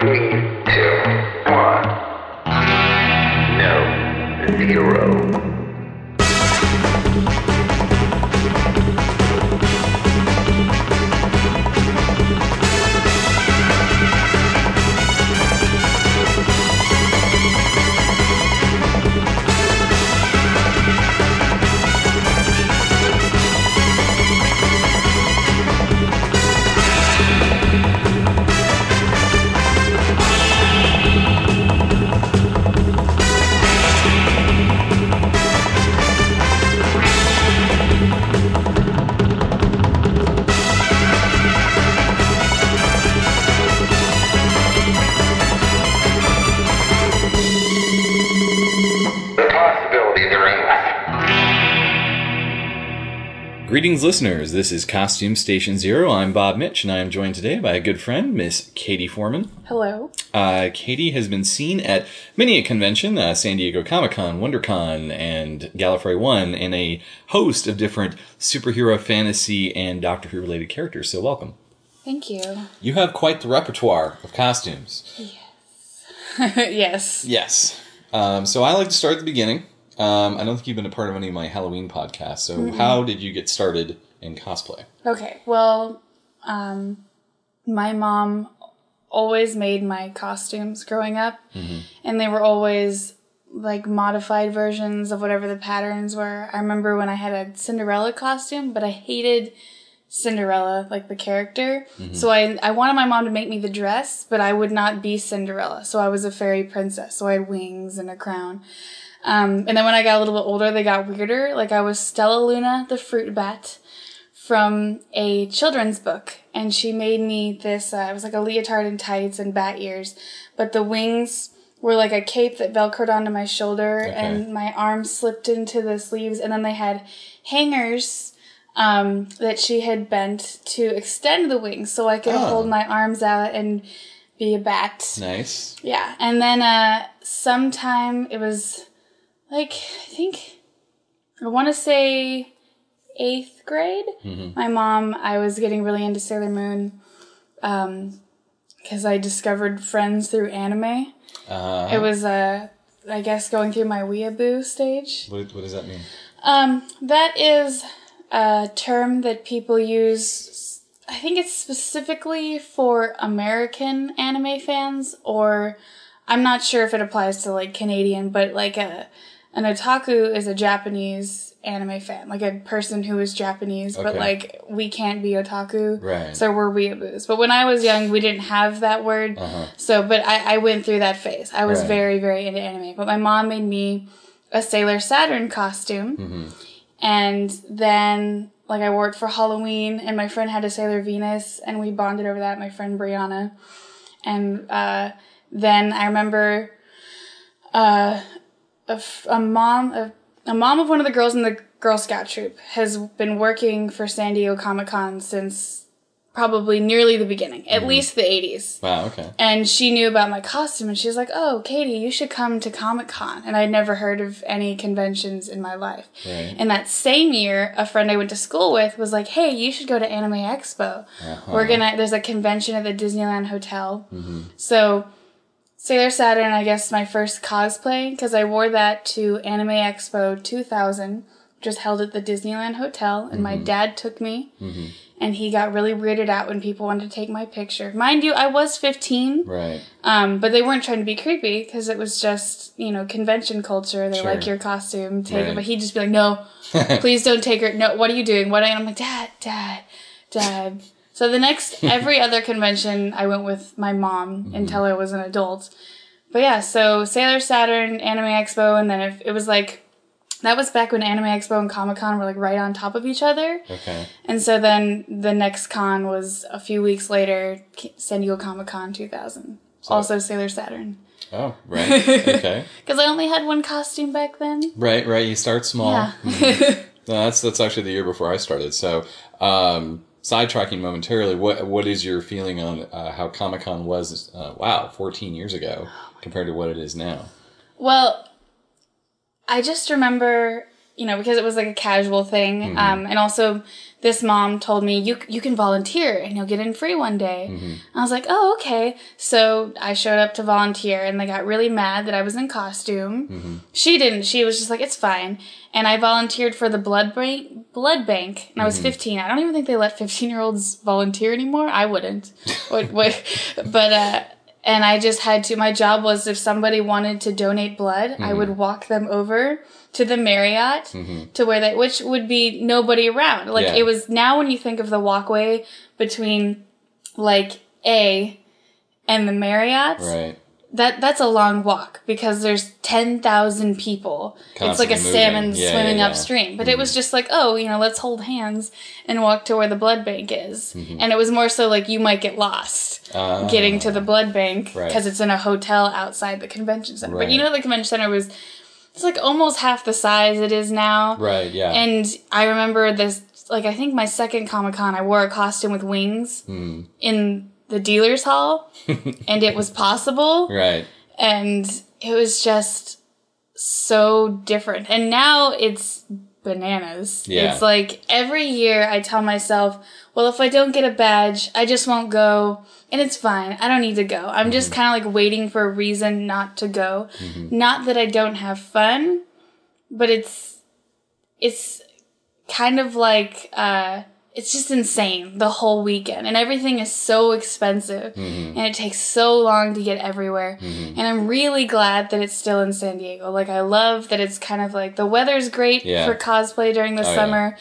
Three, two, one. No. Zero. Greetings, listeners. This is Costume Station Zero. I'm Bob Mitch, and I am joined today by a good friend, Miss Katie Foreman. Hello. Uh, Katie has been seen at many a convention, uh, San Diego Comic Con, WonderCon, and Gallifrey One, and a host of different superhero, fantasy, and Doctor Who related characters. So, welcome. Thank you. You have quite the repertoire of costumes. yes. Yes. Um, so, I like to start at the beginning. Um, I don't think you've been a part of any of my Halloween podcasts. So, how did you get started in cosplay? Okay. Well, um, my mom always made my costumes growing up, and they were always like modified versions of whatever the patterns were. I remember when I had a Cinderella costume, but I hated Cinderella, like the character. So I I wanted my mom to make me the dress, but I would not be Cinderella. So I was a fairy princess. So I had wings and a crown. Um, and then when I got a little bit older, they got weirder. Like I was Stellaluna, the fruit bat, from a children's book, and she made me this. Uh, it was like a leotard and tights and bat ears, but the wings were like a cape that velcroed onto my shoulder, and my arms slipped into the sleeves, and then they had hangers um, that she had bent to extend the wings so I could Oh. hold my arms out and be a bat. Nice. Yeah, and then uh sometime it was like I think I want to say eighth grade. My mom, I was getting really into Sailor Moon, um, because I discovered Friends through anime. Uh, It was uh, I guess going through my weeaboo stage. what, what does that mean? Um, that is a term that people use. I think it's specifically for American anime fans, or I'm not sure if it applies to like Canadian, but like a an otaku is a Japanese anime fan, like a person who is Japanese, but like we can't be otaku, Right. So we're weeaboos. But when I was young, we didn't have that word, so but I, I went through that phase. I was Right. very very into anime, but my mom made me a Sailor Saturn costume. And then, like, I wore it for Halloween, and my friend had a Sailor Venus, and we bonded over that, my friend Brianna. And uh, then I remember uh, a, f- a mom, a, a mom of one of the girls in the Girl Scout troop has been working for San Diego Comic Con since probably nearly the beginning, at mm-hmm. least the 80s Wow, okay. and she knew about my costume and she was like oh katie you should come to comic-con. And i'd never heard of any conventions in my life. Right. and that same year a friend i went to school with was like hey you should go to anime expo. Uh-huh. We're gonna there's a convention at the disneyland hotel. Mm-hmm. So sailor saturn i guess my first cosplay because i wore that to anime expo 2000 which was held at the disneyland hotel and my dad took me and he got really weirded out when people wanted to take my picture. Mind you, I was 15, Right. um, but they weren't trying to be creepy because it was just, you know, convention culture. They Sure. like your costume, take Right. it. But he'd just be like, no, please don't take her. No, what are you doing? What? Are you? And I'm like, dad, dad, dad. So the next, every other convention, I went with my mom Mm-hmm. until I was an adult. But yeah, so Sailor Saturn, Anime Expo, and then if it was like, that was back when Anime Expo and Comic Con were like right on top of each other. Okay. And so then the next con was a few weeks later, San Diego Comic Con 2000. also Sailor Saturn. Oh, right. Okay. Because I only had one costume back then. right, right. You start small. Yeah. No, that's that's actually the year before I started. So, um, sidetracking momentarily, what what is your feeling on uh, how Comic Con was? Uh, wow, 14 years ago compared to what it is now. well, I just remember you know, because it was like a casual thing. Mm-hmm. Um, and also this mom told me you you can volunteer and you'll get in free one day. Mm-hmm. I was like, oh okay. So I showed up to volunteer, and they got really mad that I was in costume. Mm-hmm. She didn't. She was just like, it's fine. And I volunteered for the blood bank. Blood bank, and I was Mm-hmm. 15. I don't even think they let 15 year olds volunteer anymore. I wouldn't. what, what, but uh, and I just had to. My job was if somebody wanted to donate blood, I would walk them over to the Marriott mm-hmm. to where they, which would be nobody around. Like Yeah. it was now when you think of the walkway between like A and the Marriott, Right. that that's a long walk because there's 10,000 people. it's like Constantly a salmon. Yeah, swimming yeah, upstream. But it was mm-hmm. just like, oh, you know, let's hold hands and walk to where the blood bank is. Mm-hmm. And it was more so like you might get lost ah. getting to the blood bank Right. because it's in a hotel outside the convention center. But you know, the convention center was it's like almost half the size it is now. Right. Yeah. And I remember this, like, I think my second Comic Con, I wore a costume with wings Hmm. in the dealer's hall, and it was possible, right. and it was just so different. And now it's bananas. Yeah. It's like every year I tell myself, well, if I don't get a badge, I just won't go. And it's fine. I don't need to go. I'm just Mm-hmm. kind of like waiting for a reason not to go. Not that I don't have fun, but it's it's kind of like uh it's just insane the whole weekend and everything is so expensive Mm-hmm. and it takes so long to get everywhere and i'm really glad that it's still in san diego like i love that it's kind of like the weather's great Yeah. for cosplay during the Oh, yeah. summer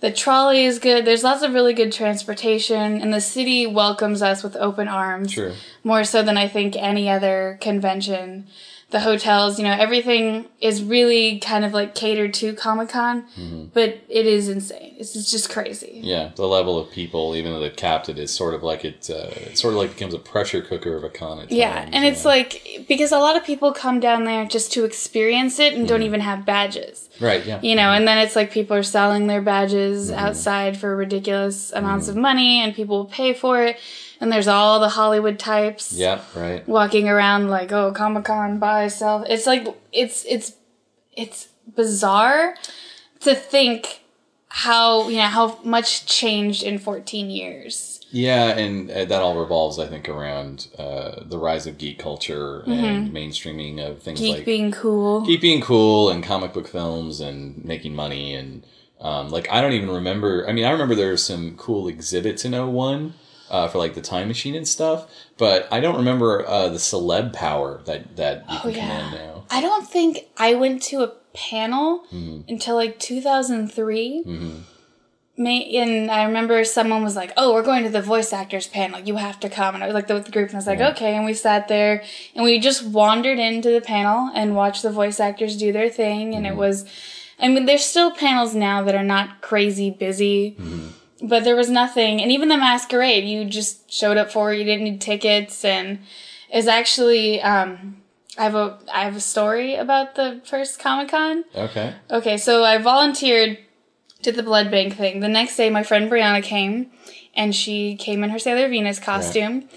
the trolley is good there's lots of really good transportation and the city welcomes us with open arms True. more so than I think any other convention. The hotels, you know, everything is really kind of like catered to Comic Con, mm-hmm. but it is insane. It's, it's just crazy. Yeah. The level of people, even though they've capped it, is sort of like it. Uh, it sort of like becomes a pressure cooker of a con. Yeah, and it's know? like because a lot of people come down there just to experience it and don't mm-hmm. even have badges. right. Yeah. You know, mm-hmm. and then it's like people are selling their badges outside for ridiculous amounts of money and people will pay for it. And there's all the Hollywood types. Yeah. Right. walking around like oh comic con by sell it's like it's it's it's bizarre to think how you know how much changed in 14 years Yeah, and uh, that all revolves, I think, around uh, the rise of geek culture and mainstreaming of things geek like being cool geek being cool and comic book films and making money and um, like I don't even remember. I mean, I remember there were some cool exhibits in 01 uh, for like the time machine and stuff, but I don't remember uh, the celeb power that that you can Oh, yeah. come in now. i don't think i went to a panel Mm-hmm. until like 2003 May, and I remember someone was like, "Oh, we're going to the voice actors panel. You have to come." And I was like, the, the group, and I was like, "Okay." And we sat there, and we just wandered into the panel and watched the voice actors do their thing. And it was, I mean, there's still panels now that are not crazy busy, but there was nothing. And even the masquerade, you just showed up for. You didn't need tickets, and is actually. Um, I have a I have a story about the first Comic Con. Okay. Okay, so I volunteered to the blood bank thing. The next day, my friend Brianna came, and she came in her Sailor Venus costume,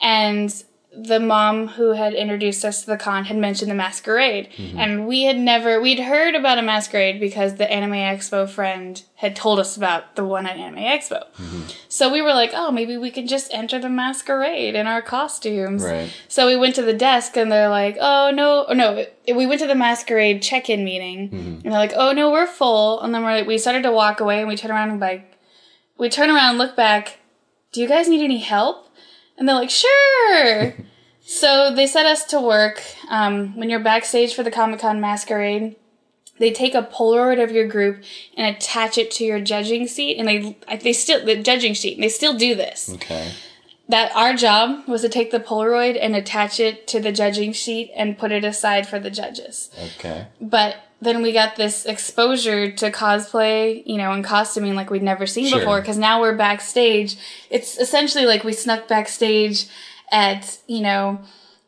and the mom who had introduced us to the con had mentioned the masquerade, mm-hmm. and we had never we'd heard about a masquerade because the Anime Expo friend had told us about the one at Anime Expo. Mm-hmm. So we were like, oh, maybe we can just enter the masquerade in our costumes. Right. So we went to the desk and they're like, oh no, oh, no, we went to the masquerade check-in meeting mm-hmm. and they're like, oh no, we're full. And then we're like, we started to walk away and we turn around and like, we turn around and look back. Do you guys need any help? And they're like, sure. so they set us to work. Um, when you're backstage for the Comic Con masquerade, they take a Polaroid of your group and attach it to your judging seat, and they they still the judging sheet. And they still do this Okay. that our job was to take the Polaroid and attach it to the judging sheet and put it aside for the judges. Okay. But then we got this exposure to cosplay, you know, and costuming like we'd never seen Sure. before because now we're backstage. It's essentially like we snuck backstage at, you know,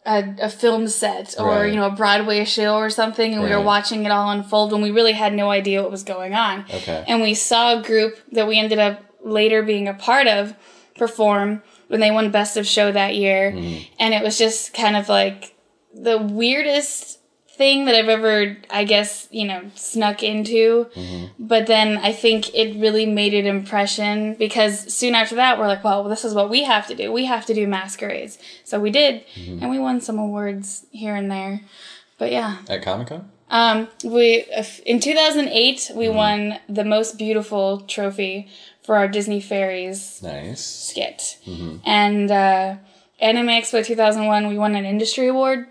a, a film set or, Right. you know, a Broadway show or something and we were watching it all unfold when we really had no idea what was going on. Okay. And we saw a group that we ended up later being a part of perform when they won Best of Show that year. Mm-hmm. And it was just kind of like the weirdest thing that I've ever, I guess, you know, snuck into. But then I think it really made an impression because soon after that, we're like, well, this is what we have to do. We have to do masquerades. So we did, and we won some awards here and there. But yeah, At Comic Con? um, we in 2008 we won the most beautiful trophy for our Disney Fairies Nice. skit. And uh, Anime Expo 2001, we won an industry award,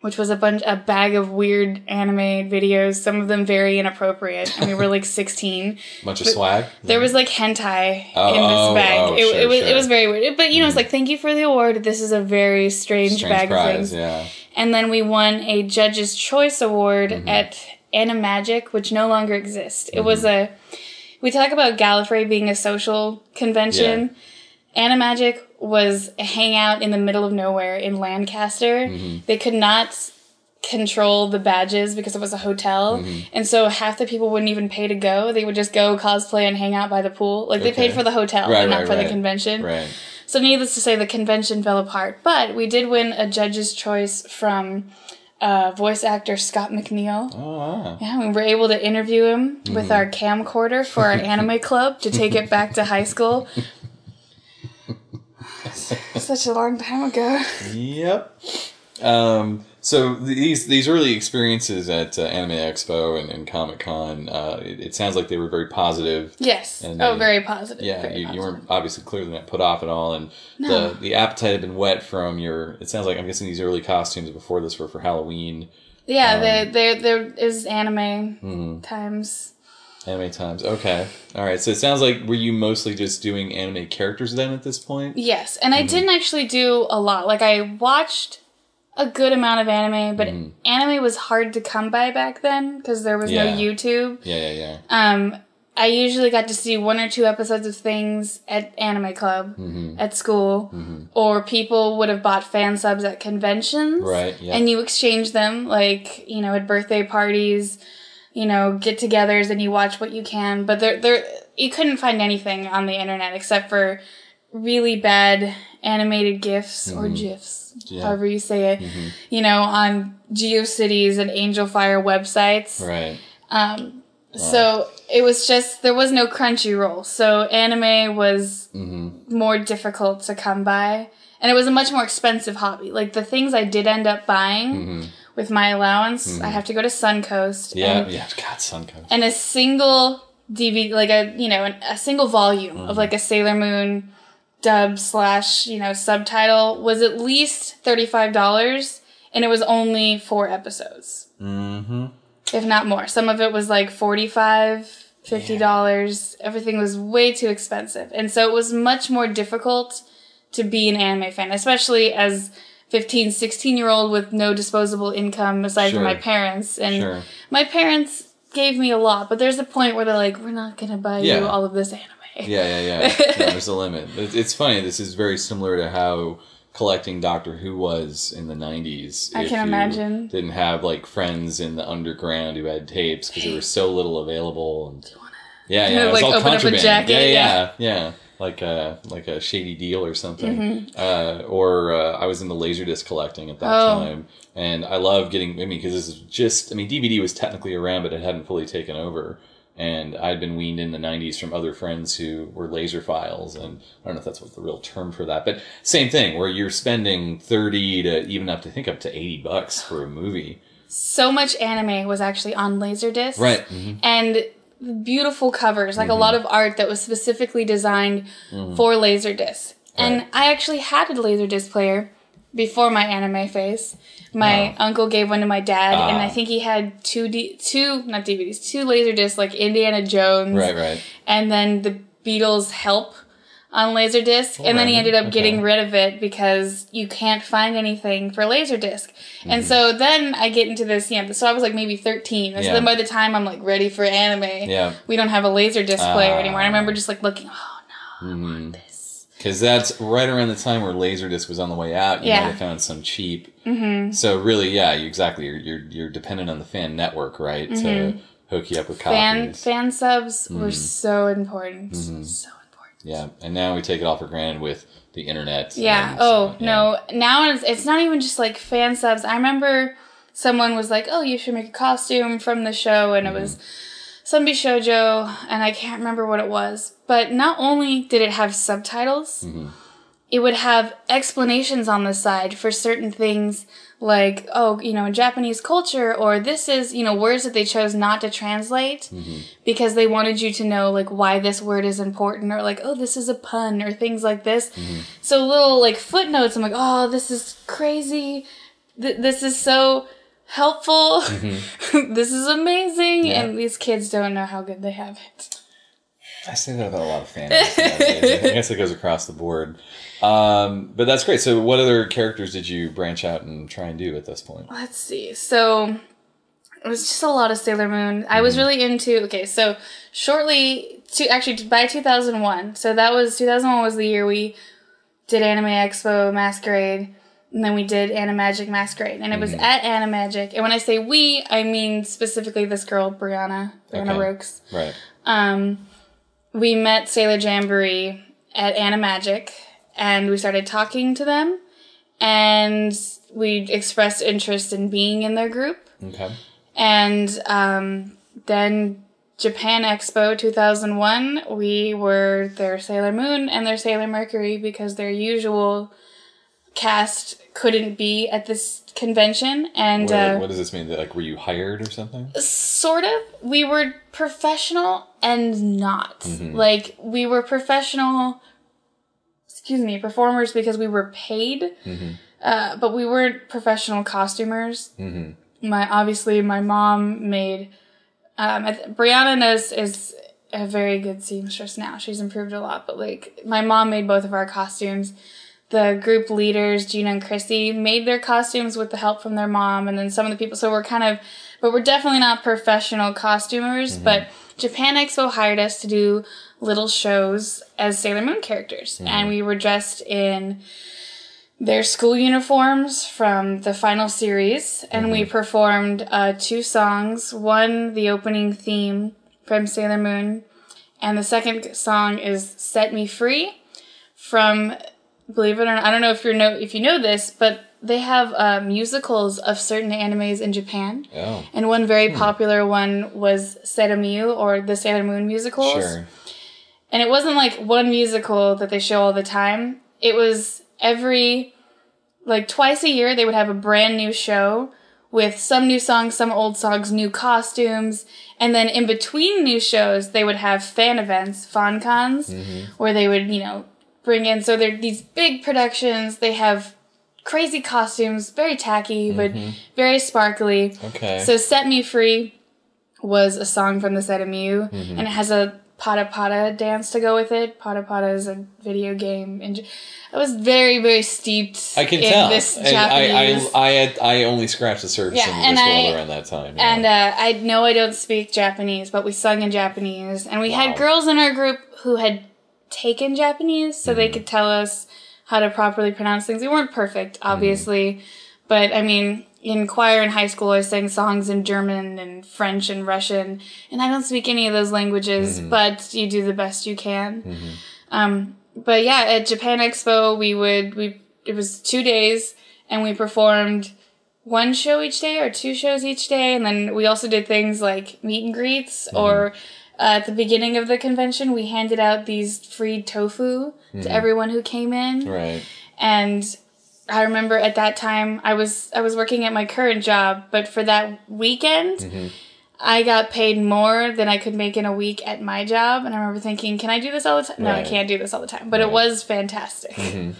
which was a bunch, a bag of weird anime videos. Some of them very inappropriate, and we were like 16. Bunch of swag. There was like hentai Oh, in oh, this bag. oh, it, sure, it was sure. Mm-hmm. it was very weird, but you know, it's like thank you for the award. This is a very strange, Strange bag of things. yeah. And then we won a Judge's Choice Award Mm-hmm. at Animagic, which no longer exists. It Mm-hmm. was a. We talk about Gallifrey being a social convention. Animagic was a hangout in the middle of nowhere in Lancaster. Mm-hmm. They could not control the badges because it was a hotel. Mm-hmm. And so half the people wouldn't even pay to go. They would just go cosplay and hang out by the pool. Like they paid for the hotel Right, and not right, for right. the convention. Right. So needless to say, the convention fell apart. But we did win a judge's choice from uh, voice actor Scott McNeill. Oh, wow. Yeah, we were able to interview him Mm-hmm. with our camcorder for our anime club to take it back to high school. Such a long time ago. Yep. Um, so these these early experiences at uh, Anime Expo and, and Comic Con, uh, it, it sounds like they were very positive. Yes. And oh, they- very positive. Yeah, very you, you weren't obviously clearly not put off at all, and No. the the appetite had been wet from your. It sounds like I'm guessing these early costumes before this were for Halloween, Yeah, um, there there there is anime Mm-hmm. times. Anime times. Okay, all right. So it sounds like were you mostly just doing anime characters then at this point? Yes, and Mm-hmm. I didn't actually do a lot. Like I watched a good amount of anime, but anime was hard to come by back then because there was Mm-hmm. Yeah. no YouTube. Yeah, yeah, yeah. Um, I usually got to see one or two episodes of things at anime club Mm-hmm. at school, or people would have bought fan subs at conventions, Right, yeah. And you exchange them, like you know, at birthday parties, you know, get-togethers, and you watch what you can. But there, there, you couldn't find anything on the internet except for really bad animated gifs or mm-hmm. gifs, Mm-hmm. Yeah. however you say it. Mm-hmm. You know, on GeoCities and Angelfire websites. Right. Um, so it was just there was no Crunchyroll, so anime was mm-hmm. more difficult to come by, and it was a much more expensive hobby. Like the things I did end up buying with my allowance, I mm-hmm. have to go to Suncoast, Yeah, and, yeah. God, Suncoast. and a single DVD, like a you know a single volume of mm-hmm. like a Sailor Moon dub slash you know subtitle was at least thirty five dollars, and it was only four episodes mm-hmm. if not more. Some of it was like 45 $50. Everything was way too expensive. And so it was much more difficult to be an anime fan, especially as 15, 16 year old with no disposable income aside Sure. from my parents. And Sure. my parents gave me a lot, but there's a point where they're like, we're not going to buy Yeah. you all of this anime. Yeah, yeah, yeah. No, there's a limit. It's funny. This is very similar to how collecting Doctor Who was in the 90s. I If can you imagine. Didn't have like friends in the underground who had tapes because there was so little available. And, yeah, yeah. It was Like, all open up a contraband. jacket, yeah, yeah, yeah. yeah. Like a like a shady deal or something. Mm-hmm. Uh, or uh, I was in the laserdisc collecting at that Oh. time, and I love getting. I mean, because this is just. I mean, DVD was technically around, but it hadn't fully taken over and I'd been weaned in the 90s from other friends who were laserphiles and I don't know if that's what the real term for that but same thing where you're spending 30 to even up to I think up to 80 bucks for a movie so much anime was actually on Laserdisc. right Mm-hmm. And beautiful covers, like a lot of art that was specifically designed for Laserdisc. And I actually had a Laserdisc player before my anime phase. My uncle gave one to my dad, and Ah. I think he had two, D- two not DVDs, two Laserdiscs, like Indiana Jones, right right and then the Beatles' Help on Laserdisc, and then he ended up Okay. getting rid of it because you can't find anything for Laserdisc. Mm-hmm. And so then I get into this, you know, so I was like maybe 13. And so then by the time I'm like ready for anime, Yeah. we don't have a Laserdisc player Ah. anymore. I remember just like looking, oh no, Mm-hmm. want this. because that's right around the time where laserdisc was on the way out you Yeah. might have found some cheap mm-hmm. so really yeah you exactly you're, you're you're dependent on the fan network right to hook you up with Mm-hmm. Fan, copies fan subs Mm. were so important. Mm-hmm. So important. Yeah and now we take it all for granted with the internet Yeah. and, Oh yeah. no. Now it's, it's not even just like fan subs. I remember someone was like, "Oh, you should make a costume from the show," and it mm-hmm. was some Shoujo, and I can't remember what it was. But not only did it have subtitles, mm-hmm. it would have explanations on the side for certain things like, oh, you know, in Japanese culture, or this is, you know, words that they chose not to translate mm-hmm. because they wanted you to know, like, why this word is important, or like, oh, this is a pun, or things like this. Mm-hmm. So little, like, footnotes, I'm like, oh, this is crazy. Th- this is so helpful. Mm-hmm. this is amazing. Yeah. And these kids don't know how good they have it. I say that about a lot of fans. I guess it goes across the board. Um, but that's great. So, what other characters did you branch out and try and do at this point? Let's see. So it was just a lot of Sailor Moon. I was really into. Okay, so shortly to actually by 2001. So that was 2001 was the year we did Anime Expo Masquerade, and then we did Animagic Masquerade, and it was at Animagic. And when I say we, I mean specifically this girl Brianna, Brianna Okay. Rokes. Right. Um, we met Sailor Jamboree at Animagic, and we started talking to them, and we expressed interest in being in their group. Okay. And um, then Japan Expo 2001, we were their Sailor Moon and their Sailor Mercury because their usual cast couldn't be at this convention. And What, uh, what does this mean? Like, were you hired or something? sort of. We were professional and not. Like we were professional excuse me performers because we were paid uh, but we weren't professional costumers. My obviously my mom made um, th- brianna knows is a very good seamstress now. She's improved a lot but like my mom made both of our costumes the group leaders, Gina and Chrissy, made their costumes with the help from their mom, and then some of the people. So we're kind of, but we're definitely not professional costumers. Mm-hmm. But Japan Expo hired us to do little shows as Sailor Moon characters, mm-hmm. and we were dressed in their school uniforms from the final series, and we mm-hmm. performed uh, two songs. One, the opening theme from Sailor Moon, and the second song is "Set Me Free" from believe it or not, I don't know if you know if you know this, but they have uh, musicals of certain animes in Japan, Oh, and one very popular one was Sera Myu or the Sailor Moon musicals. sure. And it wasn't like one musical that they show all the time. It was every like twice a year they would have a brand new show with some new songs, some old songs, new costumes, and then in between new shows they would have fan events, fan cons, where they would, you know, bring in so they're these big productions, they have crazy costumes, very tacky, but very sparkly. Okay. So Set Me Free was a song from the Sera Myu, Mm-hmm. and it has a Para Para dance to go with it. Para Para is a video game. And I was very, very steeped I can in tell. this And Japanese. I, I, I, had, I only scratched the surface Yeah, in and this I- world around that time. yeah. and uh, I know I don't speak Japanese, but we sung in Japanese. And we Wow. had girls in our group who had taken Japanese so Mm-hmm. they could tell us how to properly pronounce things. We weren't perfect, obviously. But I mean, in choir in high school, I sang songs in German and French and Russian. And I don't speak any of those languages, Mm-hmm. but you do the best you can. Um, but yeah, at Japan Expo, we would, we, it was two days and we performed one show each day or two shows each day. And then we also did things like meet and greets or uh, at the beginning of the convention, we handed out these free tofu to mm-hmm. everyone who came in. right. And I remember at that time I was I was working at my current job, but for that weekend mm-hmm. I got paid more than I could make in a week at my job. And I remember thinking, can I do this all the time? No, I can't do this all the time. But it was fantastic. Mm-hmm.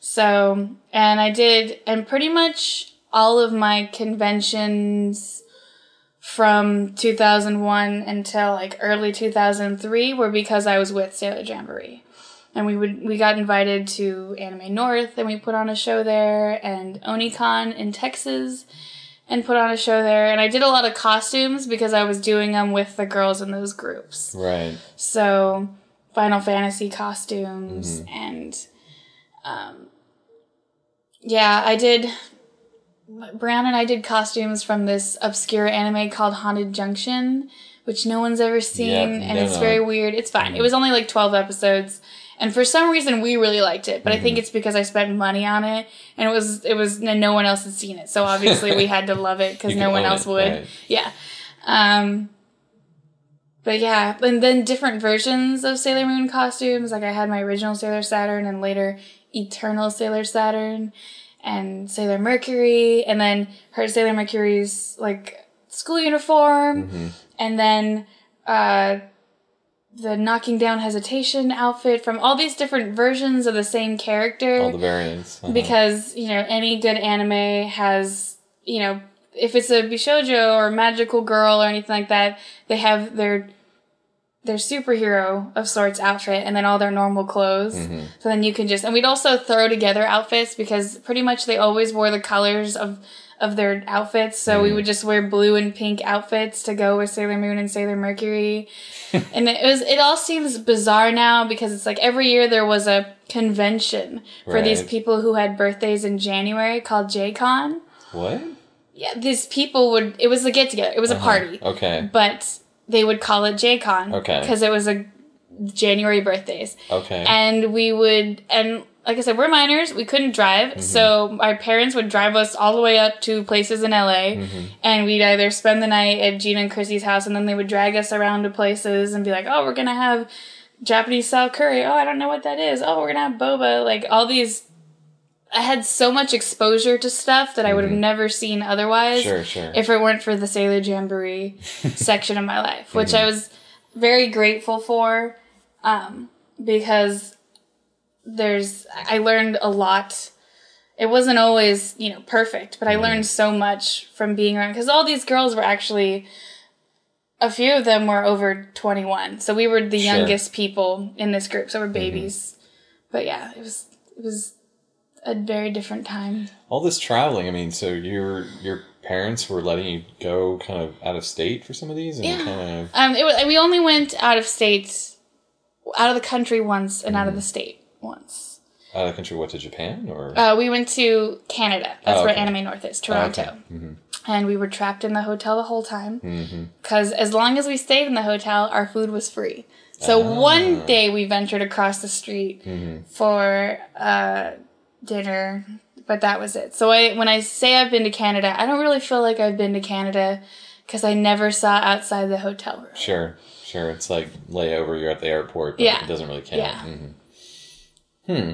So, and I did, and pretty much all of my conventions from 2001 until like early 2003 were because I was with Sailor Jamboree. And we would we got invited to Anime North and we put on a show there and Oni-Con in Texas and put on a show there and I did a lot of costumes because I was doing them with the girls in those groups. Right. So Final Fantasy costumes and um yeah, I did Brown and I did costumes from this obscure anime called Haunted Junction, which no one's ever seen and it's very weird. It's fine. It was only like 12 episodes And for some reason, we really liked it, but I think it's because I spent money on it, and it was it was and no one else had seen it, so obviously we had to love it because no one else it, would. right. Yeah. Um, but yeah, and then different versions of Sailor Moon costumes. Like I had my original Sailor Saturn and later Eternal Sailor Saturn and Sailor Mercury, and then her Sailor Mercury's like school uniform, Mm-hmm. and then uh, the knocking down hesitation outfit from all these different versions of the same character All the variants. Uh-huh. because you know any good anime has you know if it's a bishojo or magical girl or anything like that they have their their superhero of sorts outfit and then all their normal clothes mm-hmm. so then you can just and we'd also throw together outfits because pretty much they always wore the colors of of their outfits so we mm-hmm. would just wear blue and pink outfits to go with sailor moon and sailor mercury and it was it all seems bizarre now because it's like every year there was a convention for these people who had birthdays in January called JCon. what? Yeah, these people would it was a get together. It was a uh-huh. party. Okay. But they would call it JCon Okay. because it was a January birthdays. Okay. And we would and like I said, we're minors. We couldn't drive, Mm-hmm. so our parents would drive us all the way up to places in LA, Mm-hmm. and we'd either spend the night at Gina and Chrissy's house, and then they would drag us around to places and be like, "Oh, we're gonna have Japanese style curry. Oh, I don't know what that is. Oh, we're gonna have boba." Like all these, I had so much exposure to stuff that I would have never seen otherwise Mm-hmm. Sure, sure. if it weren't for the Sailor Jamboree section of my life, which Mm-hmm. I was very grateful for, um, because there's I learned a lot. It wasn't always you know perfect, but I Mm-hmm. learned so much from being around because all these girls were actually. A few of them were over 21. So we were the Sure. youngest people in this group. So we're babies. Mm-hmm. But yeah, it was it was a very different time. All this traveling. I mean, so your your parents were letting you go kind of out of state for some of these, and Yeah. kind of Um, it was, we only went out of state, out of the country once, and Mm-hmm. out of the state once. out of the country. What to Japan or? Uh, we went to Canada. That's Oh, where. Anime North is, Oh, Toronto. okay. Mhm. And we were trapped in the hotel the whole time Mm-hmm. because as long as we stayed in the hotel, our food was free. So Ah. one day we ventured across the street Mm-hmm. for uh, dinner, but that was it. So I, when I say I've been to Canada, I don't really feel like I've been to Canada because I never saw outside the hotel room. Sure, sure. It's like layover. You're at the airport, but Yeah. it doesn't really count. Yeah. Mhm. Hmm.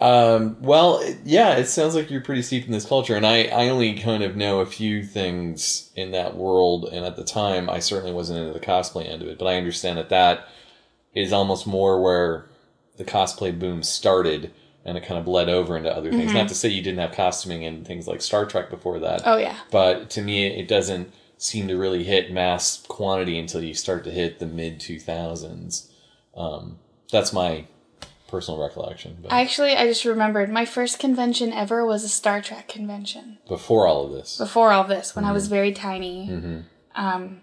Um, well, yeah, it sounds like you're pretty steeped in this culture, and I, I only kind of know a few things in that world, and at the time, I certainly wasn't into the cosplay end of it, but I understand that that is almost more where the cosplay boom started, and it kind of bled over into other things. Not to say you didn't have costuming in things like Star Trek before that, Oh yeah. but to me it doesn't seem to really hit mass quantity until you start to hit the mid 2000s um, that's my personal recollection but Actually, I just remembered my first convention ever was a Star Trek convention. before all of this Before all this, when I Mm-hmm. was very tiny, um,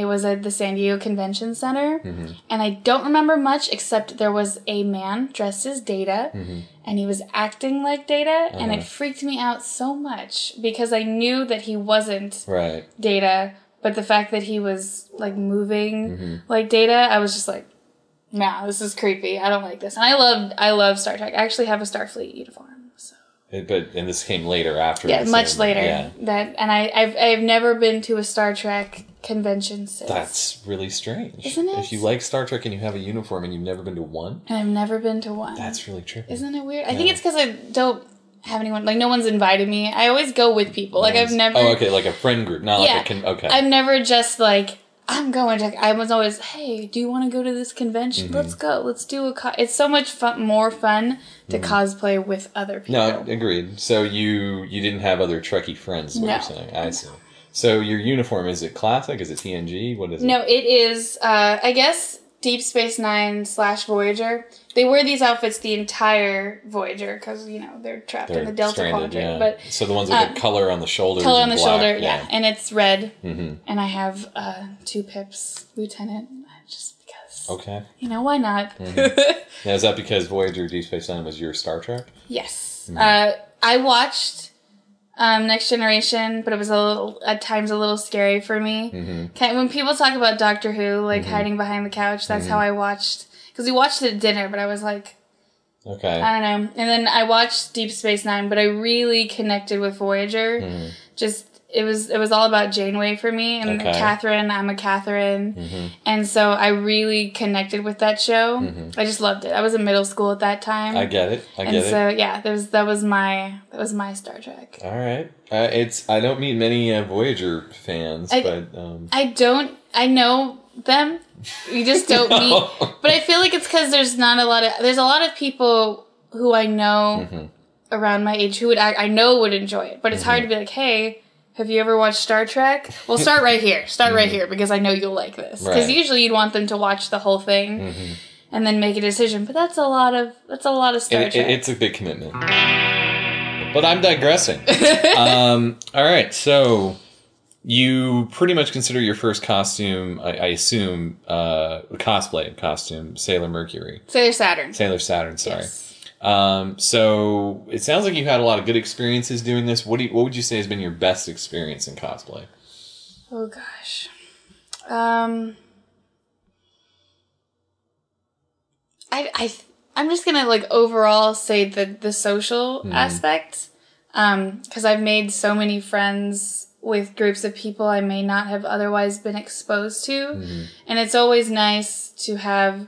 it was at the San Diego Convention Center, Mm-hmm. and I don't remember much except there was a man dressed as Data, Mm-hmm. and he was acting like Data, and Uh-huh. it freaked me out so much because I knew that he wasn't right Data, but the fact that he was like moving Mm-hmm. like Data, I was just like, nah, this is creepy. I don't like this. And I love I love Star Trek. I actually have a Starfleet uniform. It- but and this came later after yeah, much later. yeah That and I I've I've never been to a Star Trek convention since. that's really strange Isn't it? if you like star trek and you have a uniform and you've never been to one and I've never been to one. that's really trippy Isn't it weird? I think it's because I don't have anyone like no one's invited me. I always go with people. Like I've never oh okay like a friend group not Yeah. like a con- okay I've never just like I'm going to. I was always, hey, do you want to go to this convention? Mm-hmm. Let's go. Let's do a. Co-. It's so much fun, more fun to cosplay with other people. Mm-hmm. No, agreed. So you you didn't have other Trekkie friends, is what No. you're saying. I see. So your uniform is it classic? Is it TNG? What is it? No, it is. Uh, I guess Deep Space Nine slash Voyager. They wear these outfits the entire Voyager because you know they're trapped They're in the Delta stranded, Quadrant. yeah. But so the ones with um, the color on the shoulders, color on the black, shoulder, yeah. and it's red. Mm-hmm. And I have uh, two pips, Lieutenant, just because. Okay. You know why not? Mm-hmm. Now is that because Voyager Deep Space Nine was your Star Trek? Yes. Mm-hmm. Uh, I watched um, Next Generation, but it was a little at times a little scary for me. Mm-hmm. Kind when people talk about Doctor Who, like hiding behind the couch, that's how I watched. Because we watched it at dinner, but I was like, Okay. I don't know. And then I watched Deep Space Nine, but I really connected with Voyager. Mm-hmm. Just it was it was all about Janeway for me and Okay. Catherine. I'm a Catherine, and so I really connected with that show. I just loved it. I was in middle school at that time, Mm-hmm. I get it. I and get it. so yeah, that was that was my that was my Star Trek. All right. Uh, it's I don't meet many uh, Voyager fans, I- but um, I don't. I know them. You just don't meet. But I feel like it's because there's not a lot of. There's a lot of people who I know Mm-hmm. around my age who would act, I know would enjoy it. But it's hard to be like, hey, have you ever watched Star Trek? Well, start right here. Start right here because I know you'll like this. Because Mm-hmm. Right. usually you'd want them to watch the whole thing. Mm-hmm. And then make a decision, but that's a lot of that's a lot of Star it, Trek. it- it's a big commitment. But I'm digressing. um, all right, so you pretty much consider your first costume, I, I assume, uh, cosplay costume, Sailor Mercury, Sailor Saturn. Sailor Saturn. Sorry. Yes. Um, so it sounds like you've had a lot of good experiences doing this. What do you, what would you say has been your best experience in cosplay? Oh gosh. Um I I I'm just going to like overall say the the social aspect um cuz I've made so many friends with groups of people I may not have otherwise been exposed to and it's always nice to have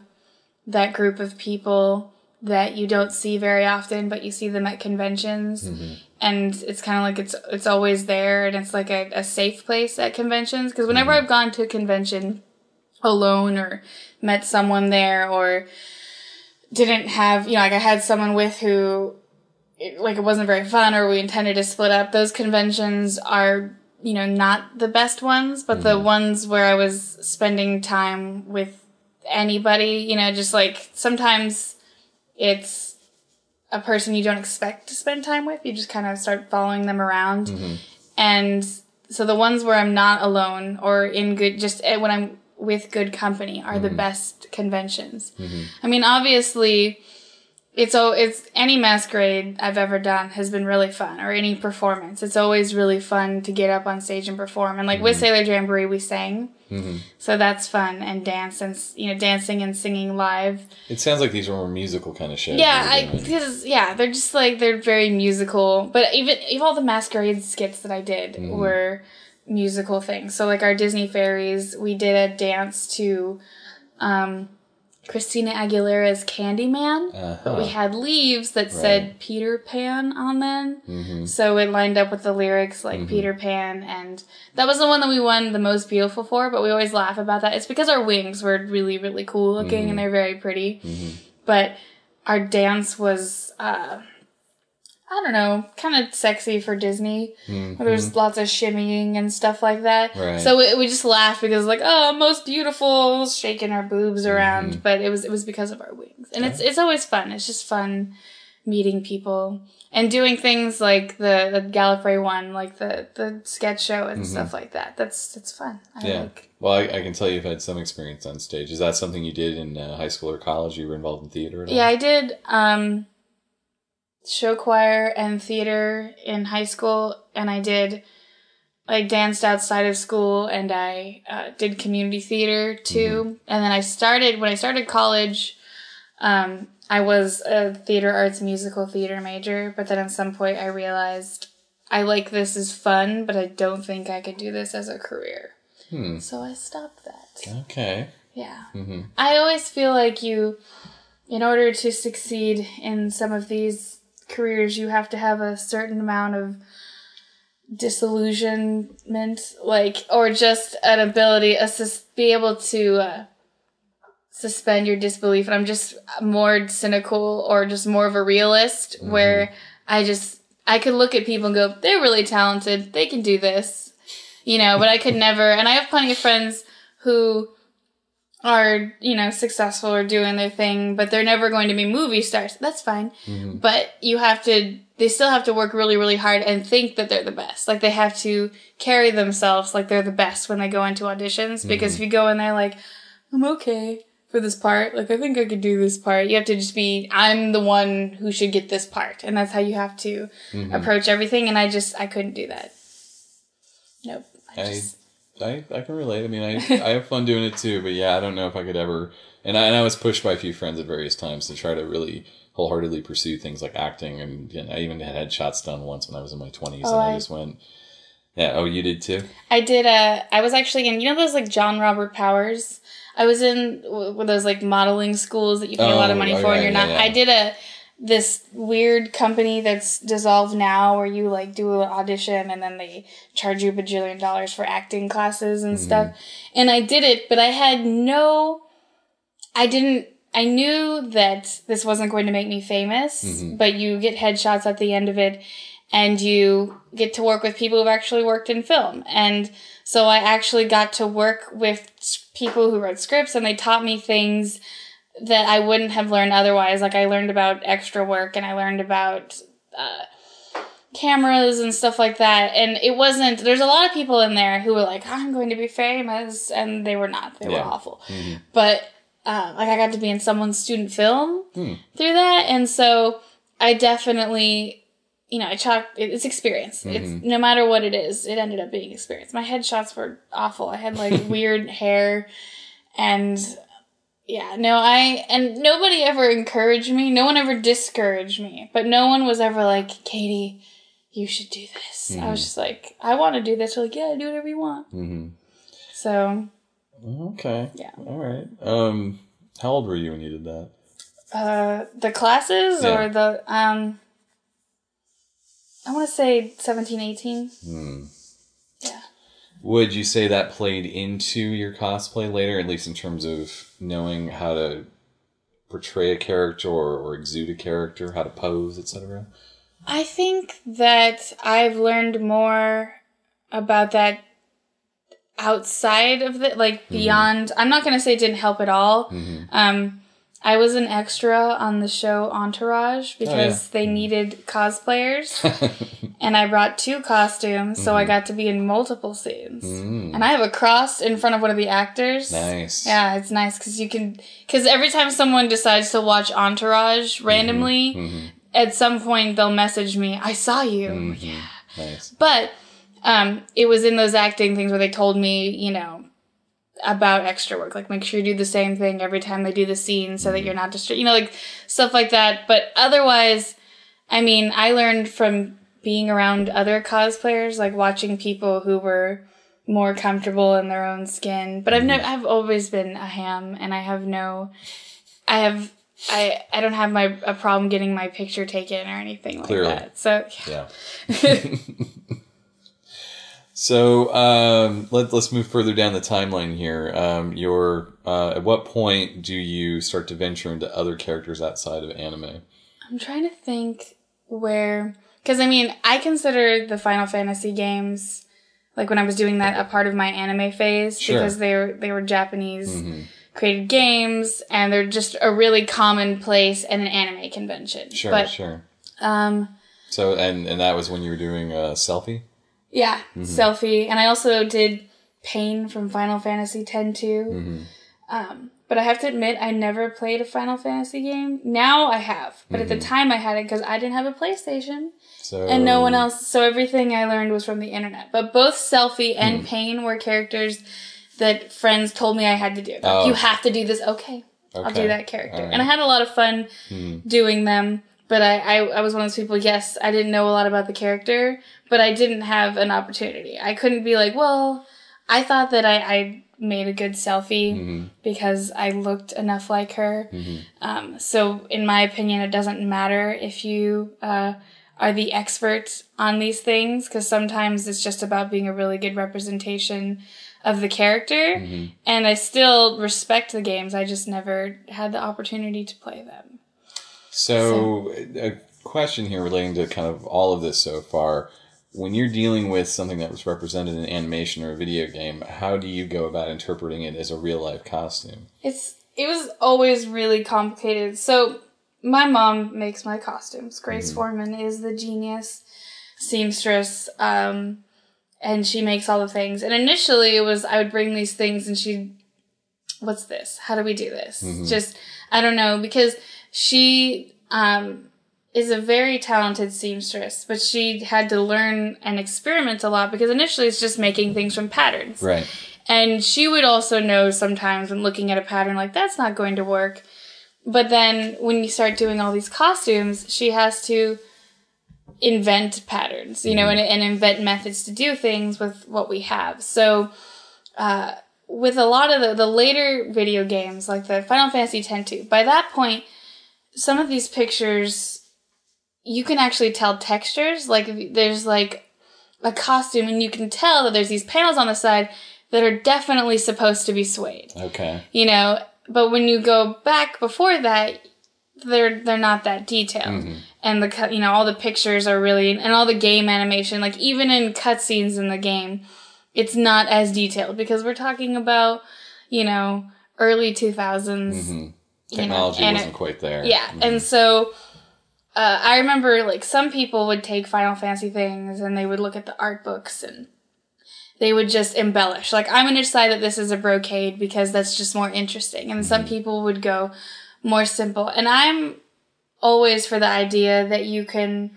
that group of people that you don't see very often but you see them at conventions. Mm-hmm. And it's kind of like it's it's always there and it's like a, a safe place at conventions. Because whenever mm-hmm. i've gone to a convention alone or met someone there or didn't have you know like i had someone with who it, like it wasn't very fun or we intended to split up those conventions are you know not the best ones but the mm-hmm. ones where i was spending time with anybody you know just like sometimes it's a person you don't expect to spend time with. You just kind of start following them around. Mm-hmm. And so the ones where I'm not alone or in good, just eh, when I'm with good company are the mm-hmm. best conventions. Mm-hmm. I mean, obviously, it's oh, it's any masquerade I've ever done has been really fun, or any performance. It's always really fun to get up on stage and perform. And like with Sailor Jamboree, we sang, so that's fun and dance and you know dancing and singing live. It sounds like these are more musical kind of shows. Yeah, you're I doing. because yeah, they're just like they're very musical. But even even all the masquerade skits that I did Mm-hmm. were musical things. So like our Disney fairies, we did a dance to um Christina Aguilera's Candyman. But we Uh-huh. had leaves that said Peter Pan on them. Mm-hmm. So it lined up with the lyrics like Peter Pan and that was the one that we won the most beautiful for, but we always laugh about that. It's because our wings were really, really cool looking Mm-hmm. and they're very pretty. But our dance was uh I don't know, kind of sexy for Disney. Where There's lots of shimmying and stuff like that. Mm-hmm. Right. So we, we just laughed because like, oh, most beautiful, shaking our boobs around. Mm-hmm. But it was it was because of our wings, and it's it's always fun. It's just fun meeting people and doing things like the the Gallifrey one, like the the sketch show and stuff like that. That's that's fun. I Mm-hmm. Yeah. like. Well, I, I can tell you've had some experience on stage. Is that something you did in uh, high school or college? You were involved in theater at all? Yeah, I did um, show choir and theater in high school, and I did. I danced outside of school, and I uh, did community theater too. And then I started when I started college. Um, I was a theater arts musical theater major, but then at some point I realized I like this is fun, but I don't think I could do this as a career. Hmm. So I stopped that. Okay. Yeah. Mm-hmm. I always feel like you, in order to succeed in some of these careers, you have to have a certain amount of disillusionment, like, or just an ability, a sus- be able to uh, suspend your disbelief. And I'm just more cynical or just more of a realist, where I just I could look at people and go, they're really talented, they can do this, you know. But I could never. And I have plenty of friends who are you know successful or doing their thing but they're never going to be movie stars. That's fine. Mm-hmm. But you have to they still have to work really really hard and think that they're the best. Like they have to carry themselves like they're the best when they go into auditions. Because mm-hmm. if you go in there like i'm okay for this part. Like i think i could do this part you have to just be i'm the one who should get this part. And that's how you have to mm-hmm. approach everything. And i just i couldn't do that. Nope. I I, just, I I can relate. I mean, I I have fun doing it too, but yeah, I don't know if I could ever. And I, and I was pushed by a few friends at various times to try to really wholeheartedly pursue things like acting, and I even had headshots done once when I was in my twenties, Oh, and I I- just went, yeah. Oh, you did too. I did a. I was actually in. You know those like John Robert Powers. I was in w- those like modeling schools that you pay a lot of Oh, money oh, for, yeah, and you're yeah, not. yeah. I did a this weird company that's dissolved now, where you like do an audition and then they charge you a bajillion dollars for acting classes and mm-hmm. stuff. And I did it, but I had no. I didn't. I knew that this wasn't going to make me famous, mm-hmm. but you get headshots at the end of it and you get to work with people who've actually worked in film. And so I actually got to work with people who wrote scripts and they taught me things that I wouldn't have learned otherwise. Like I learned about extra work and I learned about uh, cameras and stuff like that. And it wasn't, there's a lot of people in there who were like, I'm going to be famous. And they were not, they Yeah. were awful. But uh, like I got to be in someone's student film through that. And so I definitely, you know, I chalked, it's experience. It's no matter what it is, it ended up being experience. My headshots were awful. I had like weird hair and yeah, no, I, and nobody ever encouraged me. No one ever discouraged me, but no one was ever like, Katie, you should do this. I was just like, I want to do this. They're like, yeah, do whatever you want. Mm-hmm. So, Okay. Yeah. All right. Um, how old were you when you did that? uh, the classes Yeah. or the, um, I want to say 17, 18. Hmm. Yeah. Would you say that played into your cosplay later, at least in terms of knowing how to portray a character or, or exude a character, how to pose, etc.? I think that I've learned more about that outside of the like beyond. I'm not gonna say it didn't help at all. Um, I was an extra on the show Entourage oh, because they mm. needed cosplayers, and I brought two costumes, so I mm-hmm. got to be in multiple scenes. Mm. And I have a cross in front of one of the actors. Nice. Yeah, it's nice because you can. Because every time someone decides to watch Entourage mm-hmm. randomly, mm-hmm. at some point they'll message me, "I saw you." Yeah. Nice. But um, it was in those acting things where they told me, you know, about extra work, like make sure you do the same thing every time they do the scene, so that you're not distracted. You know, like stuff like that. But otherwise, I mean, I learned from being around other cosplayers, like watching people who were more comfortable in their own skin. But I've never, I've always been a ham, and I have no, I have. I, I don't have my a problem getting my picture taken or anything like Clearly. that. So Yeah. so um, let, let's move further down the timeline here. Um, your uh, at what point do you start to venture into other characters outside of anime? I'm trying to think where, because I mean, I consider the Final Fantasy games, like when I was doing that, a part of my anime phase Sure. Mm-hmm. because they were they were Japanese created games and they're just a really common place at an anime convention. Sure, but sure. um, So and and that was when you were doing a Selphie. Yeah, Mm-hmm. Selphie, and I also did Paine from Final Fantasy X-2. Mm-hmm. Um, but I have to admit, I never played a Final Fantasy game. Now I have, but Mm-hmm. at the time I had it because I didn't have a PlayStation. So and no one else. So everything I learned was from the internet. But both Selphie and Paine were characters that friends told me I had to do. Like, Oh. You have to do this. Okay, I'll do that character. Right. And I had a lot of fun doing them. But I, I, I was one of those people, yes, I didn't know a lot about the character, but I didn't have an opportunity. I couldn't be like, well, I thought that I, I made a good Selphie Mm-hmm. because I looked enough like her. Um, so, in my opinion, it doesn't matter if you uh, are the expert on these things because sometimes it's just about being a really good representation of the character. And I still respect the games. I just never had the opportunity to play them. So, a question here relating to kind of all of this so far. When you're dealing with something that was represented in animation or a video game, how do you go about interpreting it as a real life costume? It's it was always really complicated. So my mom makes my costumes. Grace Foreman is the genius seamstress, um, and she makes all the things. And initially, it was I would bring these things, and she'd, "What's this? How do we do this?" Just I don't know because she um, is a very talented seamstress, but she had to learn and experiment a lot because initially it's just making things from patterns. Right. And she would also know sometimes when looking at a pattern like that's not going to work. but then when you start doing all these costumes, she has to invent patterns, you know, and, and invent methods to do things with what we have. So, uh, with a lot of the, the later video games, like the Final Fantasy X-2, by that point, some of these pictures, you can actually tell textures. Like, there's like a costume, and you can tell that there's these panels on the side that are definitely supposed to be suede. Okay. you know but when you go back before that they're they're not that detailed. Mm-hmm. And the you know all the pictures are really and all the game animation like even in cutscenes in the game it's not as detailed because we're talking about you know early 2000s you know, Technology and it- wasn't quite there. yeah, and so uh, I remember like some people would take Final Fantasy things and they would look at the art books and they would just embellish. Like I'm gonna decide that this is a brocade because that's just more interesting, and some people would go more simple. And I'm always for the idea that you can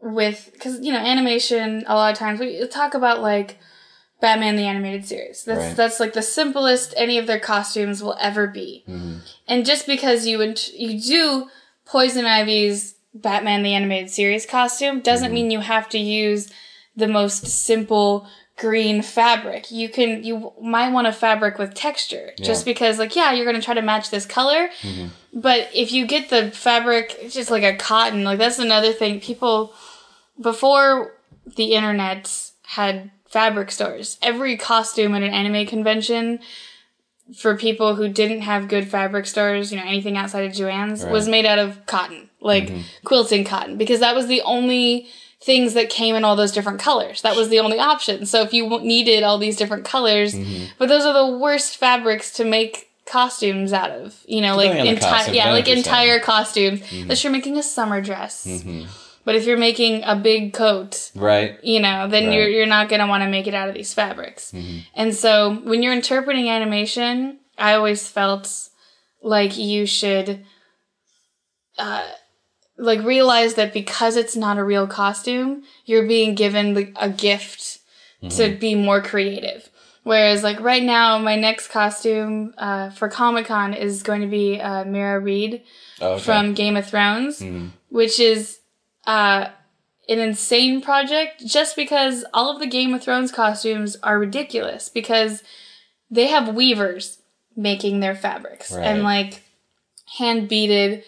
with because you know animation a lot of times we talk about like Batman the animated series. That's Right. that's like the simplest any of their costumes will ever be. Mm-hmm. And just because you int- you do Poison Ivy's Batman the animated series costume doesn't mm-hmm. mean you have to use the most simple green fabric. You can you might want a fabric with texture just because like yeah, you're going to try to match this color. Mm-hmm. But if you get the fabric it's just like a cotton, like that's another thing people before the internet had fabric stores, every costume at an anime convention for people who didn't have good fabric stores, you know, anything outside of Joann's, was made out of cotton, like quilting cotton, because that was the only things that came in all those different colors. That was the only option. So if you needed all these different colors, but those are the worst fabrics to make costumes out of, you know, like Depending entire, yeah, like entire costumes. Unless you're making a summer dress. But if you're making a big coat, Right. you know, then Right. you're you're not gonna want to make it out of these fabrics. And so when you're interpreting animation, I always felt like you should, uh, like realize that because it's not a real costume, you're being given the, a gift to be more creative. Whereas like right now, my next costume uh, for Comic Con is going to be uh, Meera Reed Oh, okay. from Game of Thrones, which is uh, an insane project just because all of the Game of Thrones costumes are ridiculous because they have weavers making their fabrics and like hand beaded,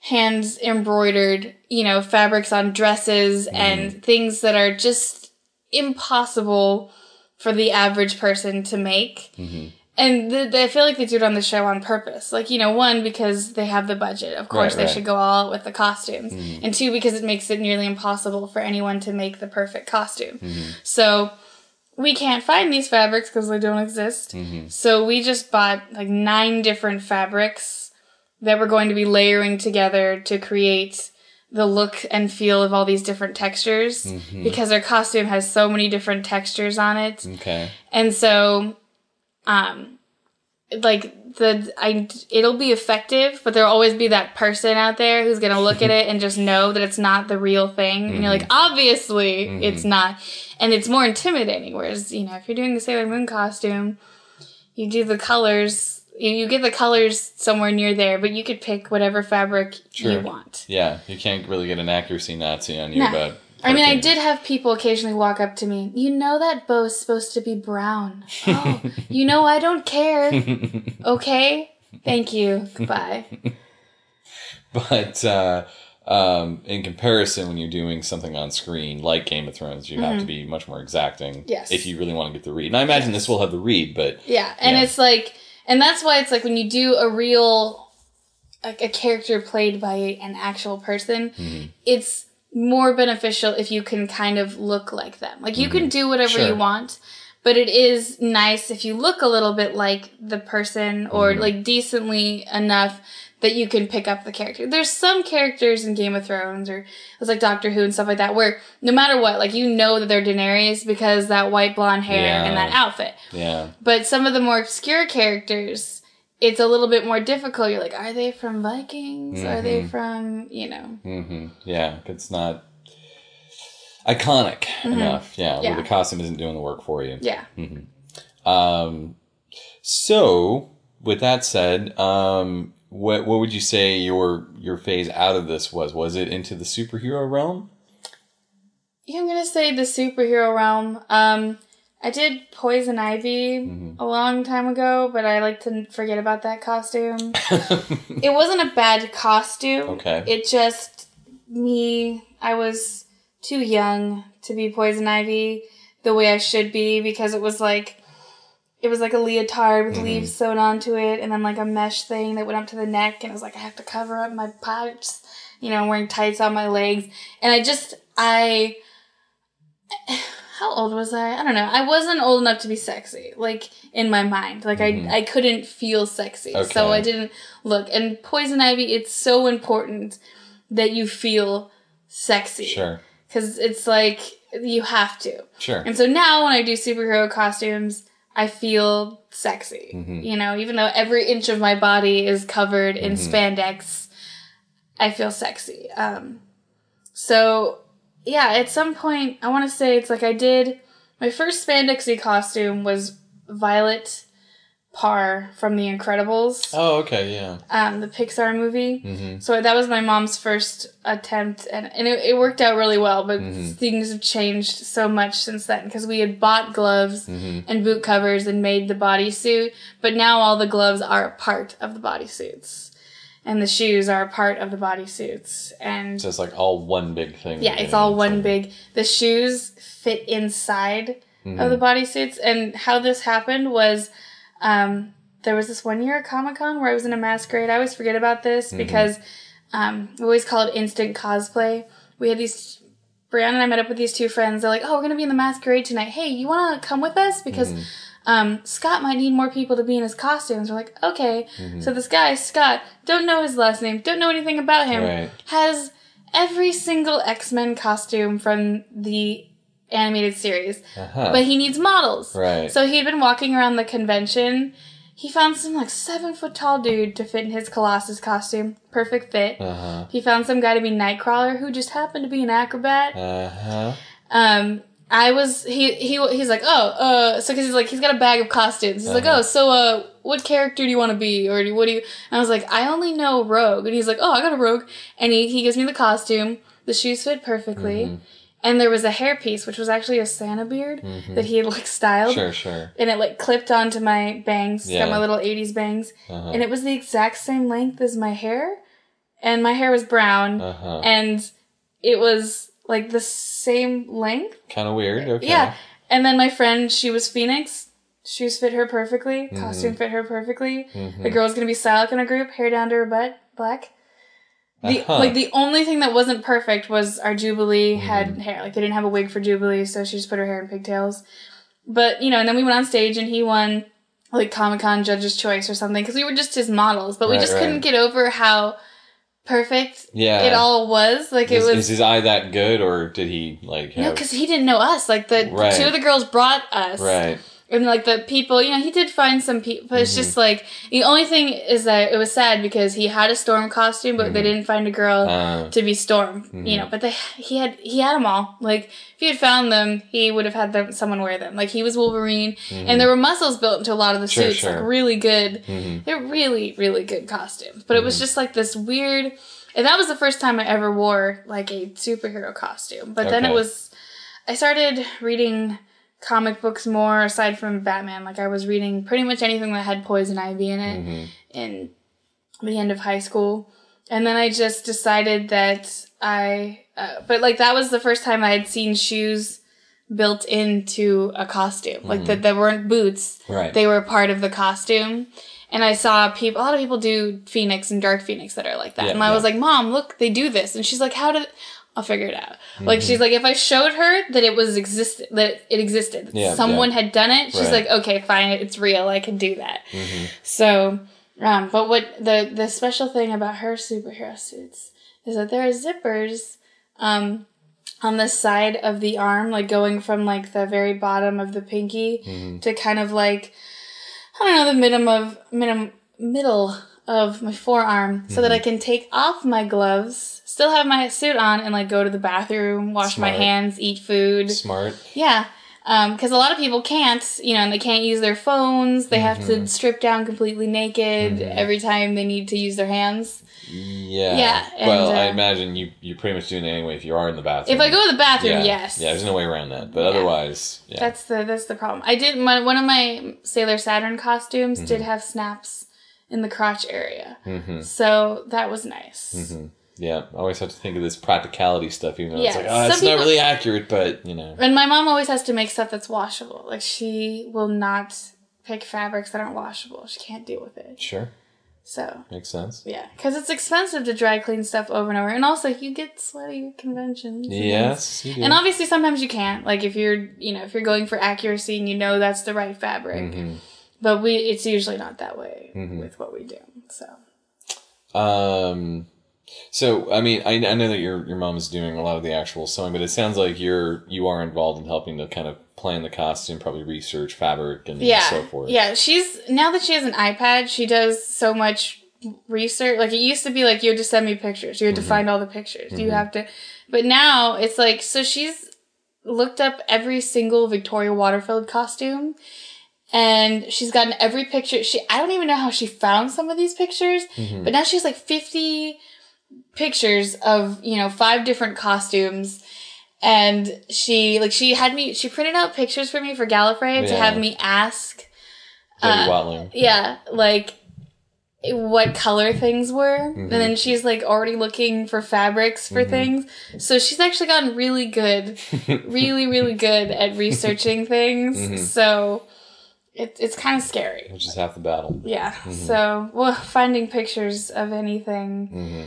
hands embroidered, you know, fabrics on dresses and things that are just impossible for the average person to make. And th- they I feel like they do it on the show on purpose. Like, you know, one, because they have the budget. Of course, Right, they right. should go all out with the costumes. Mm-hmm. And two, because it makes it nearly impossible for anyone to make the perfect costume. Mm-hmm. So we can't find these fabrics because they don't exist. Mm-hmm. So we just bought like nine different fabrics that we're going to be layering together to create the look and feel of all these different textures because our costume has so many different textures on it. Okay. And so, um, like the I it'll be effective, but there'll always be that person out there who's gonna look at it and just know that it's not the real thing. And you're like, obviously it's not, and it's more intimidating. Whereas you know, if you're doing the Sailor Moon costume, you do the colors. You, you get the colors somewhere near there, but you could pick whatever fabric you want. Yeah, you can't really get an accuracy Nazi on you No. about. I mean, I did have people occasionally walk up to me. You know that bow's supposed to be brown. Oh, you know I don't care. Okay, thank you. Goodbye. But uh, um, in comparison, when you're doing something on screen like Game of Thrones, you have to be much more exacting Mm-hmm. Yes. if you really want to get the read. And I imagine this will have the read, but Yeah, and Yeah. it's like, and that's why it's like when you do a real, like a character played by an actual person, Mm-hmm. it's more beneficial if you can kind of look like them. Like you can do whatever Mm-hmm. Sure. you want, but it is nice if you look a little bit like the person or Mm-hmm. like decently enough that you can pick up the character. There's some characters in Game of Thrones or it's like Doctor Who and stuff like that where no matter what, like you know that they're Daenerys because that white blonde hair Yeah. and that outfit. yeah. But some of the more obscure characters, it's a little bit more difficult. You're like, are they from Vikings? Are they from, you know? Mm-hmm. Yeah, it's not iconic enough. Yeah, Mm-hmm. Yeah. the costume isn't doing the work for you. Yeah. Um, so with that said, um, what what would you say your your phase out of this was? Was it into the superhero realm? Yeah, I'm gonna say the superhero realm. Um, I did Poison Ivy Mm-hmm. a long time ago, but I like to forget about that costume. it wasn't a bad costume. Okay. It just me. I was too young to be Poison Ivy the way I should be because it was like it was like a leotard Mm-hmm. with leaves sewn onto it, and then like a mesh thing that went up to the neck, and it was like I have to cover up my parts. You know, wearing tights on my legs, and I just I. How old was I? I don't know. I wasn't old enough to be sexy, like in my mind. Like I, I couldn't feel sexy, so Mm-hmm. I didn't look. And poison ivy, it's so important that you feel sexy Sure. because it's like you have to. Sure. And so now when I do superhero costumes, I feel sexy. Mm-hmm. You know, even though every inch of my body is covered in Mm-hmm. spandex, I feel sexy. Um, so yeah, at some point, I want to say it's like I did my first spandexy costume was Violet Parr from The Incredibles Oh, okay, yeah. um, the Pixar movie. Mm-hmm. So that was my mom's first attempt, and, and it, it worked out really well. But Mm-hmm. things have changed so much since then because we had bought gloves Mm-hmm. and boot covers and made the bodysuit, but now all the gloves are a part of the bodysuits, and the shoes are a part of the bodysuits, and So it's like all one big thing. yeah, it's all one big. The shoes fit inside of the bodysuits, and how this happened was, um, there was this one year at Comic Con where I was in a masquerade. I always forget about this because um, we always call it instant cosplay. We had these. Brianna and I met up with these two friends. They're like, "Oh, we're gonna be in the masquerade tonight. Hey, you want to come with us? Because um, Scott might need more people to be in his costumes." We're like, "Okay." So this guy Scott, don't know his last name, don't know anything about him, Right. has every single X Men costume from the animated series, Uh-huh. but he needs models. Right. So he'd been walking around the convention. He found some like seven foot tall dude to fit in his Colossus costume. Perfect fit. Uh-huh. He found some guy to be Nightcrawler who just happened to be an acrobat. Uh-huh. Um, I was he he he's like oh uh so because he's like he's got a bag of costumes. He's like Uh-huh. oh so uh what character do you want to be or do, what do you? And I was like I only know Rogue and he's like oh I got a Rogue and he he gives me the costume. The shoes fit perfectly. Mm-hmm. And there was a hairpiece, which was actually a Santa beard that he had like styled Mm-hmm. Sure, sure. and it like clipped onto my bangs. Yeah. Got my little '80s bangs, Uh-huh. and it was the exact same length as my hair, and my hair was brown, Uh-huh. and it was like the same length. Kind of weird. Okay. Yeah. And then my friend, she was Phoenix. Shoes fit her perfectly. Mm-hmm. Costume fit her perfectly. The girl's gonna be Psylocke in a group, hair down to her butt, black. The Uh-huh. like the only thing that wasn't perfect was our Jubilee Mm-hmm. had hair. Like they didn't have a wig for Jubilee, so she just put her hair in pigtails. But you know, and then we went on stage and he won like Comic Con Judge's Choice or something because we were just his models, but we just right. couldn't get over how perfect Yeah. it all was. Like it was is his eye that good, or did he like no, have? because he didn't know us. Like the Right. two of the girls brought us, right. And like the people, you know, he did find some people, but it's Mm-hmm. just like the only thing is that it was sad because he had a storm costume, but they didn't find a girl Mm-hmm. Uh, to be storm. You know, but they he had he had them all. Like if he had found them, he would have had them someone wear them. Like he was Wolverine, and there were muscles built into a lot of the Mm-hmm. Sure, suits. sure. Like really good. Mhm. They're really really good costumes. But it Mm-hmm. was just like this weird. And that was the first time I ever wore like a superhero costume. But then it was I started reading comic books more aside from Batman. Like I was reading pretty much anything that had Poison Ivy in it Mm-hmm. in the end of high school. And then I just decided that I, uh, but like that was the first time I had seen shoes built into a costume. Like that, that weren't boots. Mm-hmm. Right. They were part of the costume. And I saw people, a lot of people do Phoenix and Dark Phoenix that are like that. Yeah, and I was like, Mom, look, they do this. And she's like, How did, I'll figure it out. Mm-hmm. Like she's like, if I showed her that it was existed, that it existed, Yeah, someone yeah. had done it, she's Right. like, okay, fine, it's real. I can do that. Mm-hmm. So, um, but what the the special thing about her superhero suits is that there are zippers, um, on the side of the arm, like going from like the very bottom of the pinky Mm-hmm. to kind of like I don't know the minimum of middle middle of my forearm, so Mm-hmm. that I can take off my gloves, still have my suit on, and like go to the bathroom, wash my hands, eat food. Smart. Yeah. because a lot of people can't, you know, and they can't use their phones. They have Mm-hmm. to strip down completely naked every time they need to use their hands. Yeah. Yeah, well, and, I uh, imagine you you're pretty much doing it anyway if you are in the bathroom. If I go to the bathroom, yeah. yes, Yeah, there's no way around that. But otherwise, yeah. that's the that's the problem. I did my one of my Sailor Saturn costumes Mm-hmm. did have snaps in the crotch area, so that was nice. Mm-hmm. yeah. I always have to think of this practicality stuff, even though it's like, oh, it's not really accurate, but you know. And my mom always has to make stuff that's washable. Like she will not pick fabrics that aren't washable. She can't deal with it. Sure, So makes sense. yeah, because it's expensive to dry clean stuff over and over, and also you get sweaty at conventions. Yes, do. And obviously, sometimes you can't. Like if you're, you know, if you're going for accuracy and you know that's the right fabric, Mm-hmm. But we, it's usually not that way mm-hmm. with what we do. So Um, so I mean, I, I know that your your mom is doing a lot of the actual sewing, but it sounds like you're you are involved in helping to kind of plan the costume, probably research fabric and yeah, so forth. yeah. She's now that she has an iPad, she does so much research. Like it used to be like you had to send me pictures. You had to mm-hmm. find all the pictures. You mm-hmm. have to, but now it's like so she's looked up every single Victoria Waterfield costume. And she's gotten every picture. She, I don't even know how she found some of these pictures, but now she's like 50 pictures of, you know, five different costumes. And she, like, she had me, she printed out pictures for me for Gallifrey to have me ask, uh, yeah, like, what color things were. Mm-hmm. And then she's like already looking for fabrics for things. So she's actually gotten really good, really, really good at researching things. Mm-hmm. So it, it's kind of scary. Which is half the battle. Yeah. Mm-hmm. So, well, finding pictures of anything Mm-hmm.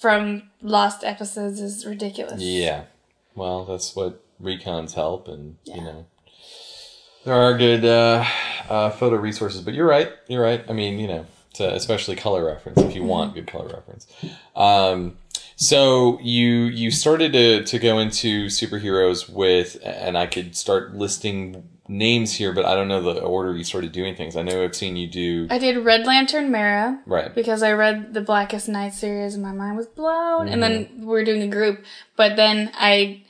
from lost episodes is ridiculous. Yeah. Well, that's what recons help, and you know, there are good uh, uh, photo resources. But you're right. You're right. I mean, you know, to, especially color reference if you want good color reference. Um, so you you started to to go into superheroes with, and I could start listing names here, but I don't know the order you started doing things. I know I've seen you do I did Red Lantern Mera. right. because I read the Blackest Night series and my mind was blown. And then Mm-hmm. we were doing a group, but then I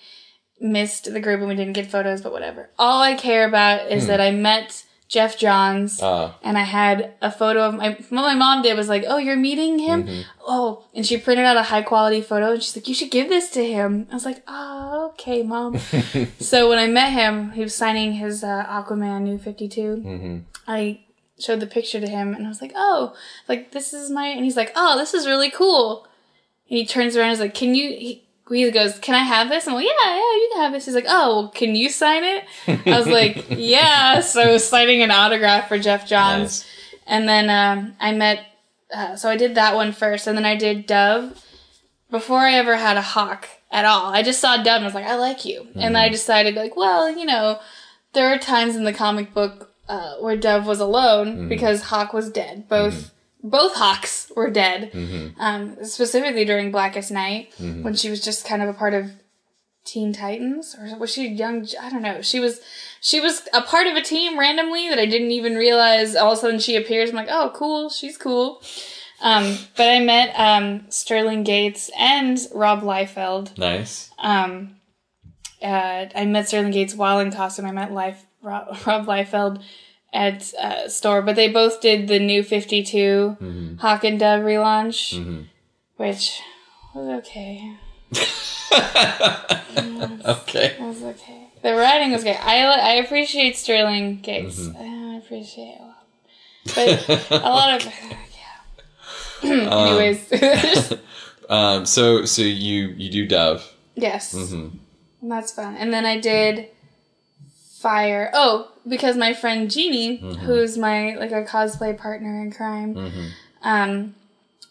missed the group and we didn't get photos, but whatever. All I care about is that I met Geoff Johns. Uh, and I had a photo of my, what my mom did was like, oh, you're meeting him? Mm-hmm. Oh, and she printed out a high quality photo and she's like, you should give this to him. I was like, oh, okay, mom. so when I met him, he was signing his uh, Aquaman New 52. Mm-hmm. I showed the picture to him and I was like, oh, like this is my, and he's like, oh, this is really cool. And he turns around and is like, can you, he, he goes, can I have this? I'm like, yeah, yeah, you can have this. She's like, oh, well, can you sign it? I was like, yeah. So I was signing an autograph for Geoff Johns. nice. And then um, I met, uh, so I did that one first, and then I did Dove before I ever had a hawk at all. I just saw Dove and I was like, I like you. And I decided, like, well, you know, there are times in the comic book uh, where Dove was alone because Hawk was dead. Both. Both Hawks were dead, um, specifically during Blackest Night when she was just kind of a part of Teen Titans, or was she young? I don't know. She was, she was a part of a team randomly that I didn't even realize. All of a sudden, she appears. I'm like, oh, cool. She's cool. Um, but I met um, Sterling Gates and Rob Liefeld. Nice. Um, uh, I met Sterling Gates while in costume. I met Life Rob, Rob Liefeld at uh, store, but they both did the new 52 mm-hmm. Hawk and Dove relaunch, mm-hmm. which was okay. Okay. It was okay. The writing was good. I I appreciate Sterling Gates. Mm-hmm. I appreciate a lot, but a lot of yeah. Um, Anyways, Um, so so you you do Dove. yes, and that's fun. And then I did fire. Oh, because my friend Jeannie, who's my like a cosplay partner in crime, um,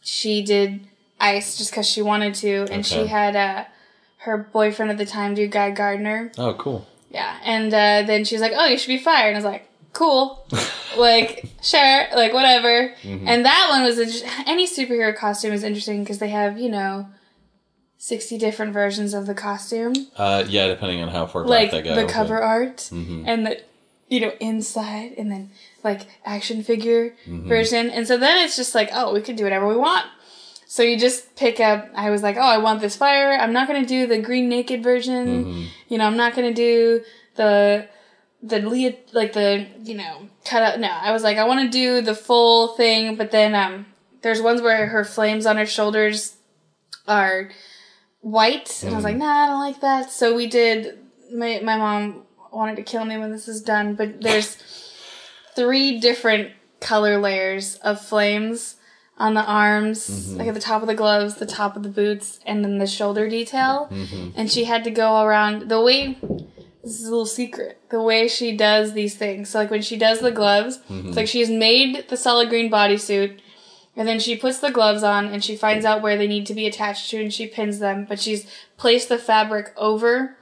she did ice just because she wanted to, and she Okay. had uh, her boyfriend at the time do Guy Gardner. Oh, cool. Yeah, and uh, then she's like, "Oh, you should be fired," and I was like, "Cool, like sure, like whatever." And that one was inter- any superhero costume is interesting because they have you know sixty different versions of the costume, Uh, yeah, depending on how far like back they go. the but- cover art and the you know inside, and then like action figure mm-hmm. version, and so then it's just like, oh, we can do whatever we want. So you just pick up. I was like, oh, I want this fire. I'm not gonna do the green naked version. Mm-hmm. You know, I'm not gonna do the the lead like the you know cut out. No, I was like, I want to do the full thing. But then um, there's ones where her flames on her shoulders are white, and I was mm. like, nah, I don't like that. So we did. My my mom wanted to kill me when this is done, but there's three different color layers of flames on the arms, mm-hmm. like at the top of the gloves, the top of the boots, and then the shoulder detail. Mm-hmm. And she had to go around the way. This is a little secret. The way she does these things. So, like when she does the gloves, it's mm-hmm. like she's made the solid green bodysuit, and then she puts the gloves on and she finds out where they need to be attached to and she pins them, but she's placed the fabric over.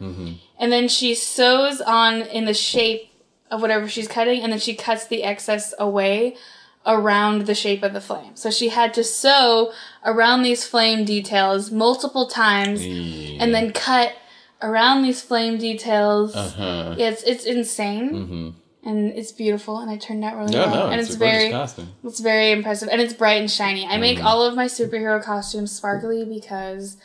And then she sews on in the shape of whatever she's cutting and then she cuts the excess away around the shape of the flame. So she had to sew around these flame details multiple times and then cut around these flame details. Uh-huh. Yeah, it's it's insane. And it's beautiful and it turned out really No, well. no, and it's, very costume. it's very impressive and it's bright and shiny. I Mm-hmm. make all of my superhero costumes sparkly because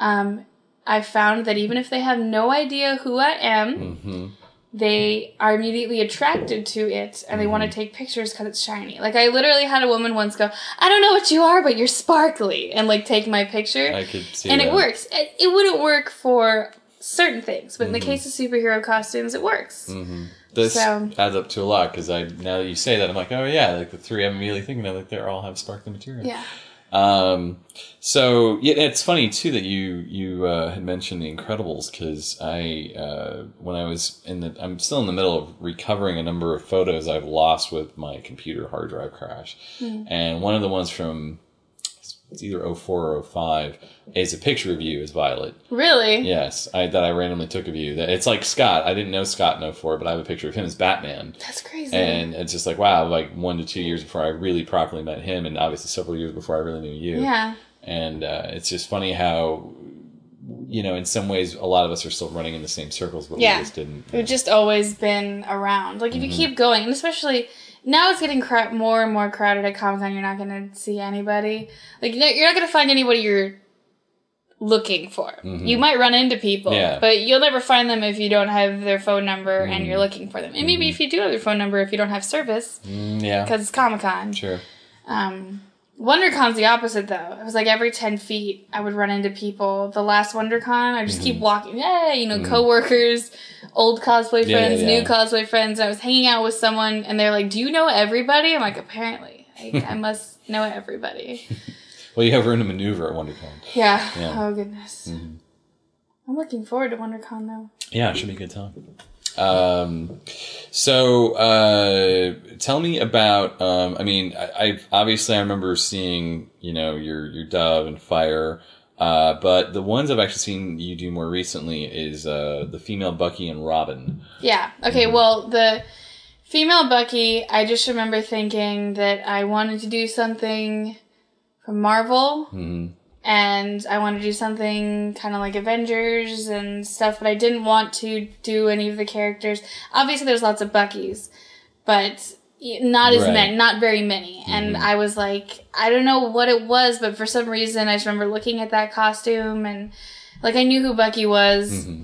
um, I found that even if they have no idea who I am, Mm-hmm. they are immediately attracted to it and they want Mm-hmm. to take pictures because it's shiny. Like I literally had a woman once go, "I don't know what you are, but you're sparkly," and like take my picture, I could see and that. it works. It, it wouldn't work for certain things, but in Mm-hmm. the case of superhero costumes, it works. This So- adds up to a lot because I now that you say that I'm like, oh yeah, like the three I'm immediately thinking of, like they all have sparkly material. Yeah. Um, so yeah, it's funny too that you you uh, had mentioned the Incredibles because I uh, when I was in the I'm still in the middle of recovering a number of photos I've lost with my computer hard drive crash, and one of the ones from it's either 04 or 05 is a picture of you as Violet. Really? Yes, I, that I randomly took of you. That it's like Scott. I didn't know Scott in 04, but I have a picture of him as Batman. That's crazy. And it's just like wow, like one to two years before I really properly met him, and obviously several years before I really knew you. yeah. And uh, it's just funny how, you know, in some ways, a lot of us are still running in the same circles, but Yeah. we just didn't. We've just always been around. Like if Mm-hmm. you keep going, and especially now it's getting cra- more and more crowded at Comic Con. You're not going to see anybody. Like you're you're not going to find anybody you're looking for. You might run into people, Mm-hmm. Yeah. but you'll never find them if you don't have their phone number and Mm-hmm. you're looking for them. And maybe if you do have their phone number, if you don't have service Mm, yeah, because it's Comic Con. sure. Um, WonderCon's the opposite though. It was like every ten feet I would run into people. The last WonderCon, I just Mm-hmm. keep walking. Hey, you know, coworkers, old cosplay friends, yeah. new cosplay friends. I was hanging out with someone, and they're like, "Do you know everybody?" I'm like, "Apparently, I, I must know everybody." Well, you have room to maneuver at WonderCon. Yeah. Yeah. Mm-hmm. Oh goodness. I'm looking forward to WonderCon though. Yeah, it should be a good time. Um, so uh, tell me about. Um, I mean, I, I obviously I remember seeing you know your your Dove and Fire, uh, but the ones I've actually seen you do more recently is uh, the female Bucky and Robin. Yeah. Okay. Well, the female Bucky, I just remember thinking that I wanted to do something from Marvel. And I wanted to do something kind of like Avengers and stuff, but I didn't want to do any of the characters. Obviously, there's lots of Buckies, but not as Right. many, not very many. And mm-hmm. I was like, I don't know what it was, but for some reason, I just remember looking at that costume and like I knew who Bucky was mm-hmm.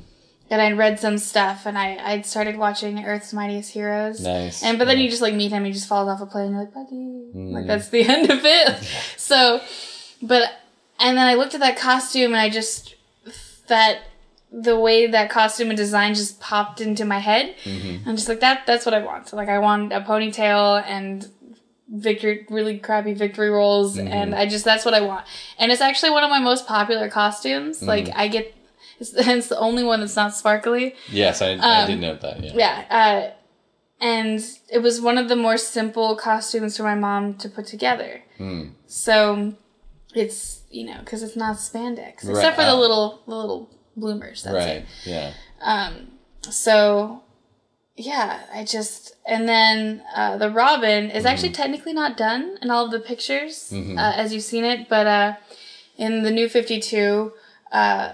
and I'd read some stuff, and I I'd started watching Earth's Mightiest Heroes. Nice. And but then you just like meet him, he just falls off a plane. And you're like Bucky, like mm-hmm. that's the end of it. so, but and then I looked at that costume, and I just that the way that costume and design just popped into my head. Mm-hmm. I'm just like that. That's what I want. So like I want a ponytail and victory really crappy victory rolls mm-hmm. and i just that's what i want and it's actually one of my most popular costumes mm-hmm. like i get it's, it's the only one that's not sparkly Yes, I, I did um, note that. Yeah. yeah uh and it was one of the more simple costumes for my mom to put together hmm. so it's you know because it's not spandex Right, except for the uh, little the little bloomers that's it Right. Yeah. so yeah i just and then uh, the robin is Mm-hmm. actually technically not done in all of the pictures uh, as you've seen it but uh, in the new 52 uh,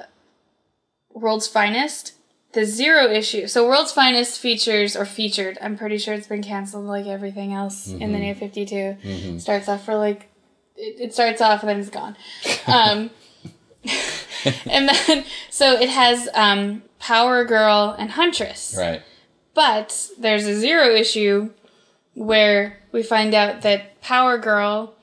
world's finest the zero issue so world's finest features or featured i'm pretty sure it's been canceled like everything else in Mm-hmm. the new 52 starts off for like it, it starts off and then it's gone. Um, and then so it has um, Power Girl and Huntress. Right. But there's a zero issue where we find out that Power Girl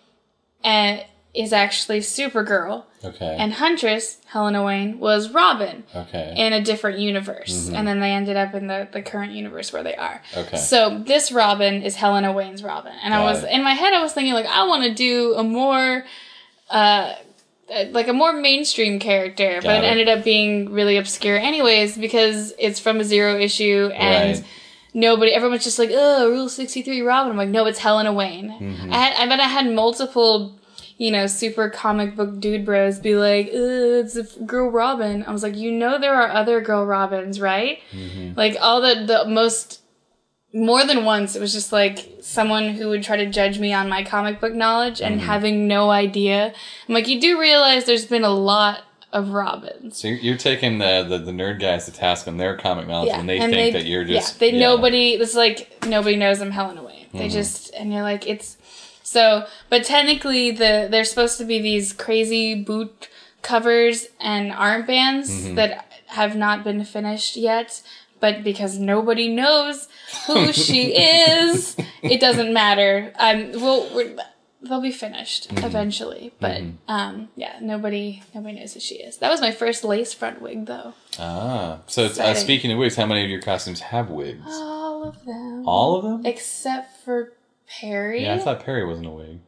uh, is actually Supergirl, Okay. and Huntress, Helena Wayne, was Robin okay. in a different universe. And then they ended up in the, the current universe where they are. Okay. So this Robin is Helena Wayne's Robin. And I was, it. in my head, I was thinking, like, I want to do a more, uh, like a more mainstream character, but it it. ended up being really obscure anyways because it's from a zero issue and Right. nobody everyone's just like oh rule 63 robin i'm like no it's helena wayne Mm-hmm. I, had, I bet i had multiple you know super comic book dude bros be like it's a girl robin i was like you know there are other girl robins right Mm-hmm. like all the the most more than once it was just like someone who would try to judge me on my comic book knowledge and Mm-hmm. having no idea i'm like you do realize there's been a lot of robins so you're, taking the, the the nerd guys to task on their comic knowledge when they and think that you're just yeah, they yeah. Mm-hmm. nobody. It's like nobody knows I'm Helena Wayne. They just and you're like it's so. But technically, the there's supposed to be these crazy boot covers and armbands Mm-hmm. that have not been finished yet. But because nobody knows who she is, it doesn't matter. I'm well. We're, they'll be finished Mm-hmm. eventually, but um, yeah, nobody nobody knows who she is. That was my first lace front wig, though. Ah, so it's, uh, speaking of wigs, how many of your costumes have wigs? All of them. All of them? Except for Perry. Yeah, I thought Perry wasn't a wig.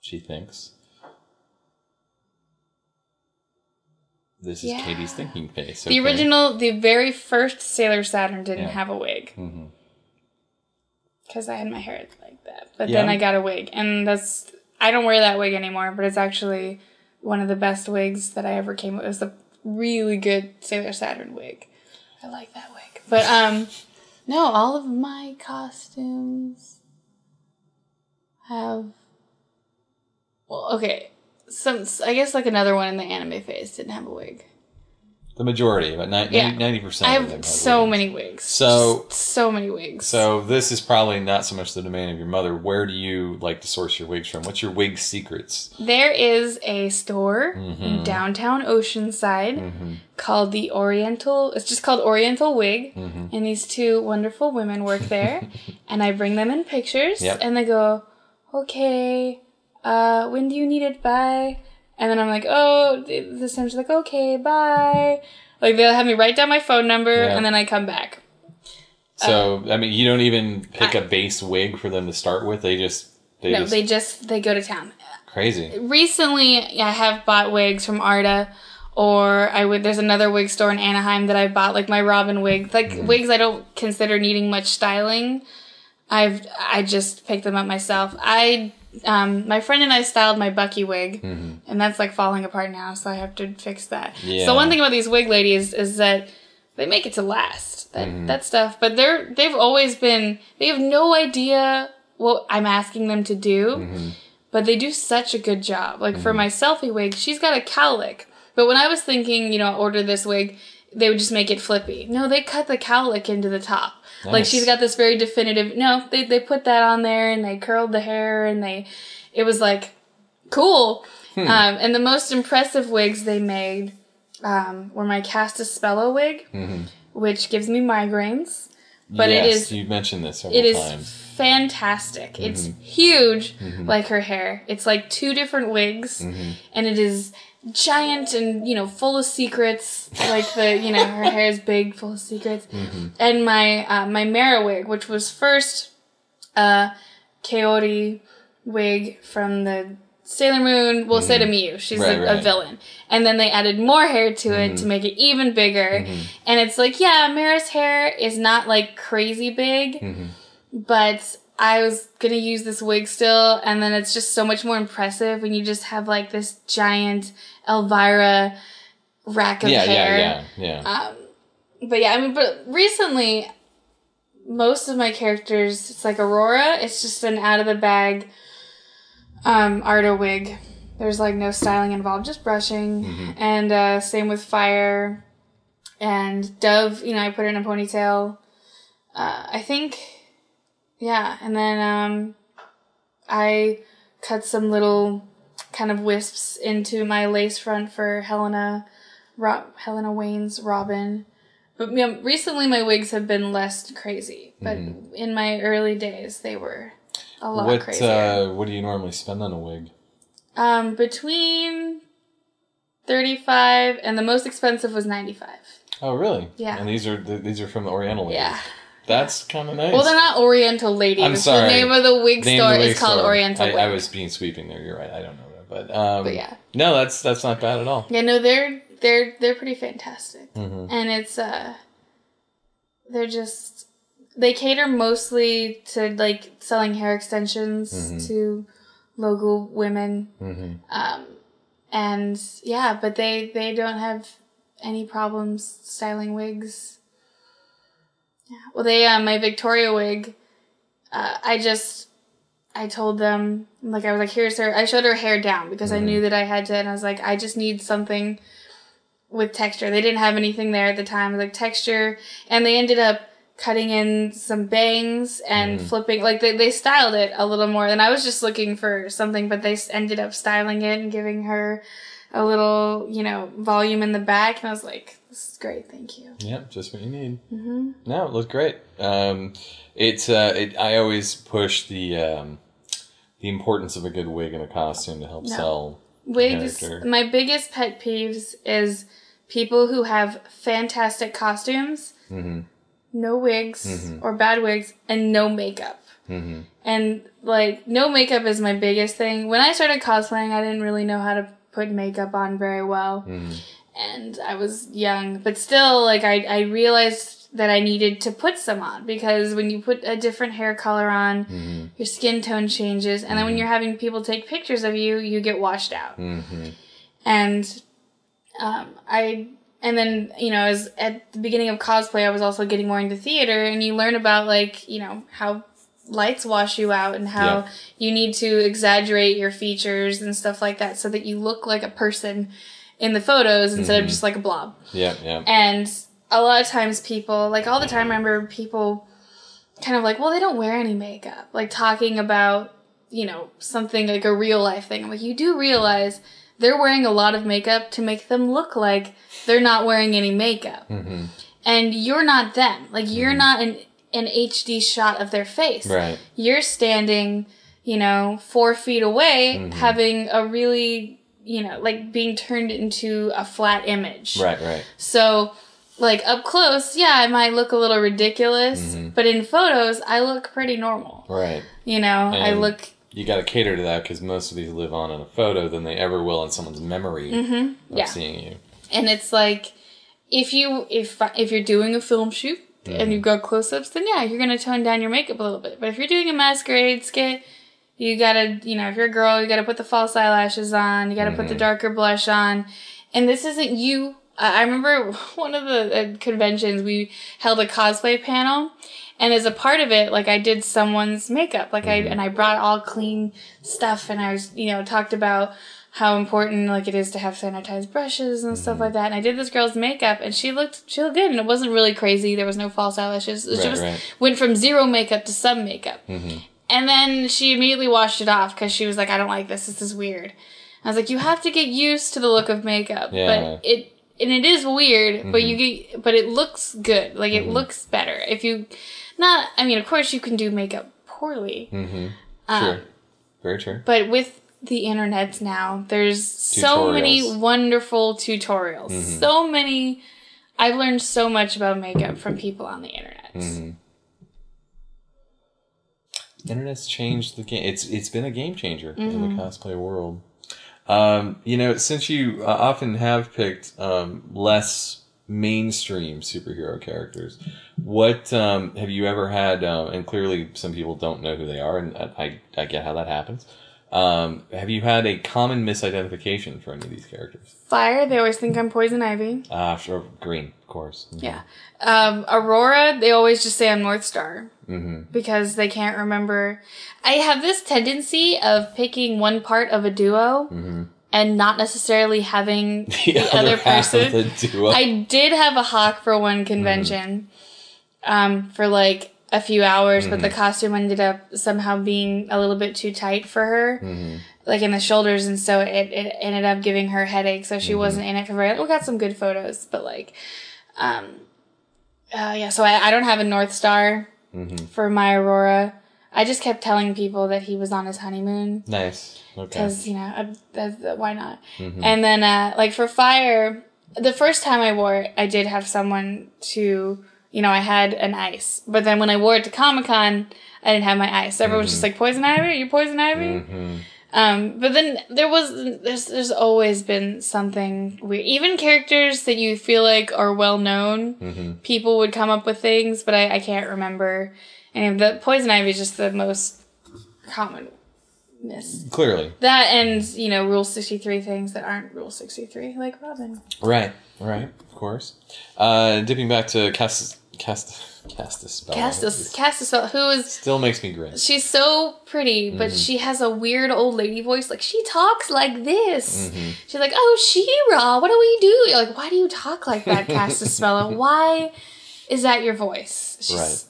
She thinks. This is Yeah. Katie's thinking face. the okay. original, the very first Sailor Saturn didn't Yeah. have a wig. Mhm. Because I had my hair like that. But then Yeah. I got a wig. And that's, I don't wear that wig anymore, but it's actually one of the best wigs that I ever came with. It was a really good Sailor Saturn wig. I like that wig. But, um, no, all of my costumes have, well, okay. Some, I guess like another one in the anime phase didn't have a wig. The majority, about 90%. Yeah. I of them have so wigs. many wigs. So- Just so many wigs. So this is probably not so much the domain of your mother. Where do you like to source your wigs from? What's your wig secrets? there is a store Mm-hmm. in downtown Oceanside called the Oriental. It's just called Oriental Wig, Mm-hmm. and these two wonderful women work there. and I bring them in pictures, Yep. and they go, "Okay, uh, when do you need it by?" And then I'm like, "Oh, this time she's like, okay, bye." Like they'll have me write down my phone number, Yeah. and then I come back. So uh, I mean, you don't even pick a base wig for them to start with. They just they No, just they just they go to town. crazy. recently I have bought wigs from Arda or I would there's another wig store in Anaheim that I bought like my Robin wig like mm-hmm. wigs I don't consider needing much styling I've I just picked them up myself I um my friend and I styled my Bucky wig mm-hmm. and that's like falling apart now so I have to fix that Yeah. so one thing about these wig ladies is that they make it to last that mm-hmm. that stuff but they're they've always been they have no idea what I'm asking them to do mm-hmm. but they do such a good job. Like for my Selphie wig, she's got a cowlick. But when I was thinking, you know, order this wig, they would just make it flippy. No, they cut the cowlick into the top. Like she's got this very definitive. No, they they put that on there and they curled the hair and they, it was like cool. Hmm. Um, and the most impressive wigs they made um, were my Castaspella wig, mm-hmm. which gives me migraines. But yes, it is you mentioned this several it is times. fantastic. It's mm-hmm. huge, mm-hmm. like her hair. It's like two different wigs, and it is giant and you know full of secrets. Like the you know her hair is big, full of secrets. Mm-hmm. And my uh, my Mera wig, which was first uh, Kaori wig from the Sailor Moon. Well, mm-hmm. Sera Myu. She's Right, a, a villain. And then they added more hair to it to mm-hmm. make it even bigger. And it's like, yeah, Mera's hair is not like crazy big, but I was gonna use this wig still, and then it's just so much more impressive when you just have like this giant Elvira rack of Yeah, hair. yeah, yeah, yeah. But yeah, I mean, but recently, most of my characters, it's like Aurora. It's just an out of the bag, um, Arda wig. There's like no styling involved, just brushing. And uh, same with Fire and Dove. You know, I put her in a ponytail. Uh, I think, yeah. And then um, I cut some little kind of wisps into my lace front for Helena, Ro- Helena Wayne's Robin. But you know, recently my wigs have been less crazy. But in my early days, they were a lot What crazier. uh, what do you normally spend on a wig? Um, between thirty-five and the most expensive was ninety-five. Oh, really? Yeah. And these are these are from the Oriental ladies. Yeah. That's kind of nice. Well, they're not Oriental ladies. I'm sorry. The name of the wig Name store the is called store. Oriental I, Wig. I was being sweeping there. You're right. I don't know that, but um, But yeah. no, that's that's not bad at all. Yeah, no, they're they're they're pretty fantastic, Mm-hmm. and it's uh, they're just they cater mostly to like selling hair extensions Mm-hmm. to local women, um, and yeah, but they they don't have any problems styling wigs. Yeah, well, they uh, my Victoria wig, uh, I just I told them like I was like, here's her. I showed her hair down because I knew that I had to, and I was like, I just need something with texture. They didn't have anything there at the time, like texture, and they ended up cutting in some bangs and flipping like they, they styled it a little more and i was just looking for something but they ended up styling it and giving her a little you know volume in the back and i was like great thank you Yeah, just what you need. Mm-hmm. No, it looked great. Um, it's uh, it, I always push the um, the importance of a good wig and a costume to help sell. wigs Character. my biggest pet peeves is people who have fantastic costumes no wigs or bad wigs and no makeup and like no makeup is my biggest thing when i started cosplaying i didn't really know how to put makeup on very well and i was young but still like i, I realized that i needed to put some on because when you put a different hair color on mm-hmm. your skin tone changes and then when mm-hmm. you're having people take pictures of you you get washed out. Mm-hmm. And um, I and then you know as at the beginning of cosplay I was also getting more into theater and you learn about like you know how lights wash you out and how Yeah. you need to exaggerate your features and stuff like that so that you look like a person in the photos instead of mm-hmm. just like a blob Yeah, yeah. and a lot of times people, like all the time, I remember people kind of like, well, they don't wear any makeup. Like talking about, you know, something like a real life thing. I'm like, you do realize they're wearing a lot of makeup to make them look like they're not wearing any makeup. Mm-hmm. And you're not them. Like you're mm-hmm. not an, an HD shot of their face. Right. You're standing, you know, four feet away mm-hmm. having a really, you know, like being turned into a flat image. Right, right. So, like up close, yeah, I might look a little ridiculous, but in photos, I look pretty normal. Right. You know, I look You got to cater to that because most of these live on in a photo than they ever will in someone's memory Mm-hmm. yeah. seeing you. and it's like if you if if you're doing a film shoot and you've got close-ups, then yeah, you're gonna tone down your makeup a little bit. But if you're doing a masquerade skit, you gotta you know if you're a girl, you gotta put the false eyelashes on, you gotta put the mm-hmm. darker blush on, and this isn't you. I I remember one of the uh, conventions we held a cosplay panel. And as a part of it, like I did someone's makeup, like I, mm-hmm. and I brought all clean stuff and I was, you know, talked about how important like it is to have sanitized brushes and stuff mm-hmm. like that. And I did this girl's makeup and she looked, she looked good and it wasn't really crazy. There was no false eyelashes. It Right, just right. went from zero makeup to some makeup. And then she immediately washed it off because she was like, I don't like this. This is weird. I was like, you have to get used to the look of makeup. Yeah. But it, and it is weird, but you mm-hmm. get, but it looks good. Like it mm-hmm. looks better. If you, not, I mean, of course you can do makeup poorly, mm-hmm. uh, Sure. Very true. but with the internet now, there's so many Tutorials. wonderful tutorials. So many, I've learned so much about makeup from people on the internet. Internet's changed the game. It's it's been a game changer in Mm-hmm. the cosplay world. Um, you know, since you uh, often have picked um, less mainstream superhero characters, what um, have you ever had? Uh, and clearly, some people don't know who they are, and I I get how that happens. Um, have you had a common misidentification for any of these characters? Fire, they always think I'm Poison Ivy. Ah, sure, green, of course. Yeah. Um, Aurora, they always just say I'm Northstar. Because they can't remember. I have this tendency of picking one part of a duo and not necessarily having the, other, half of person. the. I did have a hawk for one convention. Um, for like a few hours, but Mm-hmm. the costume ended up somehow being a little bit too tight for her, Mm-hmm. like in the shoulders, and so it, it ended up giving her headache. So Mm-hmm. she wasn't in it for very. We got some good photos, but like, um, uh, yeah. So I, I don't have a Northstar Mm-hmm. for my Aurora. I just kept telling people that he was on his honeymoon Nice. Okay. because you know I, that, that- why not Mm-hmm. and then uh like for fire the first time i wore it i did have someone to you know i had an ice but then when i wore it to comic-con i didn't have my ice everyone was just Mm-hmm. like poison ivy are you poison ivy um but then there was there's there's always been something weird even characters that you feel like are well known Mm-hmm. people would come up with things but i, I can't remember and the poison ivy is just the most common Miss. Clearly. that and you know Rule sixty three things that aren't Rule sixty three, like Robin. Right. Right. Of course. Uh, dipping back to Cast Cast Castus. Castus Castus, who is Still makes me grin. she's so pretty, but mm-hmm. she has a weird old lady voice. Like she talks like this. Mm-hmm. She's like, "Oh, She-Ra, what do we do?" You're like, "Why do you talk like that, Castaspella? Why is that your voice?" She's, Right.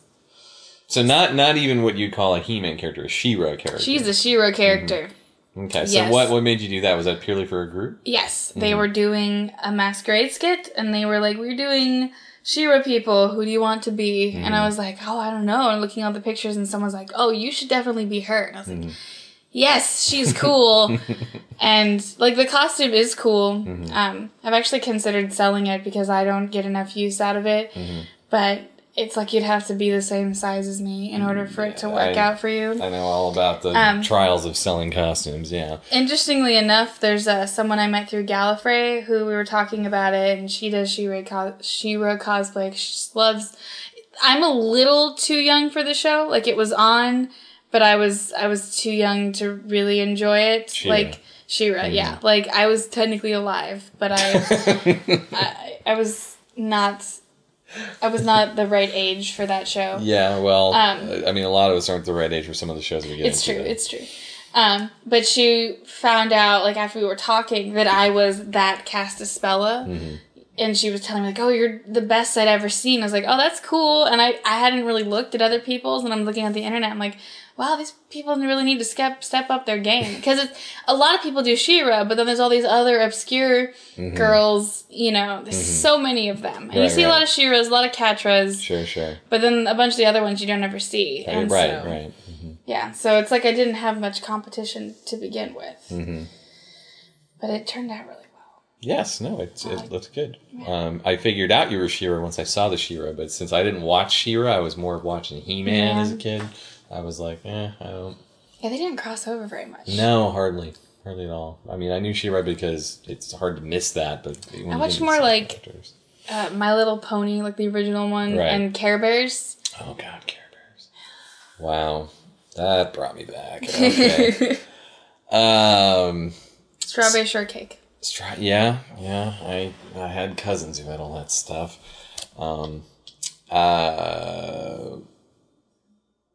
So not not even what you'd call a He-Man character, a She-Ra character. She's a She-Ra mm-hmm. character. okay. So yes. what what made you do that? Was that purely for a group? Yes, they were doing a masquerade skit, and they were like, "We're doing She-Ra people. Who do you want to be?" And I mm-hmm. was like, "Oh, I don't know." And looking at the pictures, and someone's like, "Oh, you should definitely be her." And I was like, mm-hmm. "Yes, she's cool." and like the costume is cool. Mm-hmm. Um, I've actually considered selling it because I don't get enough use out of it, but. It's like you'd have to be the same size as me in order for it to work I- out for you. I know all about the Um, trials of selling costumes. Yeah. Interestingly enough, there's uh, someone I met through Gallifrey who we were talking about it, and she does She-Ra, co- She-Ra cosplay. She loves. I'm a little too young for the show. Like it was on, but I was I was too young to really enjoy it. She-Ra. Like She-Ra, yeah. Like I was technically alive, but I, I I was not. I was not the right age for that show. Yeah. Well, Um, I mean, a lot of us aren't the right age for some of the shows we get It's true. It's true. Um, but she found out, like, after we were talking, that I was that Castaspella. Mm-hmm. And she was telling me, like, oh, you're the best I'd ever seen. I was like, oh, that's cool. And I, I hadn't really looked at other people's, and I'm looking at the internet. I'm like, wow, these people really need to step step up their game because it's a lot of people do She-Ra, but then there's all these other obscure girls. You know, there's so many of them, and you Mm-hmm. Right, see a lot of She-Ras, a lot of Catras, Sure. Sure. but then a bunch of the other ones you don't ever see. And right. so- Right. yeah, so it's like I didn't have much competition to begin with. Mm-hmm. But it turned out really well. Yes, no, it, it looked good. Um, I figured out you were She-Ra once I saw the She-Ra, but since I didn't watch She-Ra, I was more watching He Man Yeah. as a kid. I was like, eh, I don't. Yeah, they didn't cross over very much. No, hardly, hardly at all. I mean, I knew She-Ra because it's hard to miss that, but you watched more like- Uh, My Little Pony, like the original one, Right. and Care Bears. oh God, Care Bears! Wow, that brought me back. Okay. um, Strawberry Shortcake. Stra- yeah, yeah. I I had cousins who had all that stuff. Um, uh,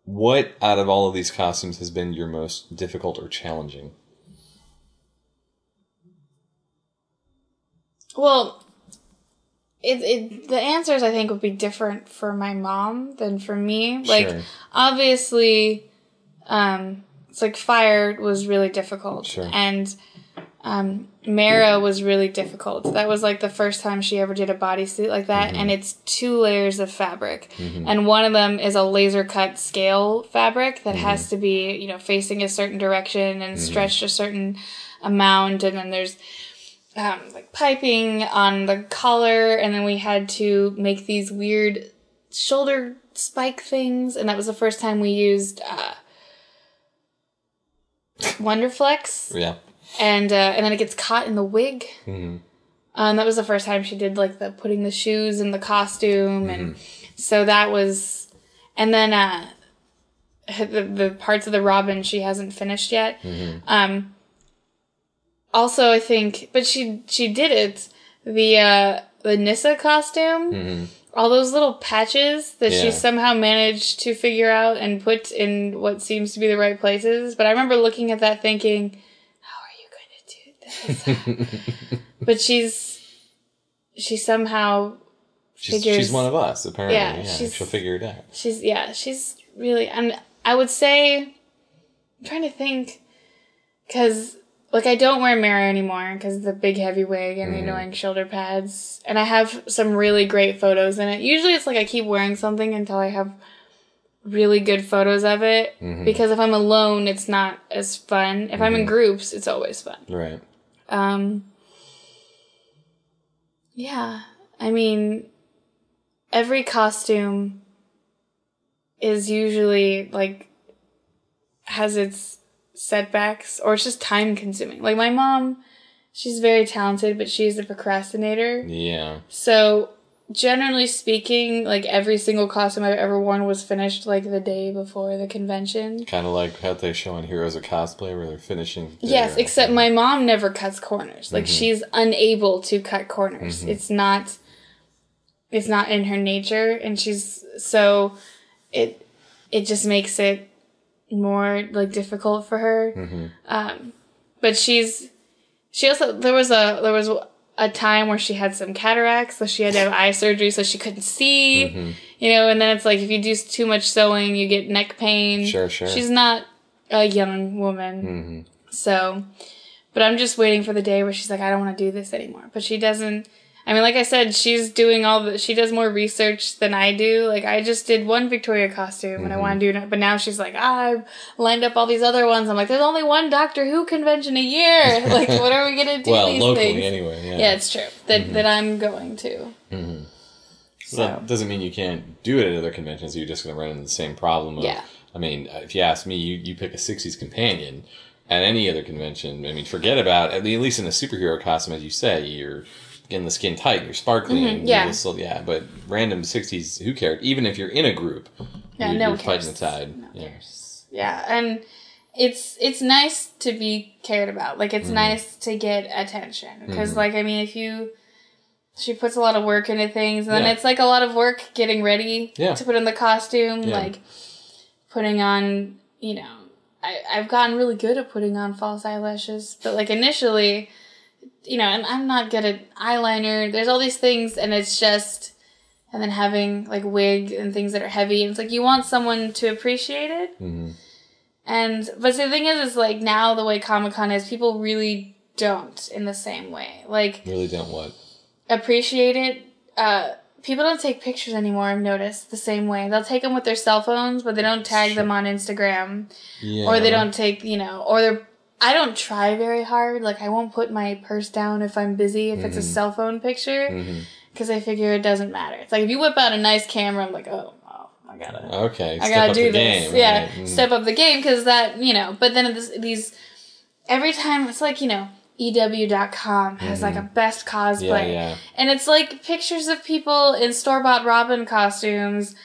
what out of all of these costumes has been your most difficult or challenging? Well, it, it the answers I think would be different for my mom than for me. Like Sure. obviously, um, it's like fire was really difficult, Sure. and um, Mera was really difficult. That was like the first time she ever did a bodysuit like that, Mm-hmm. and it's two layers of fabric, and one of them is a laser cut scale fabric that Mm-hmm. has to be you know facing a certain direction and stretched a certain amount, and then there's um, like piping on the collar, and then we had to make these weird shoulder spike things, and that was the first time we used uh, Wonderflex, Yeah. And uh, and then it gets caught in the wig. Mhm. Um, that was the first time she did like the putting the shoes in the costume, and so that was, and then uh, the the parts of the Robin she hasn't finished yet. Um, also, I think, but she she did it. The uh, the Nyssa costume, all those little patches that Yeah. she somehow managed to figure out and put in what seems to be the right places. But I remember looking at that thinking, how are you going to do this? but she's she somehow She's, figures. she's one of us, apparently. Yeah, Yeah, she'll figure it out. She's yeah, she's really and I would say I'm trying to think cuz like I don't wear Mera anymore cuz the big heavy wig and the mm-hmm. annoying shoulder pads and I have some really great photos in it. Usually it's like I keep wearing something until I have really good photos of it mm-hmm. because if I'm alone it's not as fun. If I'm in mm-hmm. groups it's always fun. Right. Um, yeah, I mean, every costume is usually like has its setbacks or it's just time consuming. Like my mom, she's very talented, but she's a procrastinator. Yeah. So generally speaking, like every single costume I've ever worn was finished like the day before the convention. Kind of like how they show in Heroes of Cosplay where they're finishing. Yes, their- except my mom never cuts corners. Like mm-hmm. she's unable to cut corners. Mm-hmm. It's not it's not in her nature and she's so it it just makes it more like difficult for her. Mm-hmm. Um but she's she also there was a there was a time where she had some cataracts, so she had to have eye surgery so she couldn't see. Mm-hmm. You know, and then it's like if you do too much sewing, you get neck pain. Sure, sure. She's not a young woman. Mm-hmm. So, but I'm just waiting for the day where she's like, I don't want to do this anymore. But she doesn't. I mean, like I said, she's doing all the. She does more research than I do. Like I just did one Victoria costume, and I want to do it. But now she's like, ah, I've lined up all these other ones. I'm like, there's only one Doctor Who convention a year. like, what are we gonna do? Well, these locally things? anyway. Yeah. Yeah, it's true that that I'm going to. So that doesn't mean you can't do it at other conventions. You're just going to run into the same problem. Of, Yeah. I mean, if you ask me, you, you pick a '60s companion at any other convention. I mean, forget about at least in a superhero costume, as you say, you're getting the skin tight, you're sparkling, Mm-hmm, yeah. still- yeah. But random '60s, who cared? Even if you're in a group, Yeah, you're, no you're fighting the tide. No yeah. cares. Yeah, and it's it's nice to be cared about. Like Mm-hmm. it's nice to get attention because, like, I mean, if you she puts a lot of work into things, and then Yeah. it's like a lot of work getting ready Yeah. to put in the costume, Yeah. like putting on, you know. I, I've gotten really good at putting on false eyelashes, but like initially, you know, and I'm not good at eyeliner. There's all these things, and it's just, and then having like wig and things that are heavy. And it's like you want someone to appreciate it. Mhm. And but the thing is, is like now the way Comic Con is, people really don't in the same way. Like Really don't what? appreciate it. Uh, people don't take pictures anymore. I've noticed the same way. They'll take them with their cell phones, but they don't tag them on Instagram Yeah. or they don't take you know or they're i don't try very hard like i won't put my purse down if i'm busy if Mm-hmm. it's a cell phone picture because i figure it doesn't matter it's like if you whip out a nice camera i'm like oh, oh i gotta Okay. i gotta do this game, yeah right? Mm. step up the game because that you know but then this, these every time it's like you know EW.com has like a best cosplay. Mm-hmm. Yeah, yeah. And it's like pictures of people in store bought Robin costumes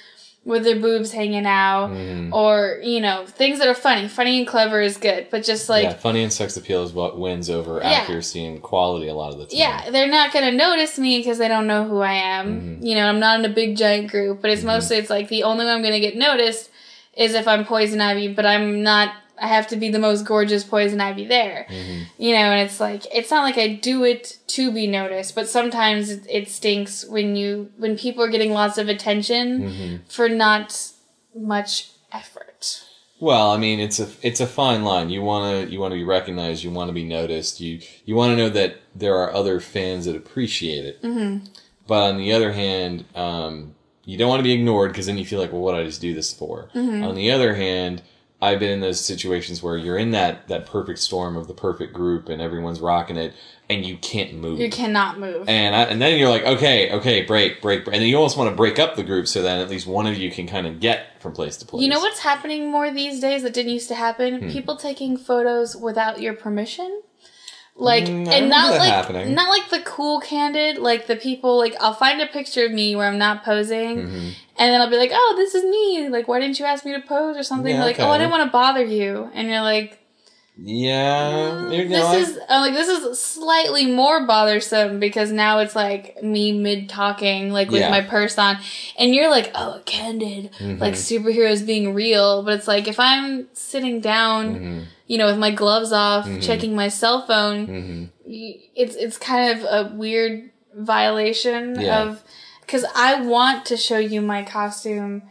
with their boobs hanging out, Mm-hmm. or, you know, things that are funny. Funny and clever is good, but just like, yeah, yeah, funny and sex appeal is what wins over accuracy and quality a lot of the time. Yeah. They're not going to notice me because they don't know who I am. Mm-hmm. You know, I'm not in a big giant group, but it's mostly, it's like the only way I'm going to get noticed is if I'm Poison Ivy, but I'm not. I have to be the most gorgeous poison ivy there, Mm-hmm. you know. And it's like it's not like I do it to be noticed, but sometimes it, it stinks when you when people are getting lots of attention Mm-hmm. for not much effort. Well, I mean, it's a it's a fine line. You want to you want to be recognized. You want to be noticed. You you want to know that there are other fans that appreciate it. Mm-hmm. But on the other hand, um, you don't want to be ignored because then you feel like, well, what did I just do this for? Mm-hmm. On the other hand, I've been in those situations where you're in that that perfect storm of the perfect group and everyone's rocking it, and you can't move. You cannot move. And I, and then you're like, okay, okay, break, break, break. and then you almost want to break up the group so that at least one of you can kind of get from place to place. You know what's happening more these days that didn't used to happen? Hmm. People taking photos without your permission. Like Mm, and not like happening. not like the cool candid, like the people like I'll find a picture of me where I'm not posing Mm-hmm. and then I'll be like, "Oh, this is me. Like why didn't you ask me to pose or something?" Yeah, like, "Oh, I didn't want to bother you." And you're like, Yeah, you know, "This is I'm like this is slightly more bothersome because now it's like me mid talking like with Yeah. my purse on and you're like, "Oh, candid." Mm-hmm. Like superheroes being real, but it's like if I'm sitting down Mm-hmm. you know, with my gloves off, checking my cell phone, Mm-hmm. it's it's kind of a weird violation Yeah. of because I want to show you my costume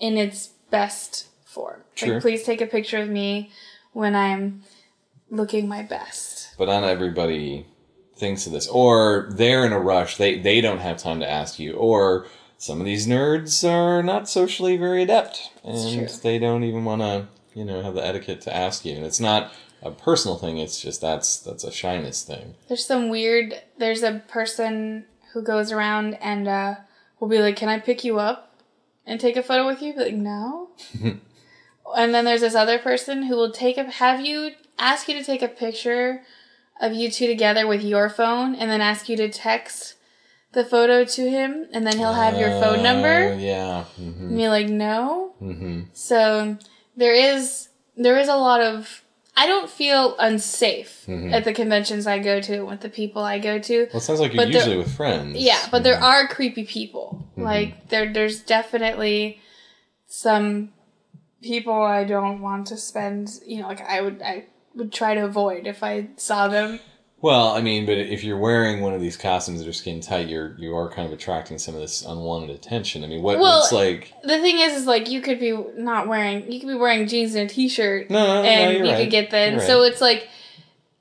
in its best form. Sure. Like, please take a picture of me when I'm looking my best. But not everybody thinks of this, or they're in a rush. They they don't have time to ask you, or some of these nerds are not socially very adept, and they don't even want to, you know, have the etiquette to ask you. And it's not a personal thing. It's just that's that's a shyness thing. There's some weird. There's a person who goes around and uh, will be like, "Can I pick you up and take a photo with you?" Be like, "No." and then there's this other person who will take a have you ask you to take a picture of you two together with your phone, and then ask you to text the photo to him, and then he'll have your phone Uh, number. yeah. hmm And you're like, "No." hmm So there is there is a lot of I don't feel unsafe Mm-hmm. at the conventions I go to with the people I go to. Well, it sounds like you're there- usually with friends. Yeah, but Mm-hmm. there are creepy people. Like there there's definitely some people I don't want to spend, you know, like I would I would try to avoid if I saw them. Well, I mean, but if you're wearing one of these costumes that are skin tight, you're you are kind of attracting some of this unwanted attention. I mean, what Well, what's like? The thing is is like you could be not wearing you could be wearing jeans and a t-shirt No, no, no, and you're you right. could get that. You're So it's like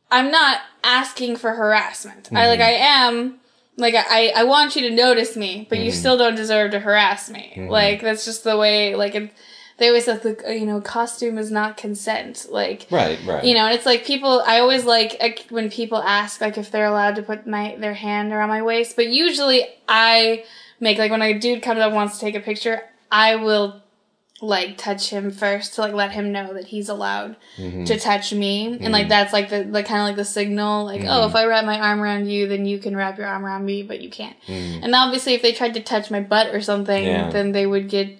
I'm not asking for harassment. I like I Mm-hmm. am like I I want you to notice me, but you Mm-hmm. still don't deserve to harass me. Like that's just the way like it, they always say the you know costume is not consent. Like Right, right. you know, and it's like people. I always like when people ask like if they're allowed to put my their hand around my waist, but usually I make like when a dude comes up and wants to take a picture, I will like touch him first to like let him know that he's allowed Mm-hmm. to touch me, and like that's like the the kind of like the signal, like oh if I wrap my arm around you, then you can wrap your arm around me, but you can't. And obviously, if they tried to touch my butt or something, Mm-hmm. Yeah. then they would get.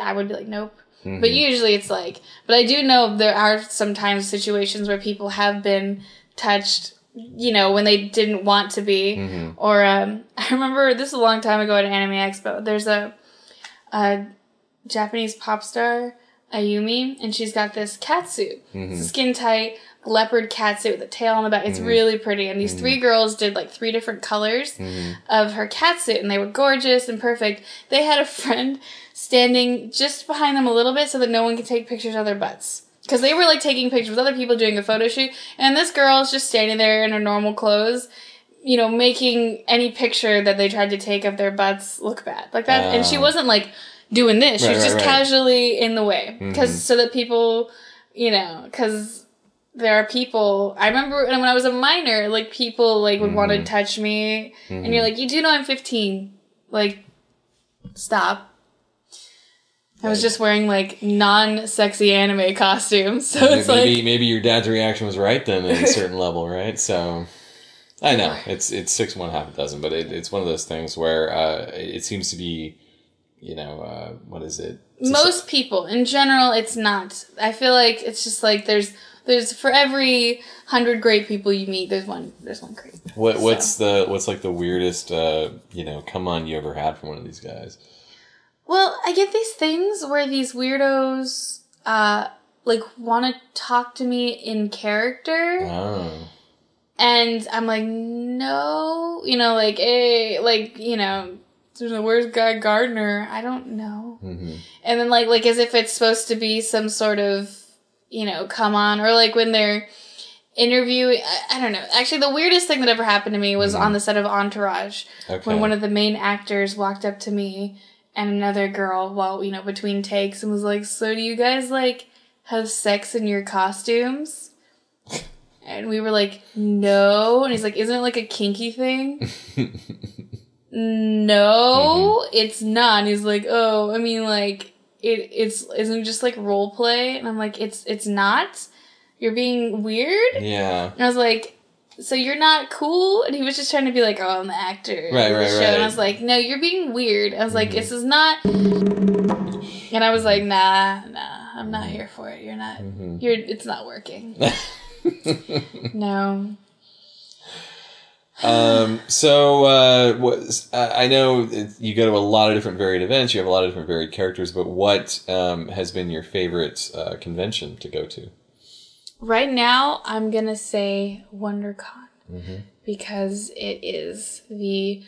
I would be like nope. Mm-hmm. But usually it's like, but I do know there are sometimes situations where people have been touched, you know, when they didn't want to be. Mm-hmm. Or um, I remember this is a long time ago at anime expo. There's a, a Japanese pop star, Ayumi, and she's got this cat suit, Mm-hmm. skin tight leopard cat suit with a tail on the back. It's really pretty. And these three girls did like three different colors of her cat suit, and they were gorgeous and perfect. They had a friend standing just behind them a little bit so that no one could take pictures of their butts. Because they were like taking pictures with other people doing a photo shoot, and this girl's just standing there in her normal clothes, you know, making any picture that they tried to take of their butts look bad. Like that. and she Oh. wasn't like doing this. She was right, just right. casually in the way. Mm-hmm. Because so that people, you know, because there are people I remember when I was a minor, like people like would want to mm-hmm. touch me and you're mm-hmm. like, You do know I'm fifteen. Like stop. I was just wearing like non sexy anime costumes. So it's like maybe your dad's reaction was right then at a certain level, right? So I know it's it's six one half a dozen, but it, it's one of those things where uh, it seems to be, you know, uh, what is it? It's a- most people in general it's not. I feel like it's just like there's there's for every hundred great people you meet, there's one there's one great. what what's the what's like the weirdest uh, you know come on you ever had from one of these guys? Well, I get these things where these weirdos uh like want to talk to me in character Oh, and I'm like no, you know like hey, like, you know, where's Guy Gardner? I don't know. hmm And then like like as if it's supposed to be some sort of, you know, come on or like when they're interviewing I, I don't know. Actually the weirdest thing that ever happened to me was on the set of Entourage okay. when one of the main actors walked up to me and another girl while you know between takes and was like so do you guys like have sex in your costumes? And we were like no. And he's like isn't it like a kinky thing? No mm-hmm. it's not. And he's like oh i mean like it it's isn't it just like role play? And i'm like it's it's not? You're being weird? Yeah, and I was like, so you're not cool? And he was just trying to be like, oh, I'm the actor. Right, right, show. right. And I was like, no, you're being weird. I was like, this is not. And I was like, nah, nah, I'm not here for it. You're not. Mm-hmm. You're. It's not working. no. Um, so, uh, what, I I know you go to a lot of different varied events. You have a lot of different varied characters. But what um, has been your favorite uh, convention to go to? Right now, I'm gonna say WonderCon because it is the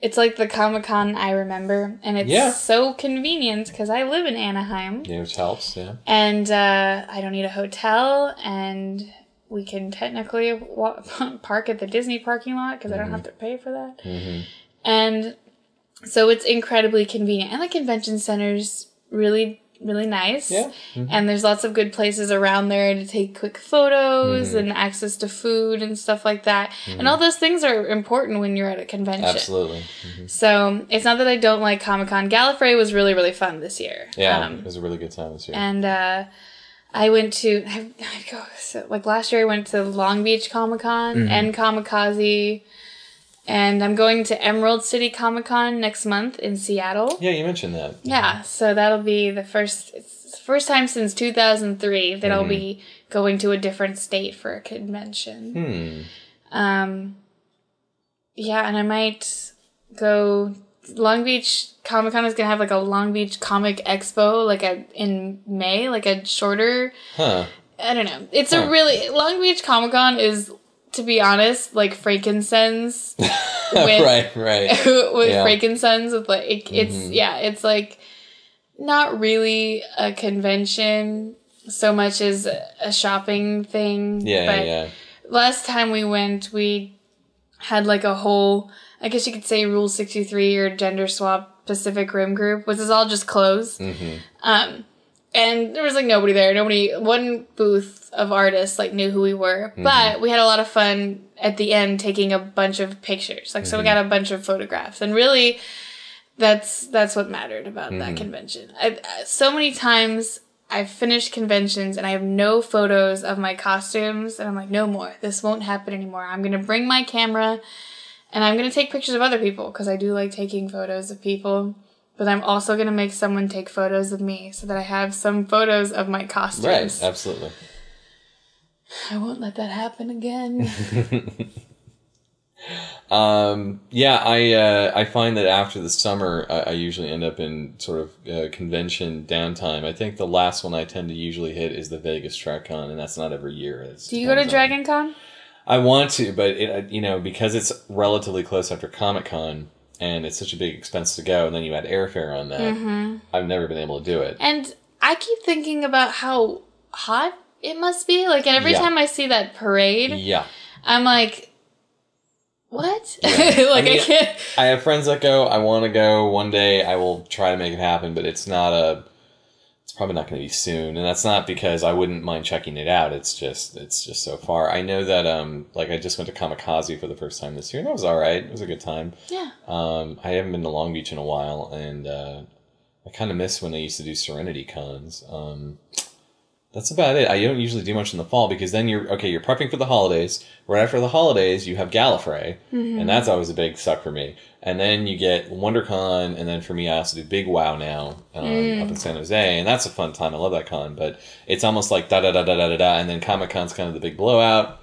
it's like the Comic Con I remember, and it's Yeah. so convenient because I live in Anaheim, Yeah, which helps. Yeah. and uh, I don't need a hotel, and we can technically wa- park at the Disney parking lot because I don't have to pay for that, and so it's incredibly convenient, and the convention center's really really nice. Yeah. And there's lots of good places around there to take quick photos and access to food and stuff like that. And all those things are important when you're at a convention. Absolutely. So it's not that I don't like Comic Con. Gallifrey was really, really fun this year. Yeah, Um, it was a really good time this year. and uh, I went to, I, I go, so, like last year I went to Long Beach Comic Con Mm-hmm. and Kamikaze. And I'm going to Emerald City Comic Con next month in Seattle. yeah, you mentioned that. Yeah, so that'll be the first it's the first time since 2003 that I'll be going to a different state for a convention. Hmm. Um yeah, and I might go Long Beach Comic Con is going to have like a Long Beach Comic Expo like a in May, like a shorter Huh. I don't know. It's Huh. a really Long Beach Comic Con is to be honest like frankincense with right, right. with Yeah. frankincense with like it's Mhm. yeah it's like not really a convention so much as a shopping thing Yeah, but yeah. last time we went we had like a whole i guess you could say rule 63 or gender swap pacific rim group which is all just clothes hmm um and there was like nobody there. Nobody one booth of artists like knew who we were. Mm-hmm. But we had a lot of fun at the end taking a bunch of pictures. Like so we mm-hmm. got a bunch of photographs. And really that's that's what mattered about that mm-hmm. convention. I, I- uh, so many times i've finished conventions and i have no photos of my costumes and i'm like no more. This won't happen anymore. I'm gonna bring my camera and i'm gonna take pictures of other people because i do like taking photos of people but I'm also gonna make someone take photos of me so that I have some photos of my costumes. Right, absolutely. I won't let that happen again. Um, yeah, I uh, I find that after the summer, I, I usually end up in sort of uh, convention downtime. I think the last one I tend to usually hit is the Vegas TrackCon, and that's not every year. It's Do you go to on- Dragon Con? I want to, but it, you know because it's relatively close after Comic Con, and it's such a big expense to go, and then you add airfare on that. Mm-hmm. I've never been able to do it. And I keep thinking about how hot it must be. Like, and every Yeah. time I see that parade, Yeah, I'm like, what? Yeah. like, I I, can't. I have friends that go. I want to go one day. I will try to make it happen, but it's not a. Probably not going to be soon, and that's not because I wouldn't mind checking it out. It's just it's just so far. I know that um like I just went to Kamikaze for the first time this year, and that was all right. It was a good time. Yeah. Um, I haven't been to Long Beach in a while, and uh, I kind of miss when they used to do Serenity cons. Um, that's about it. I don't usually do much in the fall because then you're okay. You're prepping for the holidays. Right after the holidays, you have Gallifrey, and that's always a big suck for me. And then you get WonderCon, and then for me, I also do Big Wow now um, up in San Jose, and that's a fun time. I love that con, but it's almost like da da da da da da da, and then Comic Con's kind of the big blowout,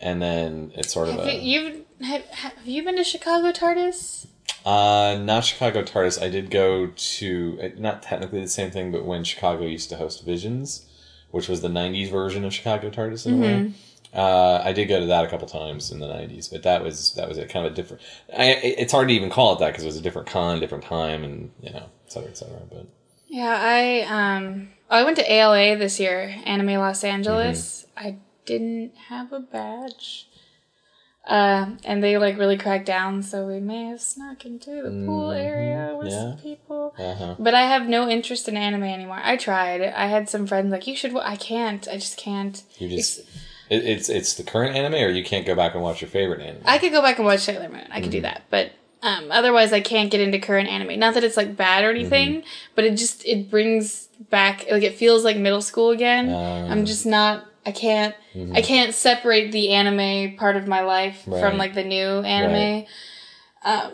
and then it's sort of Have a you, you've, have, have you been to Chicago TARDIS? uh, not Chicago TARDIS. I did go to uh, not technically the same thing, but when Chicago used to host Visions, which was the '90s version of Chicago TARDIS in a way. Uh, I did go to that a couple times in the '90s, but that was that was a kind of a different. I, it's hard to even call it that because it was a different con, different time, and you know, et cetera, et cetera. But Yeah, I um I went to ALA this year, Anime Los Angeles. Mm-hmm. I didn't have a badge. Uh, and they like really cracked down, so we may have snuck into the pool area with Mm-hmm. yeah. some people. uh-huh. But I have no interest in anime anymore. I tried. I had some friends like, you should. wa-" I can't. I just can't. you just it, it's it's the current anime, or you can't go back and watch your favorite anime. I could go back and watch Sailor Moon. I could do that, but um, otherwise, I can't get into current anime. Not that it's like bad or anything, but it just it brings back like it feels like middle school again. Ah. I'm just not. I can't. I can't separate the anime part of my life Right. from like the new anime. Um,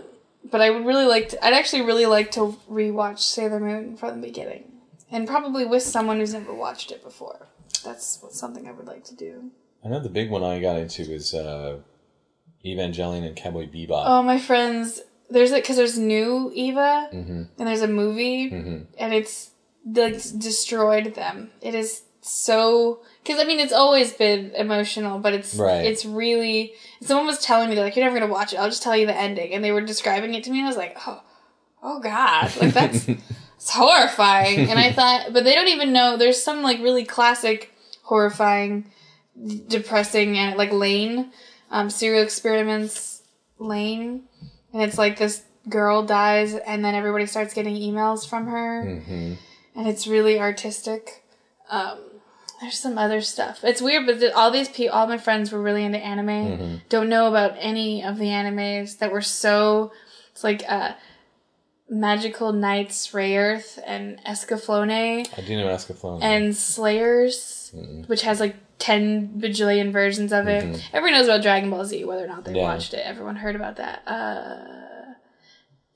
but I would really like to. I'd actually really like to rewatch Sailor Moon from the beginning, and probably with someone who's never watched it before. That's something I would like to do. I know the big one I got into was uh, Evangelion and Cowboy Bebop. Oh, my friends, there's a because there's new Eva Mm-hmm. and there's a movie Mhm. and it's like destroyed them. It is so because I mean it's always been emotional, but it's Right. it's really. Someone was telling me they're like, "You're never gonna watch it. I'll just tell you the ending," and they were describing it to me, and I was like, "Oh, oh God, like that's it's horrifying." And I thought, but they don't even know. There's some like really classic, horrifying, depressing, and like Lain, um, serial experiments, Lain, and it's like this girl dies, and then everybody starts getting emails from her hmm and it's really artistic. Um, there's some other stuff. It's weird, but all these people, all my friends were really into anime. Don't know about any of the animes that were so. It's like uh, Magical Knights, Rayearth, and Escaflowne, I do know Escaflowne. and Slayers, which has like ten bajillion versions of it. Everyone knows about Dragon Ball Z, whether or not they Yeah. watched it. Everyone heard about that. Uh,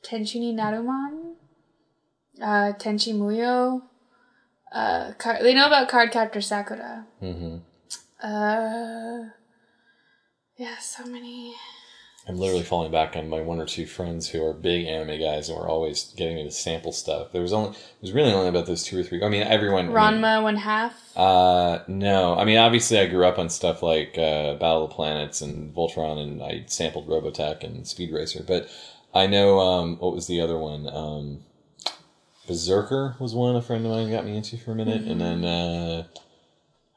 Tenchini Naruman, uh, Tenchi Muyo. Uh, car- they know about Cardcaptor Sakura. hmm Uh, yeah, so many. I'm literally falling back on my one or two friends who are big anime guys and were always getting me to sample stuff. There was only, it was really only about those two or three. I mean, everyone. I mean, one half. Uh, no. I mean, obviously, I grew up on stuff like uh, Battle of the Planets and Voltron, and I sampled Robotech and Speed Racer. But I know um, what was the other one? Um, Berserker was one a friend of mine got me into for a minute, and then uh,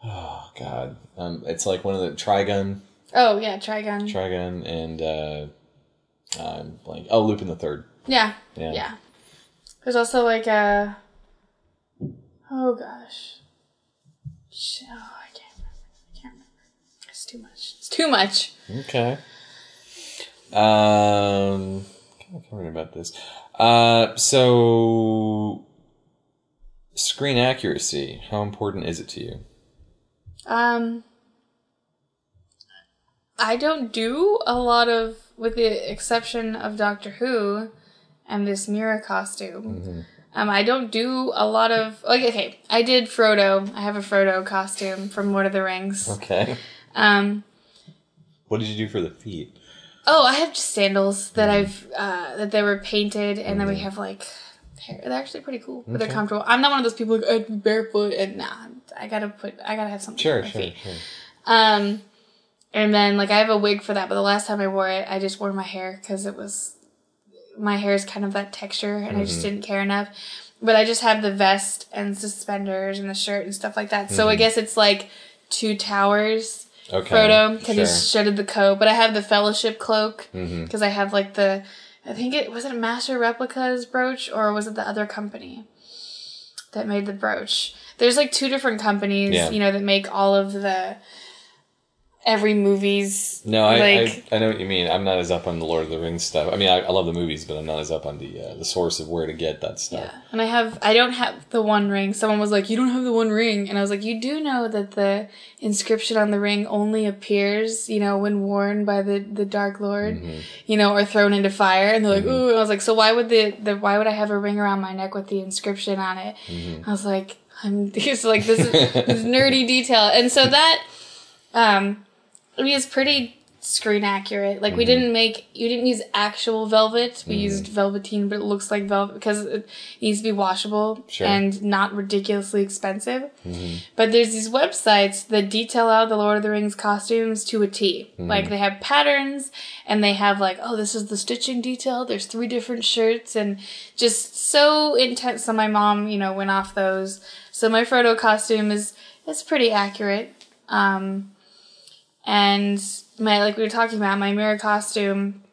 oh god, um, it's like one of the Trigun, Oh yeah, Trigun. Trigun, and uh, I'm blank. Oh, Lupin the Third. yeah, Yeah. yeah. There's also like a. Oh gosh. Sh- Oh, I can't remember. I can't remember. It's too much. It's too much. Okay. Um, kind of wondering about this. Uh, so screen accuracy. How important is it to you? Um, I don't do a lot of, with the exception of Doctor Who and this Mera costume. Um, I don't do a lot of like okay. I did Frodo. I have a Frodo costume from Lord of the Rings. Okay. Um, What did you do for the feet? oh, I have just sandals that I've uh, that they were painted, and then we have like hair. They're actually pretty cool, but they're comfortable. I'm not one of those people like I'd barefoot, and nah, I gotta put I gotta have something. Sure, on my sure, feet. sure. Um, and then like I have a wig for that, but the last time I wore it, I just wore my hair because it was my hair is kind of that texture, and I just Mm-hmm. didn't care enough. But I just have the vest and suspenders and the shirt and stuff like that. So Mm-hmm. I guess it's like two towers. Okay. Frodo because he sure. shredded the coat, but I have the Fellowship cloak because I have like the. I think it was it Master Replicas brooch or was it the other company that made the brooch? There's like two different companies, Yeah. you know, that make all of the every movie's No, I, like I I know what you mean. I'm not as up on the Lord of the Rings stuff. I mean, I, I love the movies, but I'm not as up on the uh, the source of where to get that stuff. yeah. And I have I don't have the one ring. Someone was like, "You don't have the one ring," and I was like, "You do know that the inscription on the ring only appears, you know, when worn by the the Dark Lord, Mm-hmm. you know, or thrown into fire." And they're like, "Ooh," and I was like, "So why would the the why would I have a ring around my neck with the inscription on it?" Mm-hmm. I was like, "I'm it's like this this nerdy detail," and so that um, I mean, it's pretty screen accurate. Like Mm-hmm. we didn't make you didn't use actual velvet. We used velveteen, but it looks like velvet because it needs to be washable Sure. and not ridiculously expensive. Mm-hmm. But there's these websites that detail out the Lord of the Rings costumes to a T. Mm-hmm. Like they have patterns and they have like, oh, this is the stitching detail. There's three different shirts and just so intense. So my mom, you know, went off those. So my Frodo costume is is pretty accurate. Um, and my like we were talking about my Mera costume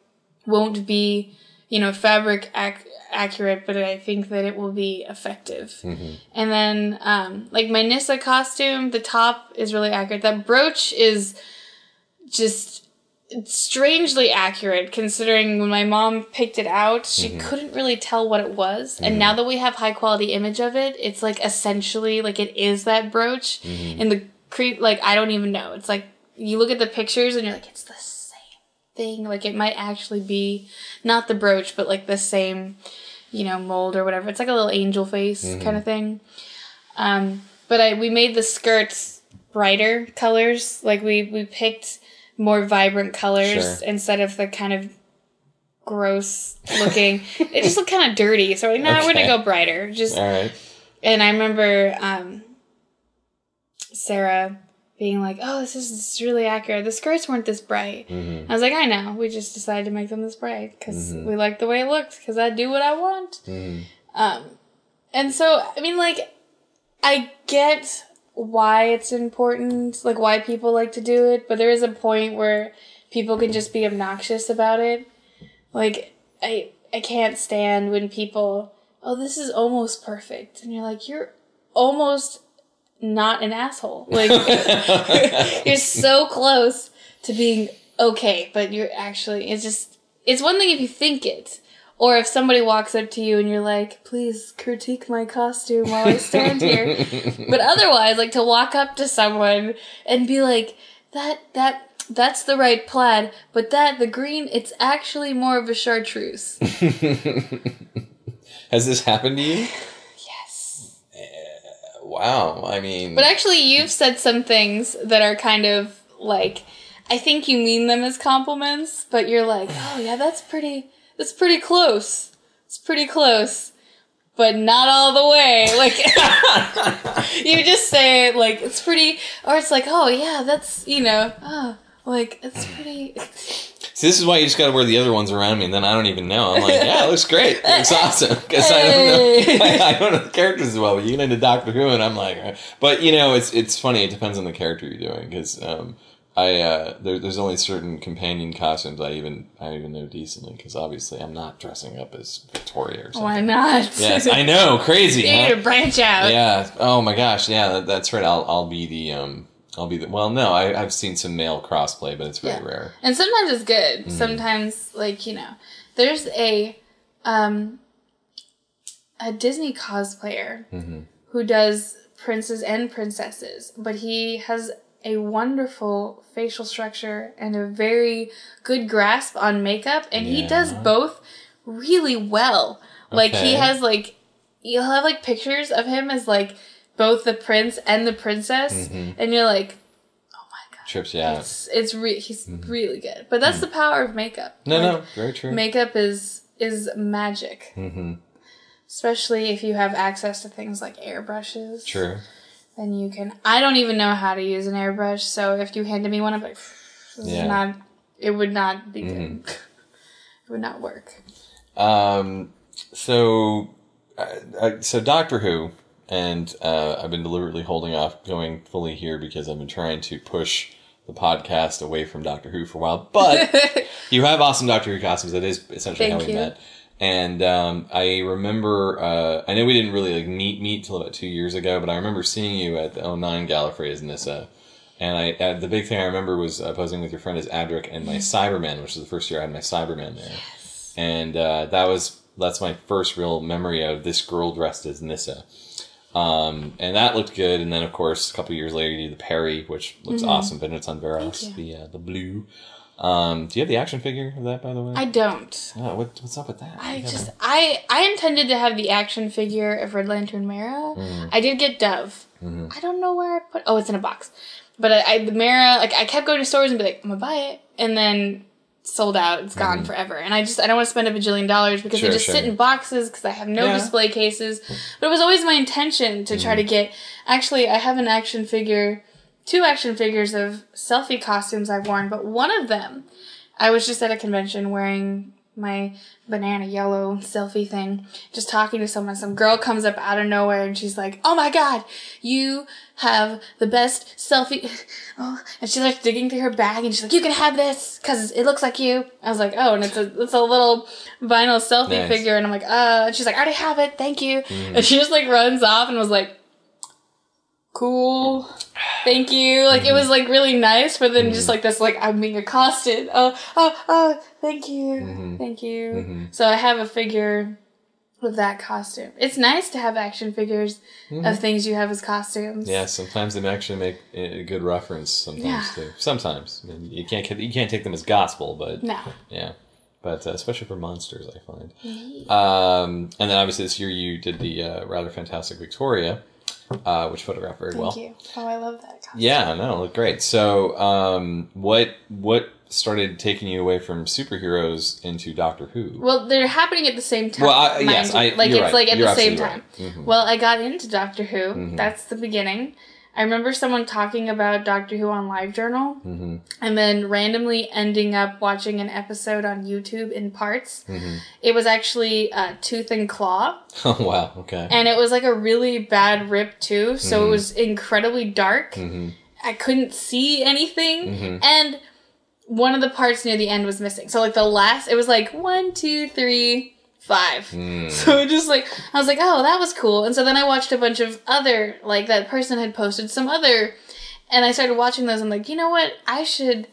won't be you know fabric ac- accurate but i think that it will be effective. Mm-hmm. And then um like my Nyssa costume the top is really accurate. That brooch is just strangely accurate considering when my mom picked it out she mm-hmm. couldn't really tell what it was. And mm-hmm. now that we have high quality image of it it's like essentially like it is that brooch. And the creep like i don't even know. It's like you look at the pictures and you're like it's the same thing. Like it might actually be not the brooch but like the same you know mold or whatever. It's like a little angel face kind of thing. Um but i we made the skirts brighter colors. Like we we picked more vibrant colors Sure. instead of the kind of gross looking. It just looked kind of dirty so we're like, nah, we're gonna go brighter. Just All right. and I remember um, Sarah being like, "Oh, this is, this is really accurate. The skirts weren't this bright." Mm-hmm. I was like, "I know. We just decided to make them this bright because we like the way it looks. Because I do what I want." Mm-hmm. Um, and so I mean, like, I get why it's important, like why people like to do it, but there is a point where people can just be obnoxious about it. Like, I I can't stand when people, oh, this is almost perfect, and you're like, you're almost not an asshole. Like, you're so close to being okay, but you're actually, it's just, it's one thing if you think it. Or if somebody walks up to you and you're like, please critique my costume while I stand here. but otherwise, like to walk up to someone and be like, that, that, that's the right plaid, but that, the green, it's actually more of a chartreuse. Has this happened to you? Wow. I mean, But actually, you've said some things that are kind of like, I think you mean them as compliments, but you're like, oh yeah, that's pretty, that's pretty close. It's pretty close, but not all the way. Like, you just say it like it's pretty, or it's like, oh yeah, that's you know, oh like it's pretty. See, this is why you just got to wear the other ones around me, and then I don't even know. I'm like, yeah, it looks great. It looks awesome because I don't know. Hey. I don't know the characters as well. But you get into Doctor Who, and I'm like, uh, but you know, it's it's funny. It depends on the character you're doing because um, I uh, there, there's only certain companion costumes I even I even know decently because obviously I'm not dressing up as Victoria or something. Why not? Yes, I know, crazy. you need huh? to branch out. Yeah. Oh my gosh. Yeah, that, that's right. I'll I'll be the um I'll be the well. No, I I've seen some male crossplay, but it's very Yeah. rare. And sometimes it's good. Mm. Sometimes, like you know, there's a um a Disney cosplayer Mm-hmm. who does princes and princesses, but he has a wonderful facial structure and a very good grasp on makeup, and he does both really well. Like he has like you'll have like pictures of him as like both the prince and the princess, and you're like, oh my god. Trips you out. It's it's re- he's really good, but that's the power of makeup. Mm-hmm. No, Like, no, very true. makeup is is magic, mm-hmm. especially if you have access to things like airbrushes. True. Then you can. I don't even know how to use an airbrush, so if you handed me one, I'm like, this Yeah. is not. It would not be Mm-hmm. good. it would not work. Um. So, uh, uh, so Doctor Who, and uh, I've been deliberately holding off going fully here because I've been trying to push the podcast away from Doctor Who for a while. But you have awesome Doctor Who costumes. That is essentially Thank how we you. met. And um, I remember, uh, I know we didn't really like meet meet till about two years ago, but I remember seeing you at the 09 Gallifrey as Nyssa. And I, uh, the big thing I remember was uh, posing with your friend as Adric and my Cyberman, which is the first year I had my Cyberman there. Yes. And uh, that was that's my first real memory of this girl dressed as Nyssa. Um, and that looked good. And then, of course, a couple years later, you did the Peri, which looks awesome. Vengeance on Varos, Thank the uh, the blue. Um, do you have the action figure of that, by the way? I don't. Oh, what, what's up with that? I gotta- just I I intended to have the action figure of Red Lantern Mera. Mm-hmm. I did get Dove. I don't know where I put. Oh, it's in a box. But I, I the Mera like I kept going to stores and be like I'm gonna buy it, and then sold out. It's gone forever, and I just I don't want to spend a bajillion dollars because Mm-hmm. Sure, they just sure. sit in boxes because I have no Yeah. display cases. But it was always my intention to Mm-hmm. try to get. Actually, I have an action figure, two action figures of Selphie costumes I've worn, but one of them I was just at a convention wearing my banana yellow Selphie thing, just talking to someone. Some girl comes up out of nowhere and she's like, "Oh my god, you have the best Selphie!" Oh, and she's like digging through her bag and she's like, "You can have this because it looks like you." I was like, "Oh," and it's a it's a little vinyl Selphie Nice. figure, and I'm like, "Uh," and she's like, "I already have it, thank you," mm. and she just like runs off and was like. Cool. Thank you. Like it mm-hmm. was like really nice, but then just mm. like this, like I'm being accosted. Oh, oh, oh, thank you, mm-hmm. thank you. Mm-hmm. So I have a figure with that costume. It's nice to have action figures of things you have as costumes. Yeah, sometimes they actually make a good reference. Sometimes Yeah. too. Sometimes I mean, you can't you can't take them as gospel, but No. yeah. But uh, especially for monsters, I find. Mm-hmm. Um, and then obviously this year you did the uh, rather fantastic Victoria, uh, which photographed very Thank well. you. Oh, I love that costume. Yeah, no, it looked great. So, um, what what started taking you away from superheroes into Doctor Who? Well, they're happening at the same time. Well, I- yes. I- like it's right. like at You're the same time. right. Mhm. Well, I got into Doctor Who. That's the beginning. I remember someone talking about Doctor Who on LiveJournal, Mm-hmm. and then randomly ending up watching an episode on YouTube in parts. Mm-hmm. It was actually uh, Tooth and Claw, Oh wow. Okay. and it was like a really bad rip too. So Mm-hmm. it was incredibly dark. I couldn't see anything, Mm-hmm. and one of the parts near the end was missing. So like the last, it was like one, two, three, five. Mm. So it just like I was like, oh, that was cool. And so then I watched a bunch of other like that person had posted some other, and I started watching those. I'm like, you know what? I should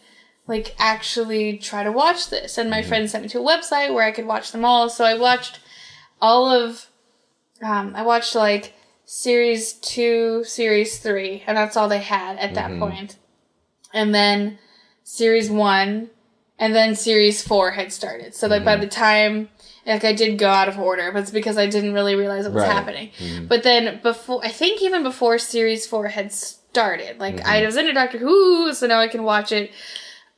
like actually try to watch this. And my friend sent me to a website where I could watch them all. So I watched all of. Um, I watched like series two, series three, and that's all they had at that point. And then series one, and then series four had started. So that by mm-hmm. the time, like I did go out of order, but it's because I didn't really realize what was Right. happening. Mm-hmm. But then before, I think even before series four had started, like I mm-hmm. was into Doctor Who, so now I can watch it.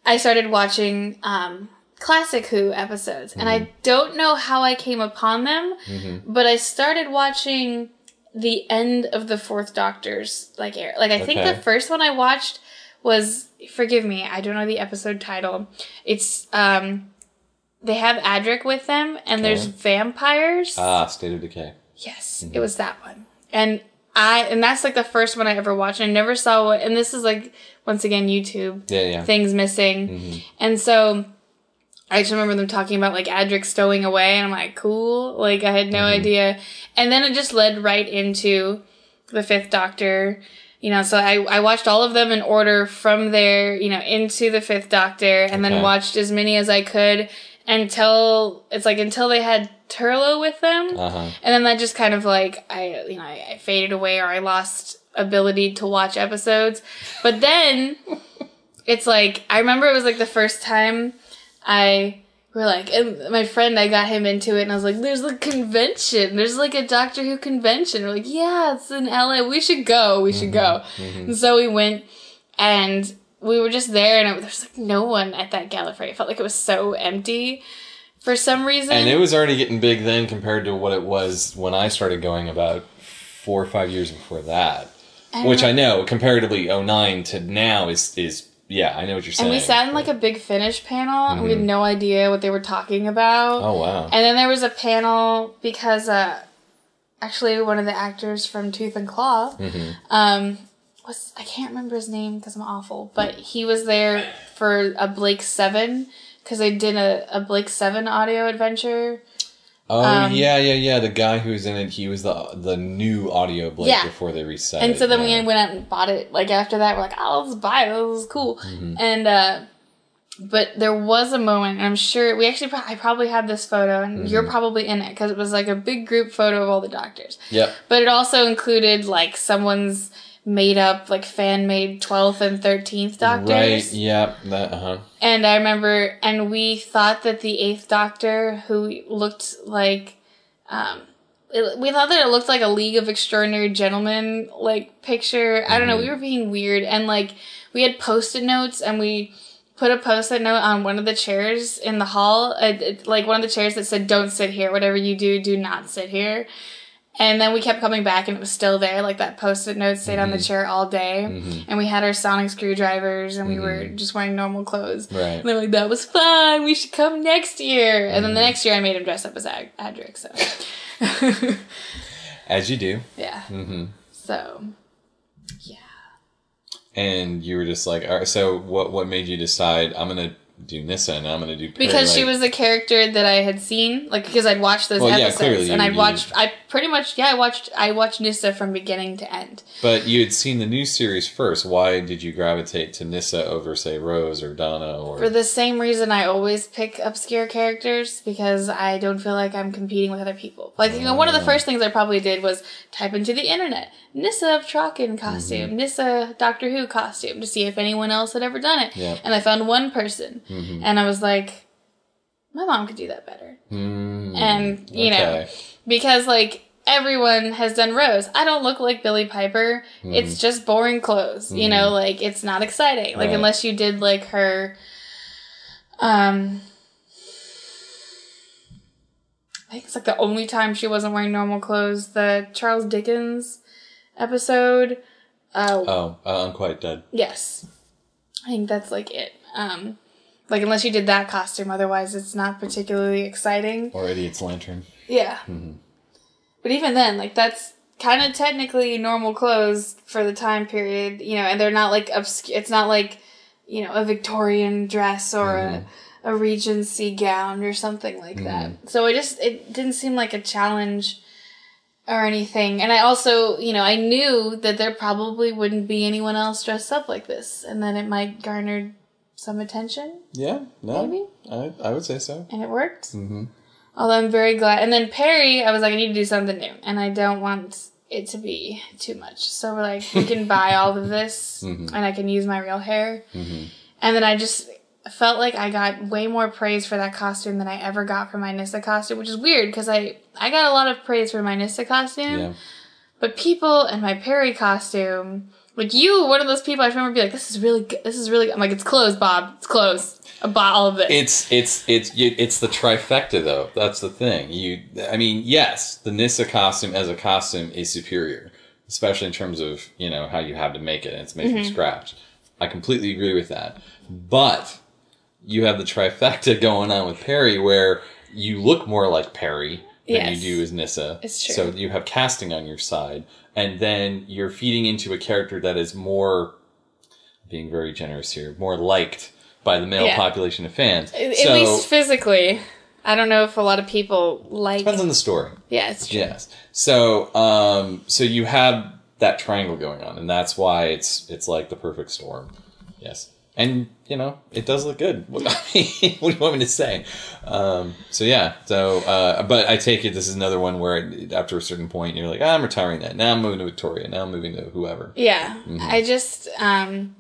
I started watching um, classic Who episodes, and I don't know how I came upon them, but I started watching the end of the Fourth Doctor's like air. Like I think the first one I watched was forgive me, I don't know the episode title. It's um they have Adric with them and there's vampires. Ah, State of Decay. yes, it was that one. And I and that's like the first one I ever watched. I never saw what and this is like once again YouTube Yeah, yeah. things missing. And so I just remember them talking about like Adric stowing away, and I'm like, cool. Like I had no idea. And then it just led right into the Fifth Doctor. You know, so I, I watched all of them in order from there, you know, into the Fifth Doctor, and Okay. then watched as many as I could until it's like until they had Turlough with them, Uh huh. and then that just kind of like I you know I, I faded away or I lost ability to watch episodes. But then it's like I remember it was like the first time I were like and my friend I got him into it and I was like there's a convention. There's like a Doctor Who convention. We're like yeah it's in LA we should go. We should go. Mm-hmm. Mm-hmm. And so we went and we were just there and it, there's like no one at that Gallifrey it felt like it was so empty for some reason. And it was already getting big then compared to what it was when I started going about four or five years before that. Which I know comparatively 09 to now is is yeah, I know what you're saying. and we sat in like a big Finish panel and we had no idea what they were talking about Oh wow. And then there was a panel because uh, actually one of the actors from Tooth and Claw, um, was I can't remember his name because I'm awful, but he was there for a Blake Seven because they did a, a Blake Seven audio adventure. Oh um, yeah, yeah, yeah. The guy who was in it, he was the the new audio blade Yeah. before they reset. And so then yeah. we went out and bought it. Like after that, we're like, oh, let's buy it. This is cool. Mm-hmm. And uh, but there was a moment, and I'm sure we actually pro- I probably had this photo, and you're Mm-hmm. probably in it because it was like a big group photo of all the doctors. Yeah. But it also included like someone's made up, like fan made 12th and 13th doctors. Right. Yep. That. Uh huh. And I remember, and we thought that the eighth doctor, who looked like, um, it, we thought that it looked like a League of Extraordinary Gentlemen like picture. I don't know. We were being weird, and like we had post-it notes, and we put a post-it note on one of the chairs in the hall, uh, like one of the chairs that said "Don't sit here. Whatever you do, do not sit here." And then we kept coming back, and it was still there. Like that post-it note stayed on the mm-hmm. chair all day, mm-hmm. and we had our sonic screwdrivers, and we were mm-hmm. just wearing normal clothes. Right. And they're like, "That was fun. We should come next year." And then the next year, I made him dress up as Ad- Adric. So, As you do. yeah. Mm-hmm. So, yeah. And you were just like, all right. So what? What made you decide I'm gonna do Nyssa and I'm gonna do Peri? Because she was a character that I had seen, like because I'd watched those Well, yeah, episodes, clearly and you- I'd you- watched. I pretty much, yeah, I watched. I watched Nyssa from beginning to end. But you had seen the new series first. Why did you gravitate to Nyssa over, say, Rose or Donna or? For the same reason, I always pick obscure characters because I don't feel like I'm competing with other people. Like, you know, one of Oh. the first things I probably did was type into the internet Nyssa of Traken costume, Mm-hmm. Nyssa Doctor Who costume to see if anyone else had ever done it. Yeah. And I found one person, and I was like, my mom could do that better. Mm, And, you know, because like everyone has done Rose. I don't look like Billie Piper. It's just boring clothes. You know, like it's not exciting. Like Right. unless you did like her um I think it's like the only time she wasn't wearing normal clothes. The Charles Dickens episode Uh, Oh, uh, quite Dead. yes, I think that's like it. Um, like unless you did that costume, otherwise it's not particularly exciting. Or Idiot's Lantern. Yeah. Mm-hmm. But even then, like that's kind of technically normal clothes for the time period, you know, and they're not like obscure. It's not like you know a Victorian dress or a mm-hmm. a Regency gown or something like that. Mm-hmm. So it just it didn't seem like a challenge or anything. And I also, you know, I knew that there probably wouldn't be anyone else dressed up like this, and then it might garner some attention, Yeah, no. Maybe. I, I would say so. and it worked. Mm-hmm. Although I'm very glad. And then Peri, I was like, I need to do something new, and I don't want it to be too much. So we're like, we can buy all of this, and I can use my real hair. And then I just felt like I got way more praise for that costume than I ever got for my Nyssa costume, which is weird because I I got a lot of praise for my Nyssa costume. Yeah. But people and my Peri costume, like you, one of those people I remember be like, "This is really good. This is really." Good. I'm like, "It's closed, Bob. It's closed. I bought all of this." It's it's it's you, it's the trifecta though. That's the thing. You, I mean, yes, the Nyssa costume as a costume is superior, especially in terms of you know how you have to make it. and It's made from mm-hmm. scratch. I completely agree with that. But you have the trifecta going on with Peri, where you look more like Peri than Yes. you do as Nyssa. It's true. So you have casting on your side, and then you're feeding into a character that is more, being very generous here, more liked by the male Yeah. population of fans. At so least physically. I don't know if a lot of people like. depends on the story. yeah, true. Yes. So um so you have that triangle going on, and that's why it's it's like the perfect storm. Yes. And you know it does look good. What, I mean, what do you want me to say? Um, so yeah. So, uh, but I take it this is another one where it, after a certain point you're like, ah, I'm retiring that. Now I'm moving to Victoria. Now I'm moving to whoever. Yeah, Mm-hmm. I just um,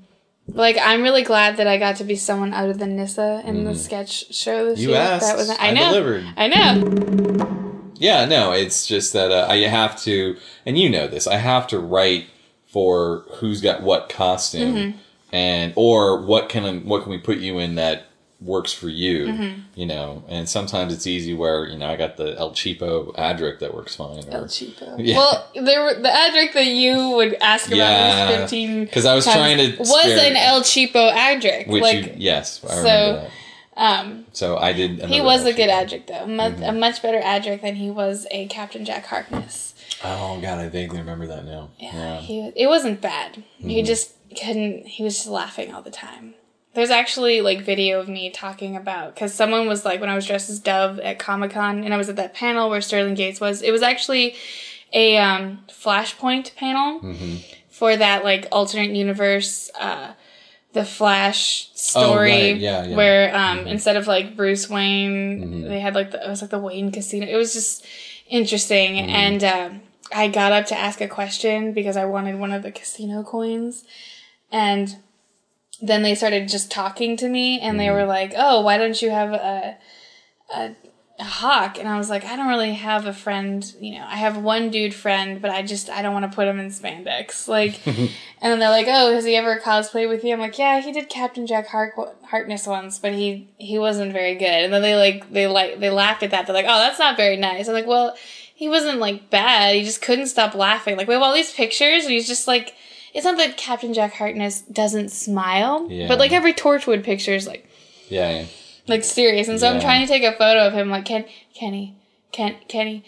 like I'm really glad that I got to be someone other than Nyssa in the sketch show this Mm-hmm. You year. asked, that was I I know. delivered. I know. Yeah, no, it's just that uh, I have to, and you know this, I have to write for who's got what costume, Mm-hmm. And or what can what can we put you in that works for you, Mm-hmm. you know. And sometimes it's easy where you know I got the El Cheapo Adric that works fine. Or, El Cheapo. Yeah. Well, there were the Adric that you would ask about Yeah, was fifteen. 'cause I was times- trying to was spare- an El Cheapo Adric. which like you, yes, I so, that. um, So I did. he was a good Cheapo. Adric though, much, Mm-hmm. a much better Adric than he was a Captain Jack Harkness. Oh god, I vaguely remember that now. Yeah, Yeah. he it wasn't bad. Mm-hmm. He just couldn't. He was just laughing all the time. There's actually like video of me talking about because someone was like when I was dressed as Dove at Comic Con and I was at that panel where Sterling Gates was. It was actually a um, Flashpoint panel Mm-hmm. for that like alternate universe. Uh, the Flash story, Oh, right. Yeah, yeah. where um, instead of like Bruce Wayne, they had like the it was like the Wayne Casino. It was just interesting, and um, I got up to ask a question because I wanted one of the casino coins, and then they started just talking to me, and they mm. were like, "Oh, why don't you have a a, a hawk?" And I was like, "I don't really have a friend. You know, I have one dude friend, but I just I don't want to put him in spandex. Like." and then they're like, "Oh, has he ever cosplay with you?" I'm like, "Yeah, he did Captain Jack Hart- Harkness once, but he he wasn't very good." And then they like they like they laughed at that. They're like, "Oh, that's not very nice." I'm like, "Well." He wasn't like bad. He just couldn't stop laughing. Like we have all these pictures, and he's just like, it's not that Captain Jack Harkness doesn't smile, Yeah. but like every Torchwood picture is like Yeah, yeah. like serious. And so I'm trying to take a photo of him, like Ken, Kenny, Ken, Kenny,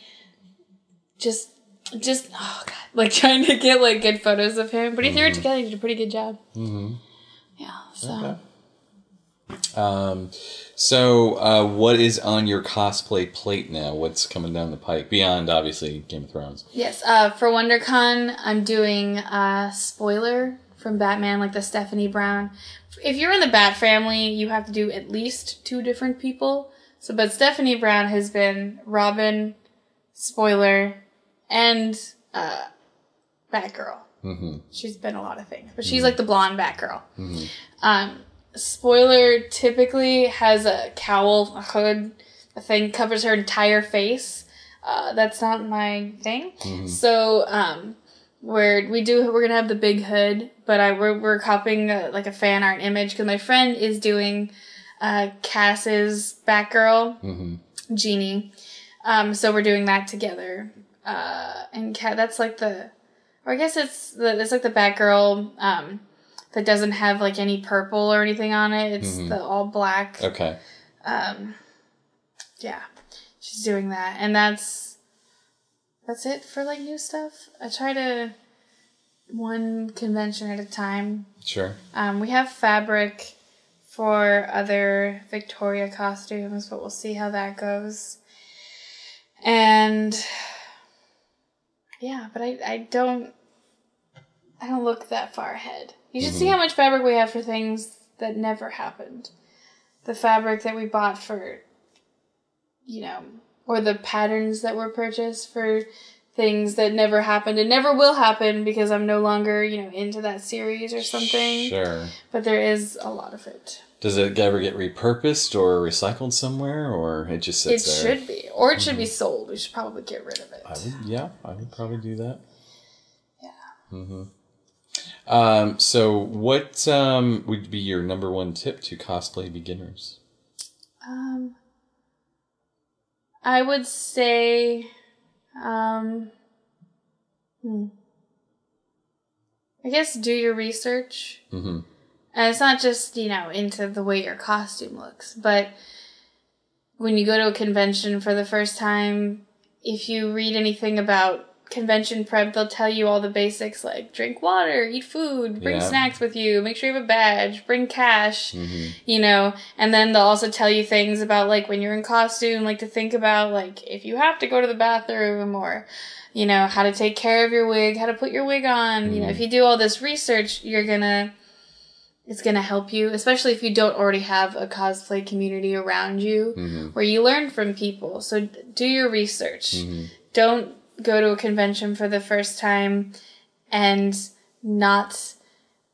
just, just oh god, like trying to get like good photos of him. But he threw it together. He did a pretty good job. Mm-hmm. Yeah. So Okay. Um, so, uh, what is on your cosplay plate now? What's coming down the pike beyond obviously Game of Thrones? yes, uh, for WonderCon, I'm doing uh, spoiler from Batman, like the Stephanie Brown. If you're in the Bat family, you have to do at least two different people. So, but Stephanie Brown has been Robin, spoiler, and uh, Batgirl. Mm-hmm. She's been a lot of things, but she's like the blonde Batgirl. Um, spoiler typically has a cowl, a hood, a thing covers her entire face. Uh, that's not my thing. So, um, where we do, we're gonna have the big hood, but I we're we're copying uh like a fan art image because my friend is doing uh, Cass's Batgirl, Mm-hmm. Jeannie. Um, so we're doing that together. Uh, and Cat, that's like the or I guess it's the it's like the Batgirl um, that doesn't have like any purple or anything on it. It's the all black. Okay. Um, yeah, she's doing that, and that's that's it for like new stuff. I try to one convention at a time. Sure. Um, we have fabric for other Victoria costumes, but we'll see how that goes. And yeah, but I, I don't I don't look that far ahead. You should see mm-hmm. how much fabric we have for things that never happened. The fabric that we bought for you know, or the patterns that were purchased for things that never happened and never will happen because I'm no longer, you know, into that series or something. Sure. But there is a lot of it. Does it ever get repurposed or recycled somewhere, or it just It sits there? It should be. Or it should be mm-hmm. sold. We should probably get rid of it. I would, yeah, I would probably do that. Yeah. Mm-hmm. Um, so, what um, would be your number one tip to cosplay beginners? Um I would say um hmm. I guess do your research. Mm-hmm. And it's not just, you know, into the way your costume looks, but when you go to a convention for the first time, if you read anything about convention prep, they'll tell you all the basics like drink water, eat food, bring Yeah. snacks with you, make sure you have a badge, bring cash, Mm-hmm. you know, and then they'll also tell you things about like when you're in costume, like to think about like if you have to go to the bathroom or you know, how to take care of your wig, how to put your wig on. You know, if you do all this research, you're gonna it's gonna help you, especially if you don't already have a cosplay community around you Mm-hmm. where you learn from people. So d- do your research. Mm-hmm. Don't go to a convention for the first time and not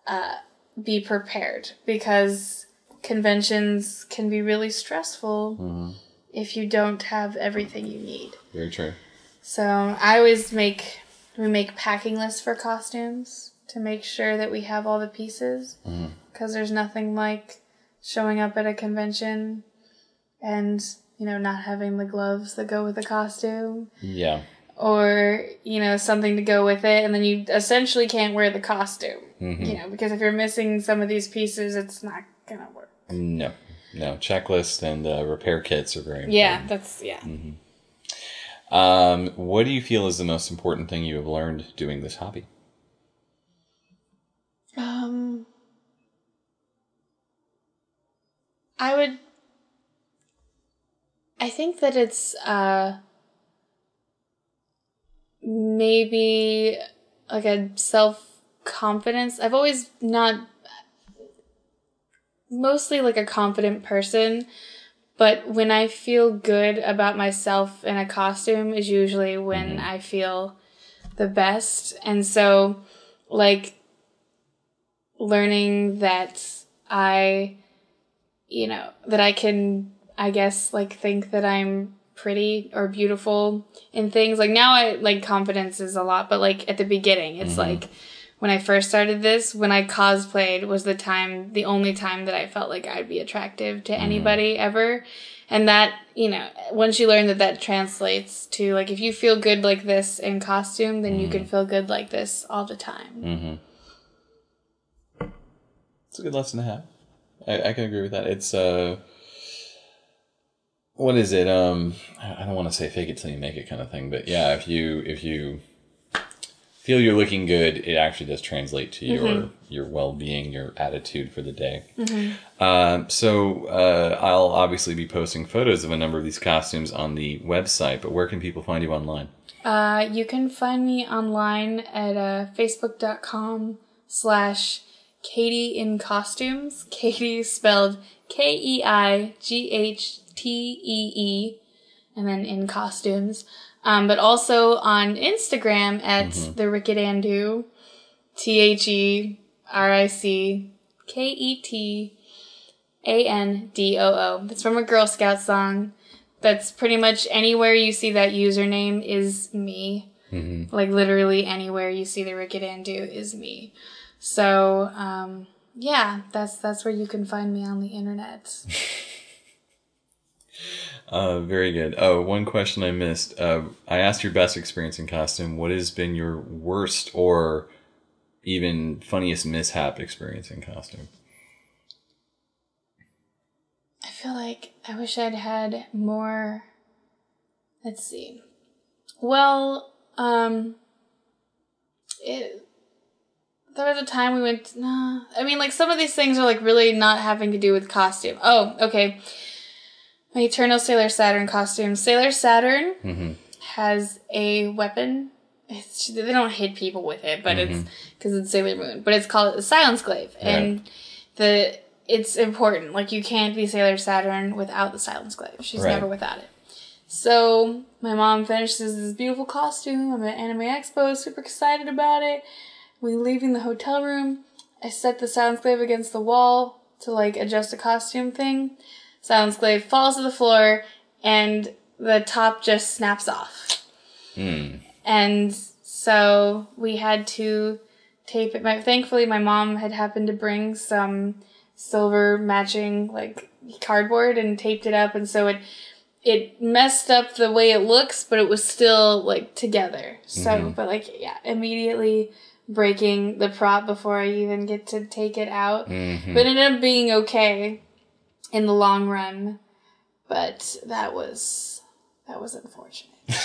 uh, be prepared because conventions can be really stressful if you don't have everything you need. Very true. So I always make we make packing lists for costumes to make sure that we have all the pieces because there's nothing like showing up at a convention and you know not having the gloves that go with the costume Yeah. Or you know something to go with it and then you essentially can't wear the costume you know because if you're missing some of these pieces it's not gonna work No. No. Checklist and uh, repair kits are very important. yeah that's yeah Um, what do you feel is the most important thing you have learned doing this hobby? Um, I would. I think that it's uh maybe like a self confidence. I've always not mostly like a confident person, but when I feel good about myself in a costume is usually when mm-hmm. I feel the best. And so like learning that I, you know, that I can, I guess, like think that I'm pretty or beautiful in things. Like now I, like confidence is a lot, but like at the beginning, it's mm-hmm. like when I first started this, when I cosplayed was the time, the only time that I felt like I'd be attractive to mm-hmm. anybody ever. And that, you know, once you learn that that translates to like if you feel good like this in costume, then you can mm-hmm. feel good like this all the time. It's a good lesson to have. I, I can agree with that. It's uh, what is it? Um, I don't want to say fake it till you make it kind of thing, but yeah, if you if you feel you're looking good, it actually does translate to your your well being, your attitude for the day. Um, so uh, I'll obviously be posting photos of a number of these costumes on the website, but where can people find you online? Uh, you can find me online at uh, facebook.com slash Keightee in costumes. Keightee spelled K E I G H T E E, and then in costumes. Um, but also on Instagram at the Ricketandoo, T H E R I C K E T A N D O O. It's from a Girl Scout song. That's pretty much anywhere you see that username is me. Like literally anywhere you see the Ricketandoo is me. So um, yeah, that's that's where you can find me on the internet. Uh, very good. Oh, one question I missed. Uh, I asked your best experience in costume. What has been your worst or even funniest mishap experience in costume? I feel like I wish I'd had more. Let's see. Well, um, it. There was a time we went. Nah, I mean, like some of these things are like really not having to do with costume. Oh, okay. My Eternal Sailor Saturn costume. Sailor Saturn mm-hmm. has a weapon. It's, they don't hit people with it, but it's mm-hmm. because it's Sailor Moon. But it's called the Silence Glaive, and the it's important. Like you can't be Sailor Saturn without the Silence Glaive. She's Right. never without it. So my mom finishes this beautiful costume. I'm at Anime Expo, super excited about it. We leaving the hotel room. I set the Silence Glaive against the wall to like adjust the costume thing. Silence falls to the floor and the top just snaps off. Hmm. And so we had to tape it. My, thankfully, my mom had happened to bring some silver matching like cardboard and taped it up, and so it it messed up the way it looks, but it was still like together. So, mm-hmm. but like yeah, immediately breaking the prop before I even get to take it out. Mm-hmm. But it ended up being okay in the long run. But that was that was unfortunate.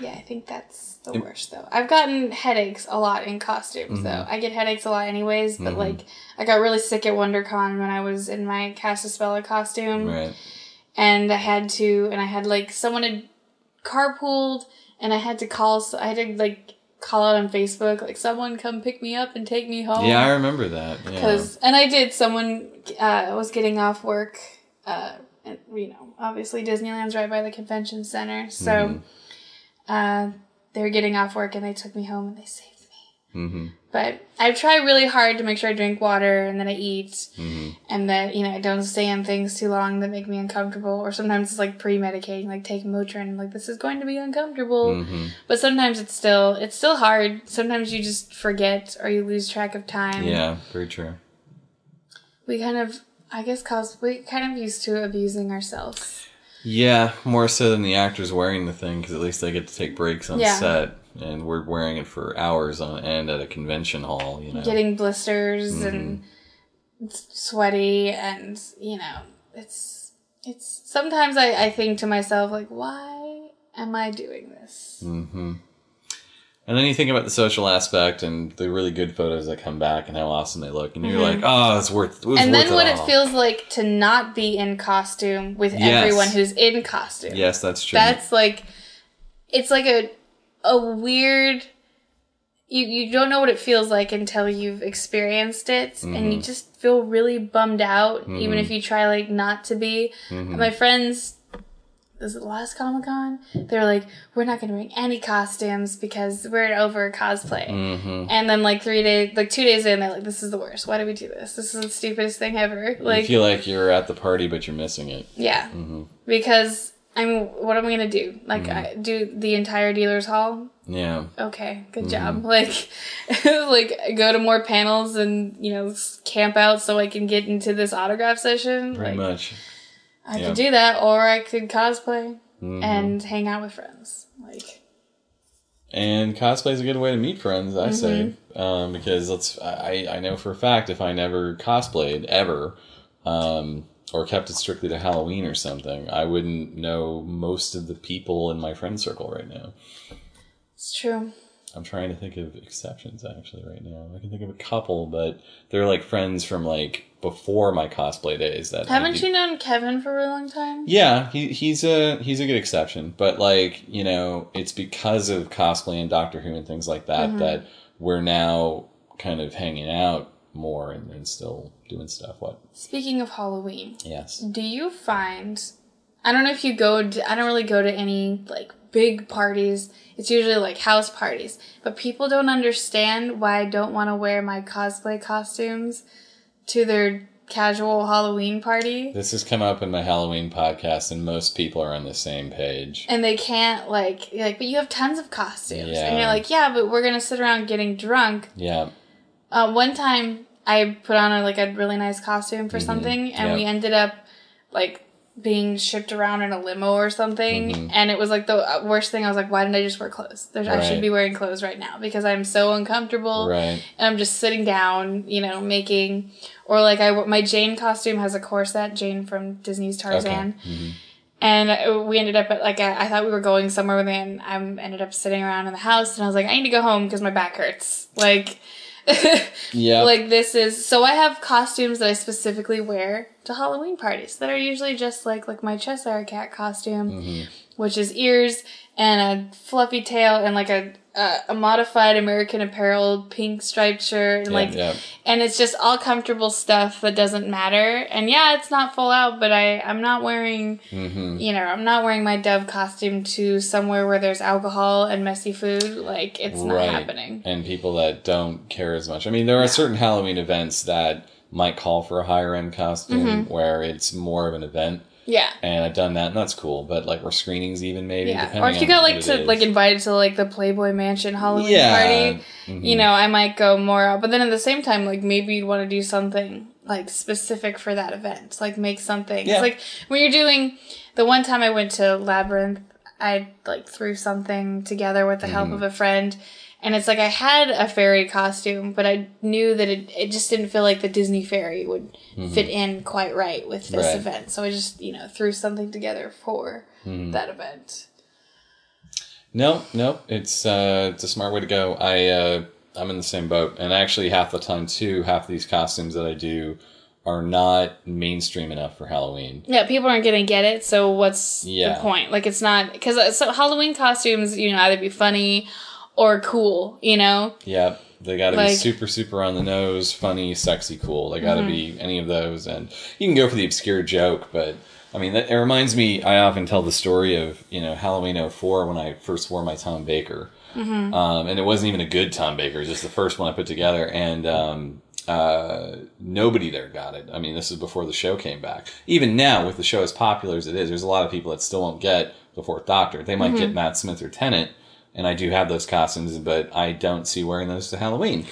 yeah, I think that's the worst though. I've gotten headaches a lot in costumes though. Mm-hmm. I get headaches a lot anyways, but mm-hmm. like I got really sick at WonderCon when I was in my Castaspella costume Right. and I had to, and I had like someone had carpooled, and I had to call, so I had to like call out on Facebook, like someone come pick me up and take me home. Yeah, I remember that. Yeah. Cause, and I did. Someone uh, was getting off work. Uh, and, you know, obviously Disneyland's right by the convention center, so uh, they were getting off work, and they took me home, and they saved me. hmm But I try really hard to make sure I drink water and that I eat and that, you know, I don't stay on things too long that make me uncomfortable. Or sometimes it's like pre medicating, like take Motrin, like this is going to be uncomfortable. But sometimes it's still it's still hard. Sometimes you just forget or you lose track of time. Yeah, very true. We kind of I guess cause we kind of used to abusing ourselves. Yeah, more so than the actors wearing the thing because at least they get to take breaks on Yeah. set, and we're wearing it for hours on end at a convention hall. You know, Getting blisters Mm-hmm. and sweaty and you know, it's it's sometimes I, I think to myself like why am I doing this? Mm-hmm. And then you think about the social aspect and the really good photos that come back and how awesome they look, and you're like, oh, it's worth. It Mm-hmm. and then what it feels like to not be in costume with Yes. everyone who's in costume. Yes, that's true. That's like it's like a a weird you you don't know what it feels like until you've experienced it and Mm-hmm. you just feel really bummed out even if you try like not to be. Mm-hmm. My friends this is the last Comic Con. They were like, "We're not going to bring any costumes because we're over cosplay." Mm-hmm. And then, like three days, like two days in, they're like, "This is the worst. Why did we do this? This is the stupidest thing ever." you Like, feel like you're at the party, but you're missing it. yeah, because I mean, what am I gonna do? Like, I do the entire dealer's hall? Yeah, Okay, good job. Like, like go to more panels and you know camp out so I can get into this autograph session. pretty like, much. I yeah. could do that, or I could cosplay Mhm. and hang out with friends. Like, And cosplay is a good way to meet friends, I say, Mm-hmm. um, because let's. I I know for a fact if I never cosplayed ever, um, or kept it strictly to Halloween or something, I wouldn't know most of the people in my friend circle right now. it's true. I'm trying to think of exceptions actually right now. I can think of a couple, but they're like friends from like before my cosplay days. That Haven't do- you known Kevin for a long time? Yeah, he, he's a he's a good exception, but like you know, it's because of cosplay and Doctor Who and things like that mm-hmm. that we're now kind of hanging out more and, and still doing stuff. What? Speaking of Halloween, Yes. do you find I don't know if you go to, I don't really go to any like big parties. It's usually like house parties. But people don't understand why I don't want to wear my cosplay costumes to their casual Halloween party. This has come up in my Halloween podcast, and most people are on the same page. And they can't like like, but you have tons of costumes. And you're like, yeah, but we're gonna sit around getting drunk. Yeah. Uh, one time I put on a, like a really nice costume for something, and we ended up like being shipped around in a limo or something, and it was like the uh, worst thing. I was like, why didn't I just wear clothes? There's, I should be wearing clothes right now because I'm so uncomfortable Right. and I'm just sitting down, you know, making or like I my Jane costume has a corset, Jane from Disney's Tarzan, Mm-hmm. and we ended up at like I, I thought we were going somewhere, and I ended up sitting around in the house, and I was like, I need to go home because my back hurts, like. Yeah. Like this is so I have costumes that I specifically wear to Halloween parties that are usually just like like my Cheshire cat costume, Mm-hmm. which is ears and a fluffy tail and like a a, a modified American Apparel pink striped shirt and Yeah, like yeah. and it's just all comfortable stuff that doesn't matter. And yeah, it's not full out, but I I'm not wearing Mm-hmm. you know I'm not wearing my Dove costume to somewhere where there's alcohol and messy food. Like it's not happening. And people that don't care as much. I mean, there are certain Halloween events that might call for a higher end costume Mm-hmm. where it's more of an event. Yeah. And I've done that, and that's cool. But like, we're screenings even maybe. Yeah, or if you got like to is. like invited to like the Playboy Mansion Halloween Yeah. Mm-hmm. party, you know, I might go more out. But then at the same time, like maybe you'd want to do something like specific for that event, like make something. Yeah. It's like when you're doing the one time I went to Labyrinth, I like threw something together with the help Mm-hmm. of a friend. And it's like I had a fairy costume, but I knew that it, it just didn't feel like the Disney fairy would fit in quite right with this Mm-hmm. Right. event. So I just, you know, threw something together for Mm-hmm. that event. No, no, it's uh, it's a smart way to go. I uh, I'm in the same boat, and actually half the time too, half of these costumes that I do are not mainstream enough for Halloween. Yeah, people aren't gonna get it. So what's Yeah. the point? Like, it's not because so Halloween costumes, you know, either be funny or cool. You know, Yep, they got to be super, super on the nose, funny, sexy, cool. They got to Mm-hmm. be any of those, and you can go for the obscure joke, but. I mean, that, it reminds me. I often tell the story of you know Halloween 04 when I first wore my Tom Baker, Mm-hmm. um, and it wasn't even a good Tom Baker. It was just the first one I put together, and um, uh, nobody there got it. I mean, this is before the show came back. Even now, with the show as popular as it is, there's a lot of people that still won't get the Fourth Doctor. They might Mm-hmm. get Matt Smith or Tennant, and I do have those costumes, but I don't see wearing those to Halloween.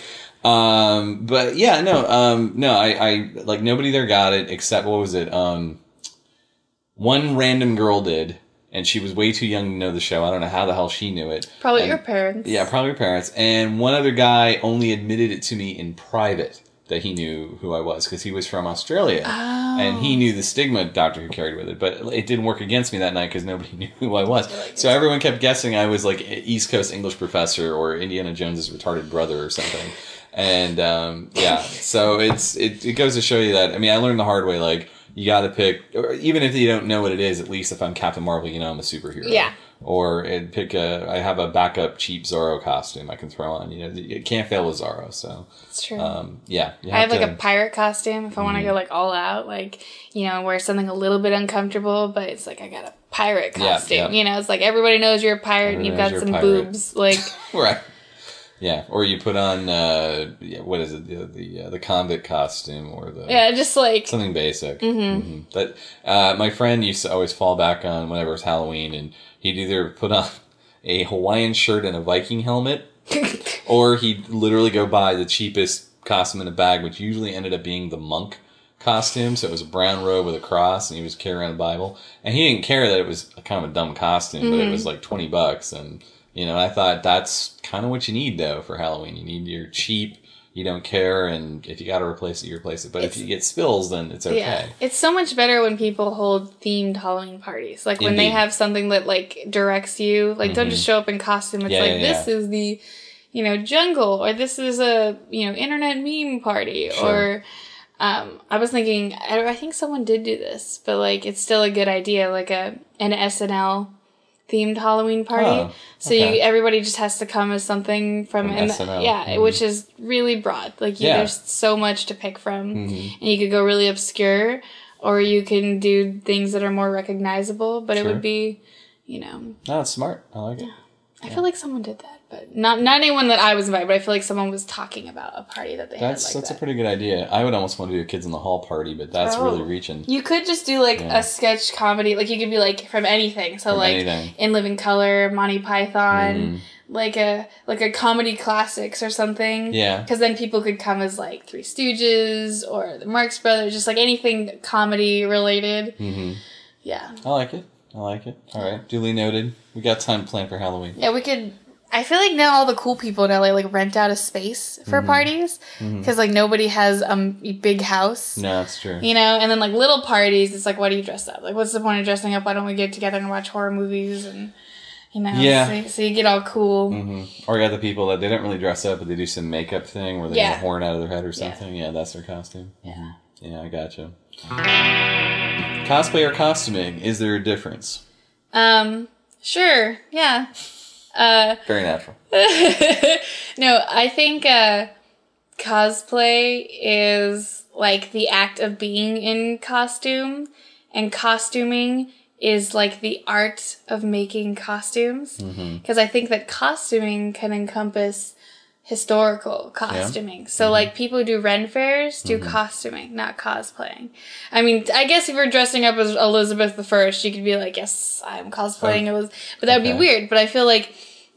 Um, but yeah, no, um, no, I, I like nobody there got it except what was it? Um, one random girl did, and she was way too young to know the show. I don't know how the hell she knew it. probably And- your parents. yeah, probably your parents. And one other guy only admitted it to me in private that he knew who I was because he was from Australia. And he knew the stigma Doctor Who carried with it. But it didn't work against me that night because nobody knew who I was. So everyone kept guessing I was like East Coast English professor or Indiana Jones's retarded brother or something. And um, yeah, so it's it, it goes to show you that. I mean, I learned the hard way. Like you got to pick, or even if you don't know what it is, at least if I'm Captain Marvel, you know I'm a superhero. Yeah. Or it pick a. I have a backup cheap Zorro costume I can throw on. You know, it can't fail with Zorro. So it's true. um, yeah, you I have like to- Mm-hmm. a pirate costume if I want to go like all out, like you know, wear something a little bit uncomfortable, but it's like I got a pirate costume. yeah. You know, it's like everybody knows you're a pirate and you've got some pirate. boobs. Like, right. Yeah, or you put on uh, yeah, what is it the the, uh, the convict costume or the yeah, just like something basic. Mm-hmm. But uh, my friend used to always fall back on whenever it was Halloween, and he'd either put on a Hawaiian shirt and a Viking helmet, or he'd literally go buy the cheapest costume in a bag, which usually ended up being the monk costume. So it was a brown robe with a cross, and he was carrying a Bible, and he didn't care that it was kind of a dumb costume, but it mm-hmm. was like twenty bucks, and you know, I thought that's kind of what you need though for Halloween. You need your cheap. You don't care, and if you got to replace it, you replace it. But if you get spills, then it's okay. Yeah, it's so much better when people hold themed Halloween parties. Like when they Indeed. Mm-hmm. have something that like directs you. Like don't just show up in costume. It's Yeah, like yeah, this is the, you know, jungle or this is a you know internet meme party Sure. or. Um, I was thinking, I, I think someone did do this, but like it's still a good idea, like a an SNL themed Halloween party. Oh, so okay. you everybody just has to come as something from, From and yeah, mhm. which is really broad. Like you, Yeah. there's so much to pick from, Mm-hmm. and you could go really obscure, or you can do things that are more recognizable. But it would be, you know, No, it's smart. I like it. I feel like someone did that, but not not anyone that I was invited. But I feel like someone was talking about a party that they That's had like that's that. a pretty good idea. I would almost want to do a kids in the hall party, but that's Oh. really reaching. You could just do like Yeah. a sketch comedy, like you could be like from anything. So From like anything. in Living Color, Monty Python, like a like a comedy classics or something. Yeah. Because then people could come as like Three Stooges or the Marx Brothers, just like anything comedy related. hmm Yeah. I like it. I like it. All right, duly noted. We got time planned for Halloween. Yeah, we could. I feel like now all the cool people in LA like rent out a space Mm-hmm. for parties because like nobody has um, a big house. No, that's true. You know, and then like little parties, it's like, why do you dress up? Like, what's the point of dressing up? Why don't we get together and watch horror movies and, you know, Yeah. so, so you get all cool. hmm Or you got the people that they don't really dress up, but they do some makeup thing where they Yeah. get a horn out of their head or Yeah. something. Yeah, that's their costume. Yeah. Yeah, I gotcha. Cosplay or costuming? Is there a difference? Um, sure, yeah. Uh, Very natural. no, I think uh, cosplay is like the act of being in costume, and costuming is like the art of making costumes. Because I think that costuming can encompass historical costuming. So, mm-hmm. like, people who do Ren fairs do mm-hmm. costuming, not cosplaying. I mean, I guess if you're dressing up as Elizabeth the First, you could be like, yes, I'm cosplaying oh, Elizabeth. But that would be weird. But I feel like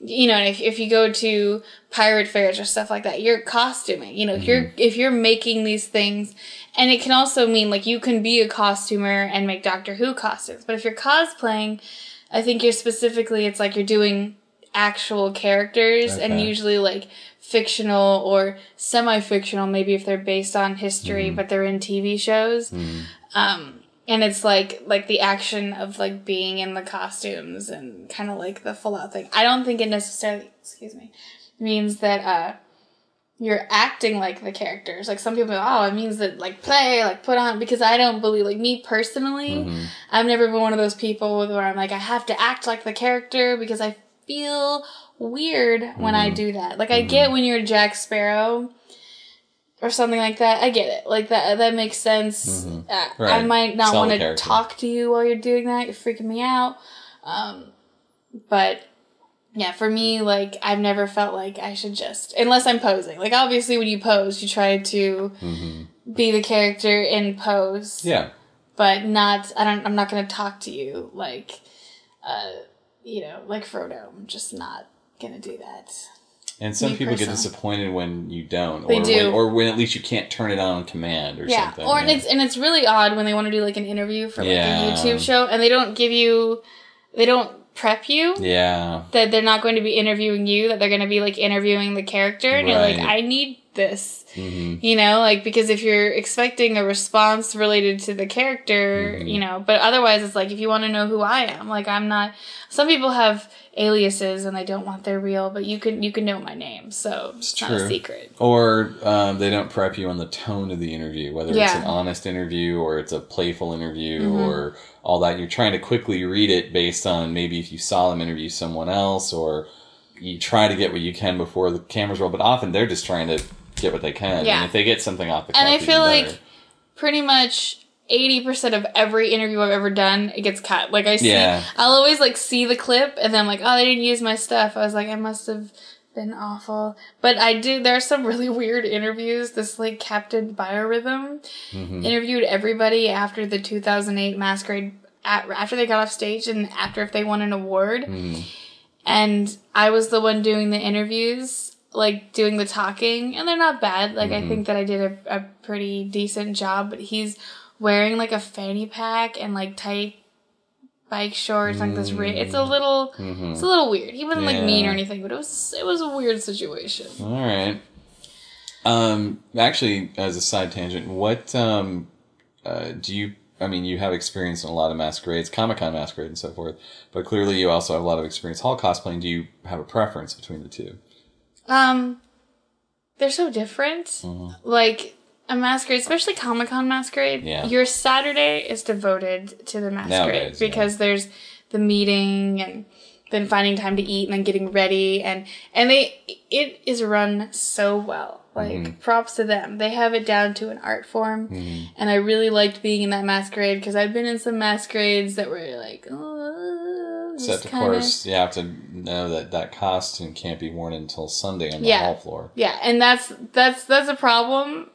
you know, if, if you go to pirate fairs or stuff like that, you're costuming. You know, if you're mm-hmm. if you're making these things, and it can also mean like you can be a costumer and make Doctor Who costumes. But if you're cosplaying, I think you're specifically it's like you're doing actual characters and usually like fictional or semi-fictional maybe if they're based on history but they're in TV shows um and it's like like the action of like being in the costumes and kind of like the full out thing. I don't think it necessarily, excuse me, means that uh you're acting like the characters. Like some people, go, oh, it means that like play, like put on. Because I don't believe, like me personally, I've never been one of those people where I'm like I have to act like the character because I feel weird when I do that. Like I get when you're Jack Sparrow or something like that. I get it. Like that that makes sense. Uh, I Right. might not want to talk to you while you're doing that. You're freaking me out. Um, but yeah, for me, like I've never felt like I should just unless I'm posing. Like obviously, when you pose, you try to be the character in pose Yeah. but not I don't I'm not gonna talk to you like uh you know, like Frodo. I'm just not gonna do that. And some Me people get disappointed when you don't, They or do. when, or when at least you can't turn it on on command or Yeah. something. Or yeah. it's and it's really odd when they want to do like an interview for like Yeah. a YouTube show and they don't give you they don't prep you yeah, that they're not going to be interviewing you, that they're going to be like interviewing the character, and you're like, I need this, Mhm. you know, like because if you're expecting a response related to the character, Mm-hmm. you know, but otherwise it's like if you want to know who I am, like I'm not. Some people have aliases and they don't want their real, but you can you can know my name, so it's, not a secret. Or um, they don't prep you on the tone of the interview, whether it's Yeah. Mm-hmm. an honest interview or it's a playful interview or all that. You're trying to quickly read it based on maybe if you saw them interview someone else or you try to get what you can before the cameras roll, but often they're just trying to get what they can. Yeah. And if they get something off the camera. And I feel like pretty much. 80% of every interview I've ever done, it gets cut. Like I see, Yeah. I'll always like see the clip and then I'm like, oh, they didn't use my stuff. I was like, I must have been awful. But I do, there are some really weird interviews. This like Captain Biorhythm Mm-hmm. interviewed everybody after the 2008 masquerade, at, after they got off stage and after if they won an award. Mm-hmm. And I was the one doing the interviews, like doing the talking, and they're not bad. Like Mm-hmm. I think that I did a, a pretty decent job, but he's wearing like a fanny pack and like tight bike shorts, like this. It's a little, it's a little weird. He wasn't like mean Mm. Mm-hmm. Yeah. or anything, but it was it was a weird situation. All right. Um, actually, as a side tangent, what um, uh, do you? I mean, you have experience in a lot of masquerades, Comic Con masquerade, and so forth. But clearly, you also have a lot of experience hall cosplaying. Do you have a preference between the two? Um, they're so different. Mm-hmm. Like a masquerade, especially Comic Con masquerade. Yeah. Your Saturday is devoted to the masquerade Nowadays, yeah. because there's the meeting and then finding time to eat and then getting ready and and they it is run so well. Like Mm-hmm. props to them. They have it down to an art form, and I really liked being in that masquerade because I've been in some masquerades that were like, oh, Except, of course, you have to know that that costume can't be worn until Sunday on the Yeah. hall floor. Yeah, and that's that's that's a problem.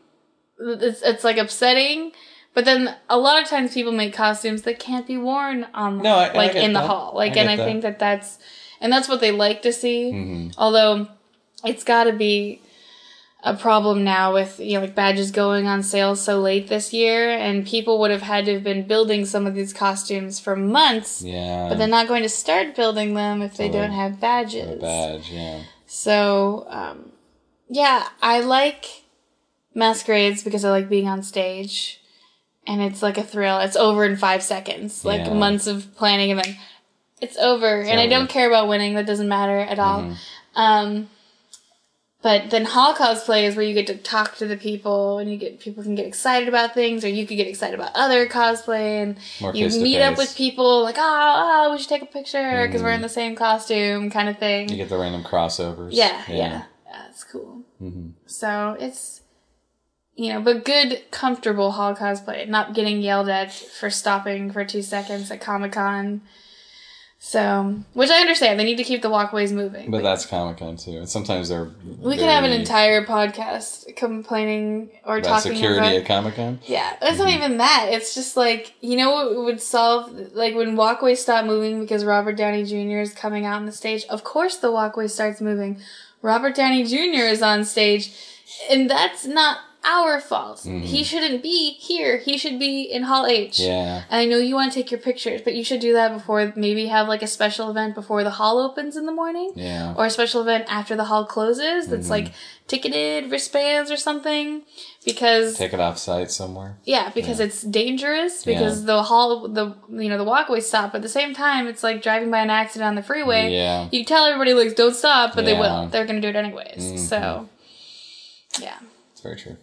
It's it's like upsetting, But then a lot of times people make costumes that can't be worn on No, I- like in the that. hall. Like I and I that. think that that's and that's what they like to see. Mm-hmm. Although it's got to be a problem now with you know like badges going on sale so late this year and people would have had to have been building some of these costumes for months. Yeah. But they're not going to start building them if they don't have badges. badge. Yeah. So, um, yeah, I like masquerades because I like being on stage. And it's like a thrill. It's over in five seconds. Like Yeah. months of planning and then it's over. and I over. Mm-hmm. don't care about winning. That doesn't matter at all. Um, but then hall cosplay is where you get to talk to the people and you get people can get excited about things or you could get excited about other cosplay and More you meet up with people like oh, oh we should take a picture because we're in the same costume kind of thing Mm-hmm. You get the random crossovers. yeah, yeah, That's cool. So it's, you know, but good, comfortable hall cosplay, not getting yelled at for stopping for two seconds at Comic Con. So, which I understand, they need to keep the walkways moving. But that's Comic Con too. And sometimes they're. we can have an entire podcast complaining or about talking security about. at Comic Con. Yeah, it's not mm-hmm. even that. It's just like you know what would solve like when walkways stop moving because Robert Downey Jr. is coming out on the stage. Of course, the walkway starts moving. Robert Downey Jr. is on stage, and that's not our fault. He mm-hmm. shouldn't be here. He should be in Hall H. Yeah. And I know you want to take your pictures, but you should do that before maybe have like a special event before the hall opens in the morning Yeah. or a special event after the hall closes that's mm-hmm. like ticketed wristbands or something because Take it off site somewhere. yeah because it's dangerous because the hall the you know the walkway stop but at the same time it's like driving by an accident on the freeway Yeah. you tell everybody like don't stop but they will they're gonna do it anyways mm-hmm. so yeah It's very true.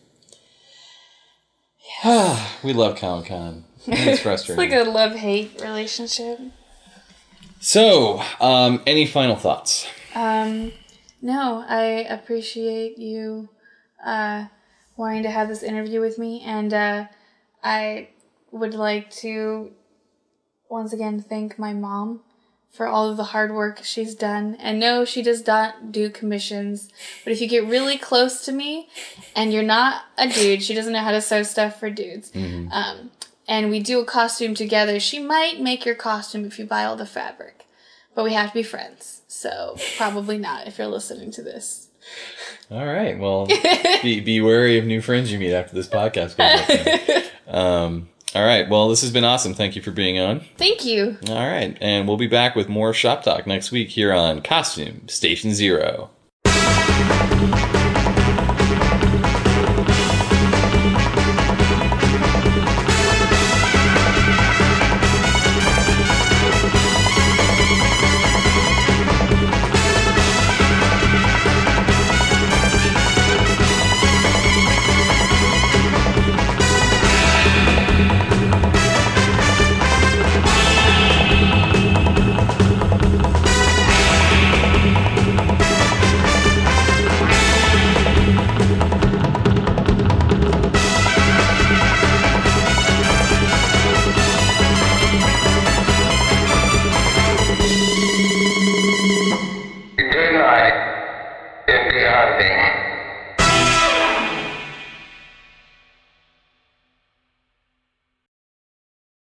we love Comic Con. It's frustrating. it's like a love-hate relationship so, um, any final thoughts? Um, no, I appreciate you uh, wanting to have this interview with me, and uh, I would like to once again thank my mom for all of the hard work she's done. And no, she does not do commissions, but if you get really close to me and you're not a dude, she doesn't know how to sew stuff for dudes. Um, and we do a costume together, she might make your costume if you buy all the fabric. But we have to be friends. So probably not if you're listening to this. All right. Well, be, be wary of new friends you meet after this podcast goes up. Um, all right. Well, this has been awesome. Thank you for being on. Thank you. All right. And we'll be back with more Shop Talk next week here on Costume Station Zero.